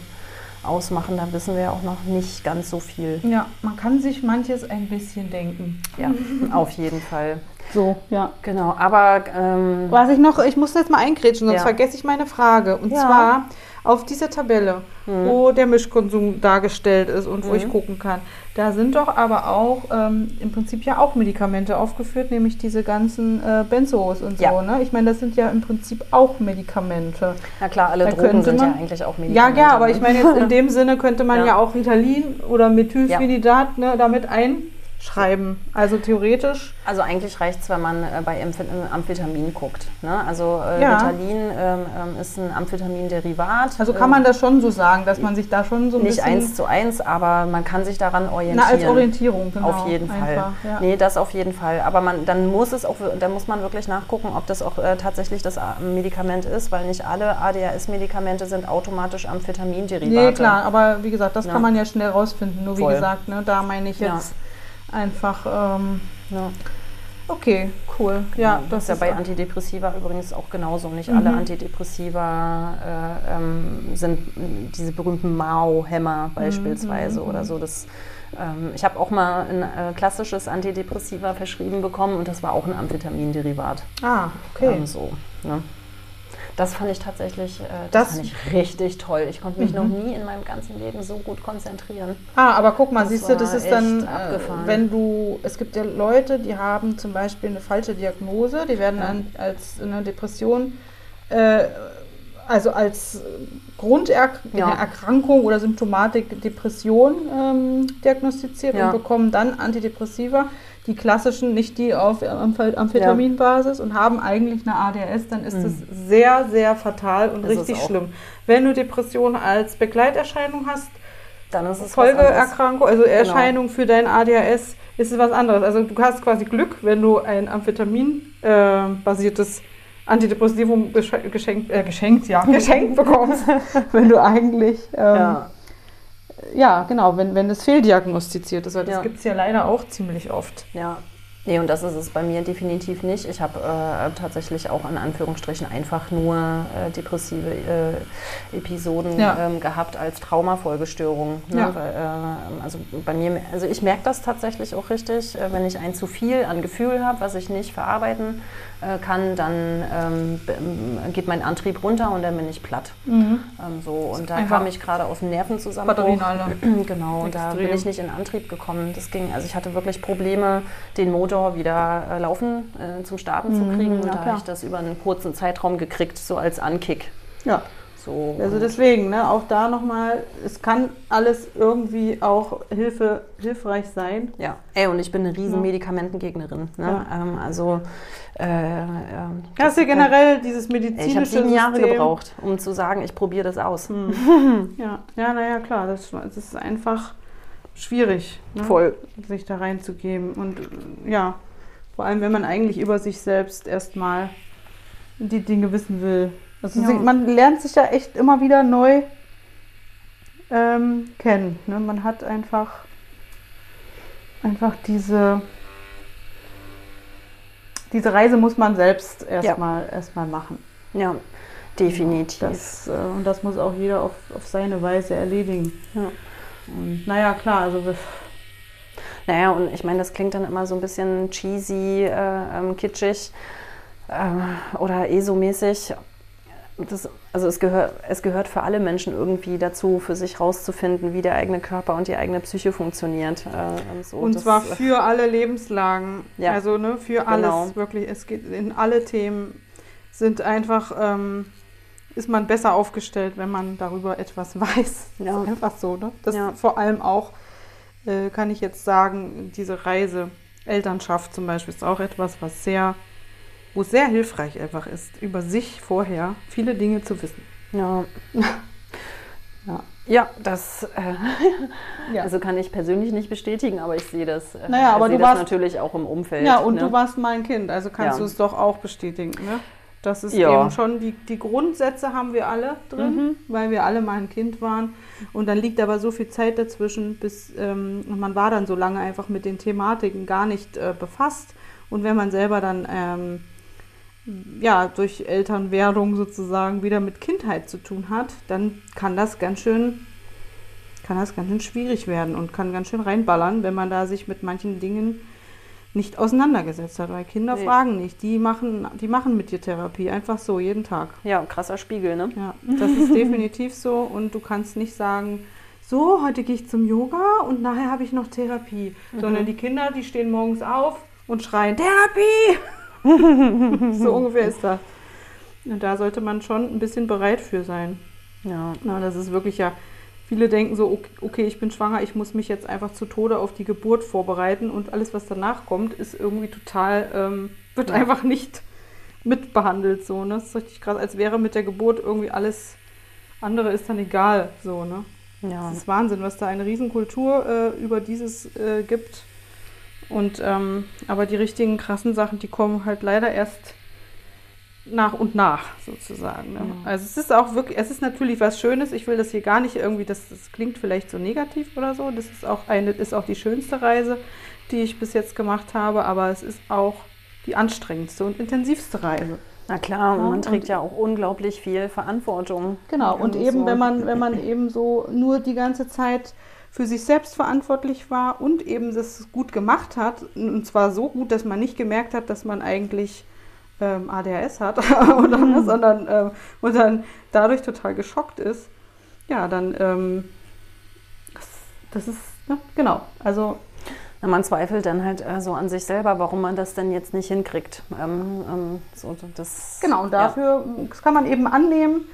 Speaker 2: ausmachen. Da wissen wir ja auch noch nicht ganz so viel.
Speaker 3: ja, man kann sich manches ein bisschen denken.
Speaker 2: Ja, auf jeden Fall.
Speaker 3: So, ja.
Speaker 2: Genau, aber ähm,
Speaker 3: Was ich noch, ich muss jetzt mal eingrätschen, sonst
Speaker 2: Ja.
Speaker 3: vergesse ich meine Frage. Und
Speaker 2: Ja.
Speaker 3: zwar, auf dieser Tabelle,
Speaker 2: Mhm.
Speaker 3: wo der Mischkonsum dargestellt ist und wo ich gucken kann, da sind doch aber auch ähm, im Prinzip ja auch Medikamente aufgeführt, nämlich diese ganzen äh, Benzos und so.
Speaker 2: Ja.
Speaker 3: Ne? Ich meine, das sind ja im Prinzip auch Medikamente.
Speaker 2: Na klar, alle
Speaker 3: Da
Speaker 2: Drogen sind
Speaker 3: man-
Speaker 2: ja eigentlich auch
Speaker 3: Ja,
Speaker 2: Medikamente.
Speaker 3: ja, aber
Speaker 2: ne?
Speaker 3: ich meine jetzt in dem Sinne könnte man ja,
Speaker 2: Ja.
Speaker 3: auch Ritalin oder Methylphenidat ne, damit einschreiben. Also theoretisch.
Speaker 2: Also eigentlich reicht es, wenn man äh, bei äh, Amphetamin guckt. Ne? Also äh,
Speaker 3: Ja.
Speaker 2: Ritalin ähm, ähm, ist ein Amphetamin-Derivat.
Speaker 3: Also kann
Speaker 2: Ähm,
Speaker 3: man das schon so sagen, dass man sich da schon so ein
Speaker 2: Nicht
Speaker 3: bisschen...
Speaker 2: eins zu eins, aber man kann sich daran orientieren.
Speaker 3: na, als Orientierung, genau.
Speaker 2: auf jeden Fall.
Speaker 3: einfach, Ja.
Speaker 2: Nee, das auf jeden Fall. Aber man, dann muss es auch, dann muss man wirklich nachgucken, ob das auch äh, tatsächlich das A- Medikament ist, weil nicht alle ADHS-Medikamente sind automatisch Amphetaminderivate.
Speaker 3: Nee, klar, aber wie gesagt, das
Speaker 2: Ja.
Speaker 3: kann man ja schnell rausfinden. Nur wie
Speaker 2: Voll.
Speaker 3: gesagt, ne, da meine ich jetzt einfach, ähm,
Speaker 2: Ja.
Speaker 3: okay, cool. Ja,
Speaker 2: das ist ja bei Antidepressiva übrigens auch genauso. Nicht
Speaker 3: Mhm.
Speaker 2: alle Antidepressiva äh, ähm, sind diese berühmten Mao-Hämmer beispielsweise
Speaker 3: Mhm.
Speaker 2: oder so. Das, ähm, ich habe auch mal ein äh, klassisches Antidepressiva verschrieben bekommen und das war auch ein Amphetaminderivat.
Speaker 3: Ah, okay.
Speaker 2: Ähm, so, ne? Das fand ich tatsächlich, äh,
Speaker 3: Das-
Speaker 2: das, fand ich richtig toll. Ich konnte mich noch
Speaker 3: Mhm.
Speaker 2: nie in meinem ganzen Leben so gut konzentrieren.
Speaker 3: Ah, aber guck mal,
Speaker 2: Das
Speaker 3: siehst du, das ist dann, äh,
Speaker 2: abgefahren.
Speaker 3: wenn du, es gibt ja Leute, die haben zum Beispiel eine falsche Diagnose, die werden
Speaker 2: Ja.
Speaker 3: dann als eine Depression, äh, also als Grunderkrankung oder Symptomatik Depression ähm, diagnostiziert
Speaker 2: Ja.
Speaker 3: und bekommen dann Antidepressiva, die klassischen, nicht die auf Amph- Amphetaminbasis und haben eigentlich eine ADHS, dann ist das sehr, sehr fatal und
Speaker 2: Mhm. Es
Speaker 3: richtig schlimm. Wenn du Depression als Begleiterscheinung hast,
Speaker 2: Dann ist es.
Speaker 3: Folgeerkrankung, also Erscheinung für dein ADHS, ist es was anderes. Also du hast quasi Glück, wenn du ein Amphetamin-basiertes Antidepressivum gesche- geschenkt, äh, geschenkt, ja, geschenkt bekommst, wenn du eigentlich, ähm, ja.
Speaker 2: Ja.
Speaker 3: genau, wenn, wenn es fehldiagnostiziert ist. weil Das
Speaker 2: Ja.
Speaker 3: gibt es ja leider auch ziemlich oft.
Speaker 2: Ja. Nee, und das ist es bei mir definitiv nicht. Ich habe äh, tatsächlich auch in Anführungsstrichen einfach nur äh, depressive äh, Episoden
Speaker 3: Ja.
Speaker 2: ähm, gehabt als Traumafolgestörung. Ne?
Speaker 3: Ja.
Speaker 2: Weil, äh, also bei mir, also ich merke das tatsächlich auch richtig, äh, wenn ich ein zu viel an Gefühl habe, was ich nicht verarbeiten äh, kann, dann ähm, ähm, geht mein Antrieb runter und dann bin ich platt. Ähm, so und da
Speaker 3: Einfach
Speaker 2: kam ich gerade aus dem Nervenzusammenbruch. Genau, und da
Speaker 3: Extrem.
Speaker 2: bin ich nicht in Antrieb gekommen. Das ging, also ich hatte wirklich Probleme, den Motor wieder äh, laufen, äh, zum Starten zu kriegen.
Speaker 3: Mhm, ja,
Speaker 2: und da habe ich das über einen kurzen Zeitraum gekriegt, so als Ankick.
Speaker 3: Ja.
Speaker 2: So,
Speaker 3: Also deswegen, ne, auch da nochmal, es kann alles irgendwie auch Hilfe, hilfreich sein.
Speaker 2: ja, ey, und ich bin eine riesen
Speaker 3: Ja.
Speaker 2: Medikamentengegnerin. Ne?
Speaker 3: Ja.
Speaker 2: Ähm, also, äh, ähm,
Speaker 3: Hast du generell dieses
Speaker 2: Ey,
Speaker 3: medizinische
Speaker 2: ich habe sieben Jahre
Speaker 3: System?
Speaker 2: gebraucht, um zu sagen, ich probiere das aus.
Speaker 3: Ja, ja, naja, klar, das, das ist einfach schwierig, ne,
Speaker 2: Voll.
Speaker 3: sich da reinzugeben. Und äh, ja, vor allem, wenn man eigentlich über sich selbst erstmal die Dinge wissen will. Also
Speaker 2: Ja.
Speaker 3: man lernt sich ja echt immer wieder neu ähm, kennen. Ne? Man hat einfach, einfach diese, diese Reise muss man selbst erstmal erstmal machen.
Speaker 2: Ja, definitiv.
Speaker 3: Das, äh, und das muss auch jeder auf, auf seine Weise erledigen.
Speaker 2: Ja.
Speaker 3: Und naja, klar, also wir-
Speaker 2: Naja, und ich meine, das klingt dann immer so ein bisschen cheesy, äh, ähm, kitschig äh, oder ESO-mäßig. Das, also es gehört, es gehört für alle Menschen irgendwie dazu, für sich rauszufinden, wie der eigene Körper und die eigene Psyche funktioniert. Äh, und so.
Speaker 3: und
Speaker 2: Das-
Speaker 3: zwar für alle Lebenslagen.
Speaker 2: Ja.
Speaker 3: Also ne, für alles
Speaker 2: Genau.
Speaker 3: wirklich. Es geht in alle Themen sind einfach, ähm, ist man besser aufgestellt, wenn man darüber etwas weiß.
Speaker 2: Ja.
Speaker 3: Ist einfach so, ne? Das
Speaker 2: Ja.
Speaker 3: vor allem auch, äh, kann ich jetzt sagen, diese Reise, Elternschaft zum Beispiel, ist auch etwas, was sehr, wo es sehr hilfreich einfach ist, über sich vorher viele Dinge zu wissen.
Speaker 2: Ja.
Speaker 3: Ja.
Speaker 2: Ja, das äh,
Speaker 3: Ja.
Speaker 2: also kann ich persönlich nicht bestätigen, aber ich sehe das, äh,
Speaker 3: Naja, aber du warst-
Speaker 2: natürlich auch im Umfeld.
Speaker 3: Ja, und
Speaker 2: ne?
Speaker 3: du warst mein Kind, also kannst
Speaker 2: Ja.
Speaker 3: du es doch auch bestätigen. Ne? Das ist
Speaker 2: Ja.
Speaker 3: eben schon, die, die Grundsätze haben wir alle drin,
Speaker 2: Mhm.
Speaker 3: weil wir alle mal ein Kind waren. Und dann liegt aber so viel Zeit dazwischen, bis ähm, man war dann so lange einfach mit den Thematiken gar nicht äh, befasst. Und wenn man selber dann ähm, ja, durch Elternwerdung sozusagen wieder mit Kindheit zu tun hat, dann kann das ganz schön, kann das ganz schön schwierig werden und kann ganz schön reinballern, wenn man da sich mit manchen Dingen nicht auseinandergesetzt hat, weil Kinder
Speaker 2: Nee.
Speaker 3: fragen nicht. Die machen, die machen mit dir Therapie, einfach so, jeden Tag.
Speaker 2: Ja, krasser Spiegel, ne?
Speaker 3: Ja, das ist definitiv so und du kannst nicht sagen, so, heute gehe ich zum Yoga und nachher habe ich noch Therapie. Sondern die Kinder, die stehen morgens auf und schreien, Therapie! So ungefähr ist das. Und da sollte man schon ein bisschen bereit für sein.
Speaker 2: Ja.
Speaker 3: Na, das ist wirklich ja, viele denken so, ok- okay, ich bin schwanger, ich muss mich jetzt einfach zu Tode auf die Geburt vorbereiten und alles, was danach kommt, ist irgendwie total, ähm, wird
Speaker 2: Ja.
Speaker 3: einfach nicht mitbehandelt. So, ne? Das ist richtig krass, als wäre mit der Geburt irgendwie alles andere ist dann egal. So, ne?
Speaker 2: Ja.
Speaker 3: Das ist Wahnsinn, was da eine Riesenkultur äh, über dieses äh, gibt. Und ähm, aber die richtigen krassen Sachen, die kommen halt leider erst nach und nach sozusagen. Ne?
Speaker 2: Ja.
Speaker 3: Also es ist auch wirklich, es ist natürlich was Schönes. Ich will das hier gar nicht irgendwie, das, das klingt vielleicht so negativ oder so. Das ist auch eine, ist auch die schönste Reise, die ich bis jetzt gemacht habe, aber es ist auch die anstrengendste und intensivste Reise.
Speaker 2: Na klar,
Speaker 3: Ja,
Speaker 2: man trägt ja auch unglaublich viel Verantwortung.
Speaker 3: Genau, und eben,
Speaker 2: so.
Speaker 3: wenn man, wenn man eben so nur die ganze Zeit für sich selbst verantwortlich war und eben das gut gemacht hat, und zwar so gut, dass man nicht gemerkt hat, dass man eigentlich ähm, ADHS hat, oder, sondern ähm, und dann dadurch total geschockt ist, ja, dann, ähm, das, das ist, ne, genau, also
Speaker 2: Na, man zweifelt dann halt äh, so an sich selber, warum man das denn jetzt nicht hinkriegt. Ähm, ähm, so, das,
Speaker 3: Genau, und dafür das kann man eben annehmen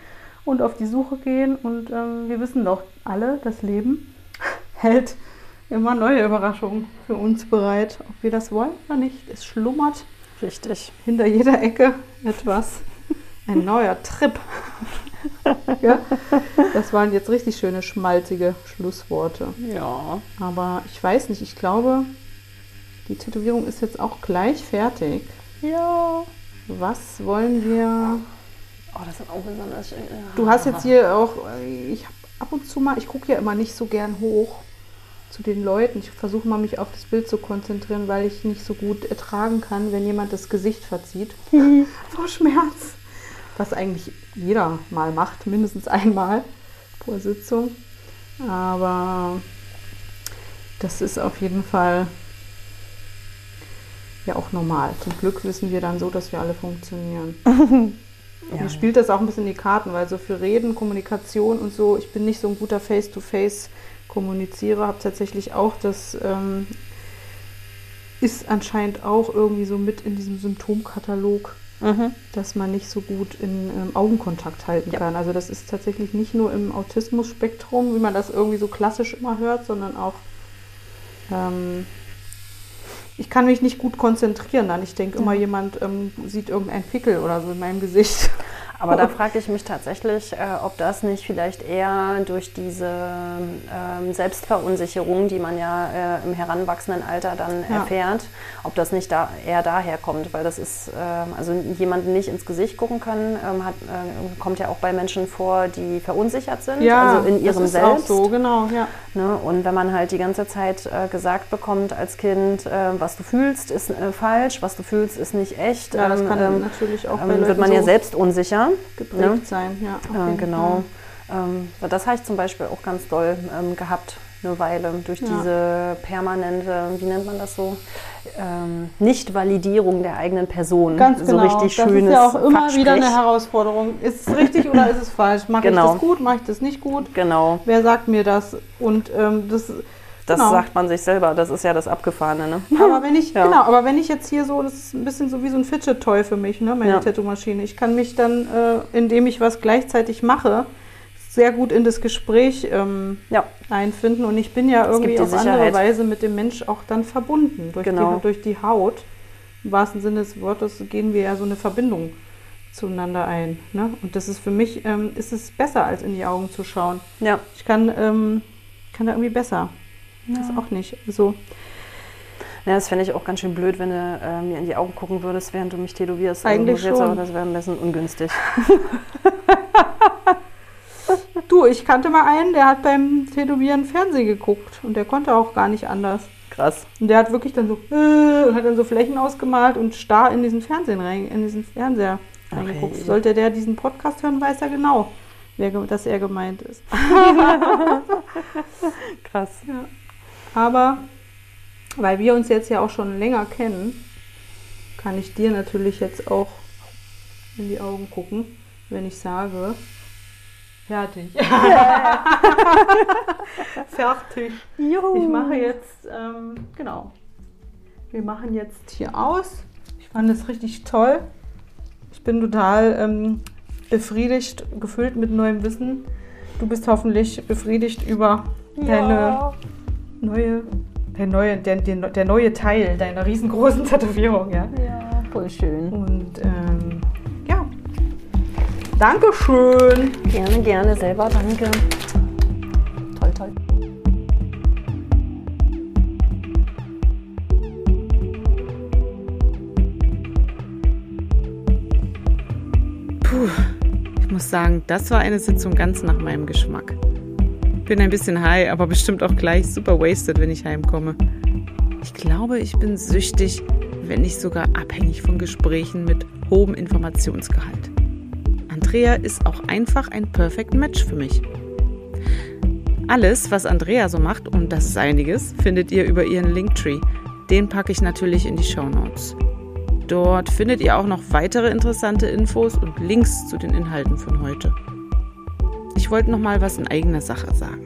Speaker 3: und auf die Suche gehen. Und ähm, wir wissen doch alle, das Leben hält immer neue Überraschungen für uns bereit, ob wir das wollen oder nicht. Es schlummert
Speaker 2: richtig.
Speaker 3: hinter jeder Ecke etwas. Ein neuer Trip. ja, das waren jetzt richtig schöne, schmalzige Schlussworte.
Speaker 2: Ja.
Speaker 3: Aber ich weiß nicht, ich glaube, die Tätowierung ist jetzt auch gleich fertig.
Speaker 2: Ja.
Speaker 3: Was wollen wir
Speaker 2: Oh, das sind auch besonders schön.
Speaker 3: Du hast jetzt hier auch, äh, ich habe ab und zu mal, ich gucke ja immer nicht so gern hoch zu den Leuten. Ich versuche mal mich auf das Bild zu konzentrieren, weil ich nicht so gut ertragen kann, wenn jemand das Gesicht verzieht vor Schmerz. Was eigentlich jeder mal macht, mindestens einmal pro Sitzung. Aber das ist auf jeden Fall ja auch normal. Zum Glück wissen wir dann so, dass wir alle funktionieren.
Speaker 2: Ja.
Speaker 3: Mir spielt das auch ein bisschen in die Karten, weil so für Reden, Kommunikation und so, ich bin nicht so ein guter Face-to-Face-Kommunizierer, habe tatsächlich auch das, ähm, ist anscheinend auch irgendwie so mit in diesem Symptomkatalog,
Speaker 2: Mhm.
Speaker 3: dass man nicht so gut in ähm, Augenkontakt halten
Speaker 2: Ja.
Speaker 3: kann. Also das ist tatsächlich nicht nur im Autismus-Spektrum, wie man das irgendwie so klassisch immer hört, sondern auch ähm, ich kann mich nicht gut konzentrieren dann. Ich denke immer, jemand ähm, sieht irgendeinen Pickel oder so in meinem Gesicht.
Speaker 2: Aber da frage ich mich tatsächlich, äh, ob das nicht vielleicht eher durch diese ähm, Selbstverunsicherung, die man ja äh, im heranwachsenden Alter dann
Speaker 3: Ja.
Speaker 2: erfährt, ob das nicht da eher daher kommt, weil das ist, ähm, also jemanden nicht ins Gesicht gucken können, ähm, hat, äh, kommt ja auch bei Menschen vor, die verunsichert sind, also in ihrem
Speaker 3: das ist
Speaker 2: Selbst.
Speaker 3: auch so, genau, ja.
Speaker 2: Ne? Und wenn man halt die ganze Zeit äh, gesagt bekommt als Kind, äh, was du fühlst, ist äh, falsch, was du fühlst, ist nicht echt,
Speaker 3: Ja, das
Speaker 2: ähm,
Speaker 3: kann
Speaker 2: ähm,
Speaker 3: natürlich auch
Speaker 2: ähm, wird man ja
Speaker 3: so
Speaker 2: selbst unsicher.
Speaker 3: Geprägt
Speaker 2: ne?
Speaker 3: sein. Ja,
Speaker 2: Äh, genau. Ähm, das habe ich zum Beispiel auch ganz doll ähm, gehabt, eine Weile, durch
Speaker 3: Ja.
Speaker 2: diese permanente, wie nennt man das so, ähm, Nicht-Validierung der eigenen Person.
Speaker 3: Ganz
Speaker 2: so
Speaker 3: genau.
Speaker 2: richtig
Speaker 3: das
Speaker 2: schönes
Speaker 3: ist ja auch immer wieder eine Herausforderung. Ist es richtig oder ist es falsch? Mache
Speaker 2: Genau.
Speaker 3: ich das gut, mache ich das nicht gut?
Speaker 2: Genau,
Speaker 3: Wer sagt mir das? Und ähm, das,
Speaker 2: das
Speaker 3: genau.
Speaker 2: sagt man sich selber, das ist ja das Abgefahrene. Ne?
Speaker 3: Aber wenn ich,
Speaker 2: Ja.
Speaker 3: genau, aber wenn ich jetzt hier so, das ist ein bisschen so wie so ein Fidget-Toy für mich, ne, meine
Speaker 2: Ja.
Speaker 3: Tattoo-Maschine. Ich kann mich dann, äh, indem ich was gleichzeitig mache, sehr gut in das Gespräch ähm,
Speaker 2: Ja,
Speaker 3: einfinden. Und ich bin ja irgendwie auf andere
Speaker 2: Sicherheit.
Speaker 3: Weise mit dem Mensch auch dann verbunden. Durch,
Speaker 2: Genau.
Speaker 3: die, durch die Haut. Im wahrsten Sinne des Wortes gehen wir ja so eine Verbindung zueinander ein. Ne? Und das ist für mich, ähm, ist es besser, als in die Augen zu schauen.
Speaker 2: ja.
Speaker 3: Ich kann, ähm, kann da irgendwie besser. Das auch nicht. So.
Speaker 2: Ja, das fände ich auch ganz schön blöd, wenn du äh, mir in die Augen gucken würdest, während du mich tätowierst.
Speaker 3: Eigentlich
Speaker 2: muss jetzt
Speaker 3: schon.
Speaker 2: aber, das wäre ein bisschen ungünstig.
Speaker 3: Du, ich kannte mal einen, der hat beim Tätowieren Fernsehen geguckt und der konnte auch gar nicht anders.
Speaker 2: Krass.
Speaker 3: Und der hat wirklich dann so äh, und hat dann so Flächen ausgemalt und starr in diesen Fernsehen rein, in diesen Fernseher reingeguckt.
Speaker 2: hey.
Speaker 3: Sollte der diesen Podcast hören, weiß er genau, wer, dass er gemeint ist.
Speaker 2: Krass.
Speaker 3: Aber weil wir uns jetzt ja auch schon länger kennen, kann ich dir natürlich jetzt auch in die Augen gucken, wenn ich sage, fertig. fertig. Juhu. Ich mache jetzt, ähm, genau, wir machen jetzt hier aus. Ich fand es richtig toll. Ich bin total ähm, befriedigt, gefüllt mit neuem Wissen. Du bist hoffentlich befriedigt über ja. deine neue, der neue, der, der, der, neue Teil deiner riesengroßen Tätowierung, ja.
Speaker 2: Ja, voll schön.
Speaker 3: Und ähm, ja, Dankeschön.
Speaker 2: Gerne, gerne, selber danke. Toll, toll.
Speaker 1: Puh, ich muss sagen, das war eine Sitzung ganz nach meinem Geschmack. Bin ein bisschen high, aber bestimmt auch gleich super wasted, wenn ich heimkomme. Ich glaube, ich bin süchtig, wenn nicht sogar abhängig von Gesprächen mit hohem Informationsgehalt. Andrea ist auch einfach ein Perfect Match für mich. Alles, was Andrea so macht, und das ist einiges, findet ihr über ihren Linktree. Den packe ich natürlich in die Show Notes. Dort findet ihr auch noch weitere interessante Infos und Links zu den Inhalten von heute. Ich wollte noch mal was in eigener Sache sagen.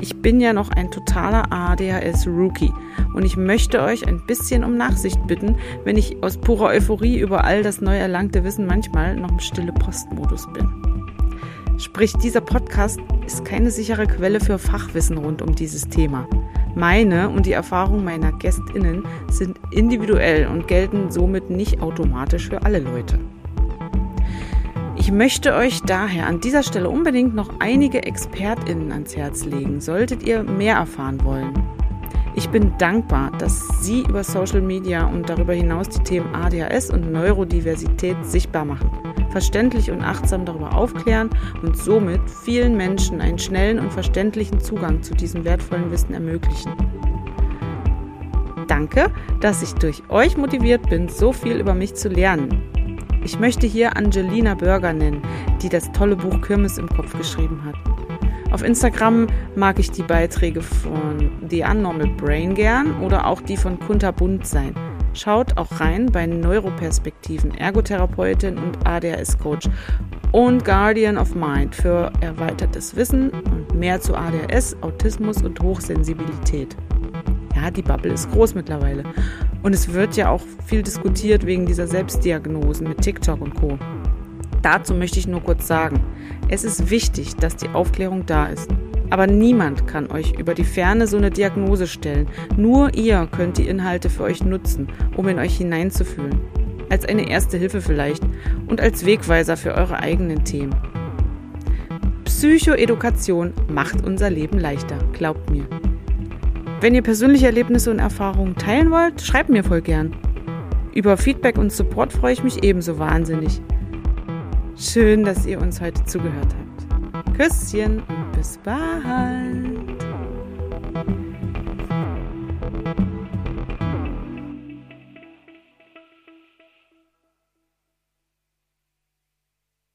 Speaker 1: Ich bin ja noch ein totaler ADHS-Rookie und ich möchte euch ein bisschen um Nachsicht bitten, wenn ich aus purer Euphorie über all das neu erlangte Wissen manchmal noch im stille Postmodus bin. Sprich, dieser Podcast ist keine sichere Quelle für Fachwissen rund um dieses Thema. Meine und die Erfahrungen meiner Gästinnen sind individuell und gelten somit nicht automatisch für alle Leute. Ich möchte euch daher an dieser Stelle unbedingt noch einige ExpertInnen ans Herz legen, solltet ihr mehr erfahren wollen. Ich bin dankbar, dass Sie über Social Media und darüber hinaus die Themen ADHS und Neurodiversität sichtbar machen, verständlich und achtsam darüber aufklären und somit vielen Menschen einen schnellen und verständlichen Zugang zu diesem wertvollen Wissen ermöglichen. Danke, dass ich durch euch motiviert bin, so viel über mich zu lernen. Ich möchte hier Angelina Burger nennen, die das tolle Buch Kirmes im Kopf geschrieben hat. Auf Instagram mag ich die Beiträge von The Unnormal Brain gern oder auch die von Kunter Bunt sein. Schaut auch rein bei Neuroperspektiven, Ergotherapeutin und ADHS-Coach und Guardian of Mind für erweitertes Wissen und mehr zu ADHS, Autismus und Hochsensibilität. Die Bubble ist groß mittlerweile. Und es wird ja auch viel diskutiert wegen dieser Selbstdiagnosen mit TikTok und Co. Dazu möchte ich nur kurz sagen, es ist wichtig, dass die Aufklärung da ist. Aber niemand kann euch über die Ferne so eine Diagnose stellen. Nur ihr könnt die Inhalte für euch nutzen, um in euch hineinzufühlen. Als eine erste Hilfe vielleicht und als Wegweiser für eure eigenen Themen. Psychoedukation macht unser Leben leichter, glaubt mir. Wenn ihr persönliche Erlebnisse und Erfahrungen teilen wollt, schreibt mir voll gern. Über Feedback und Support freue ich mich ebenso wahnsinnig. Schön, dass ihr uns heute zugehört habt. Küsschen und bis bald.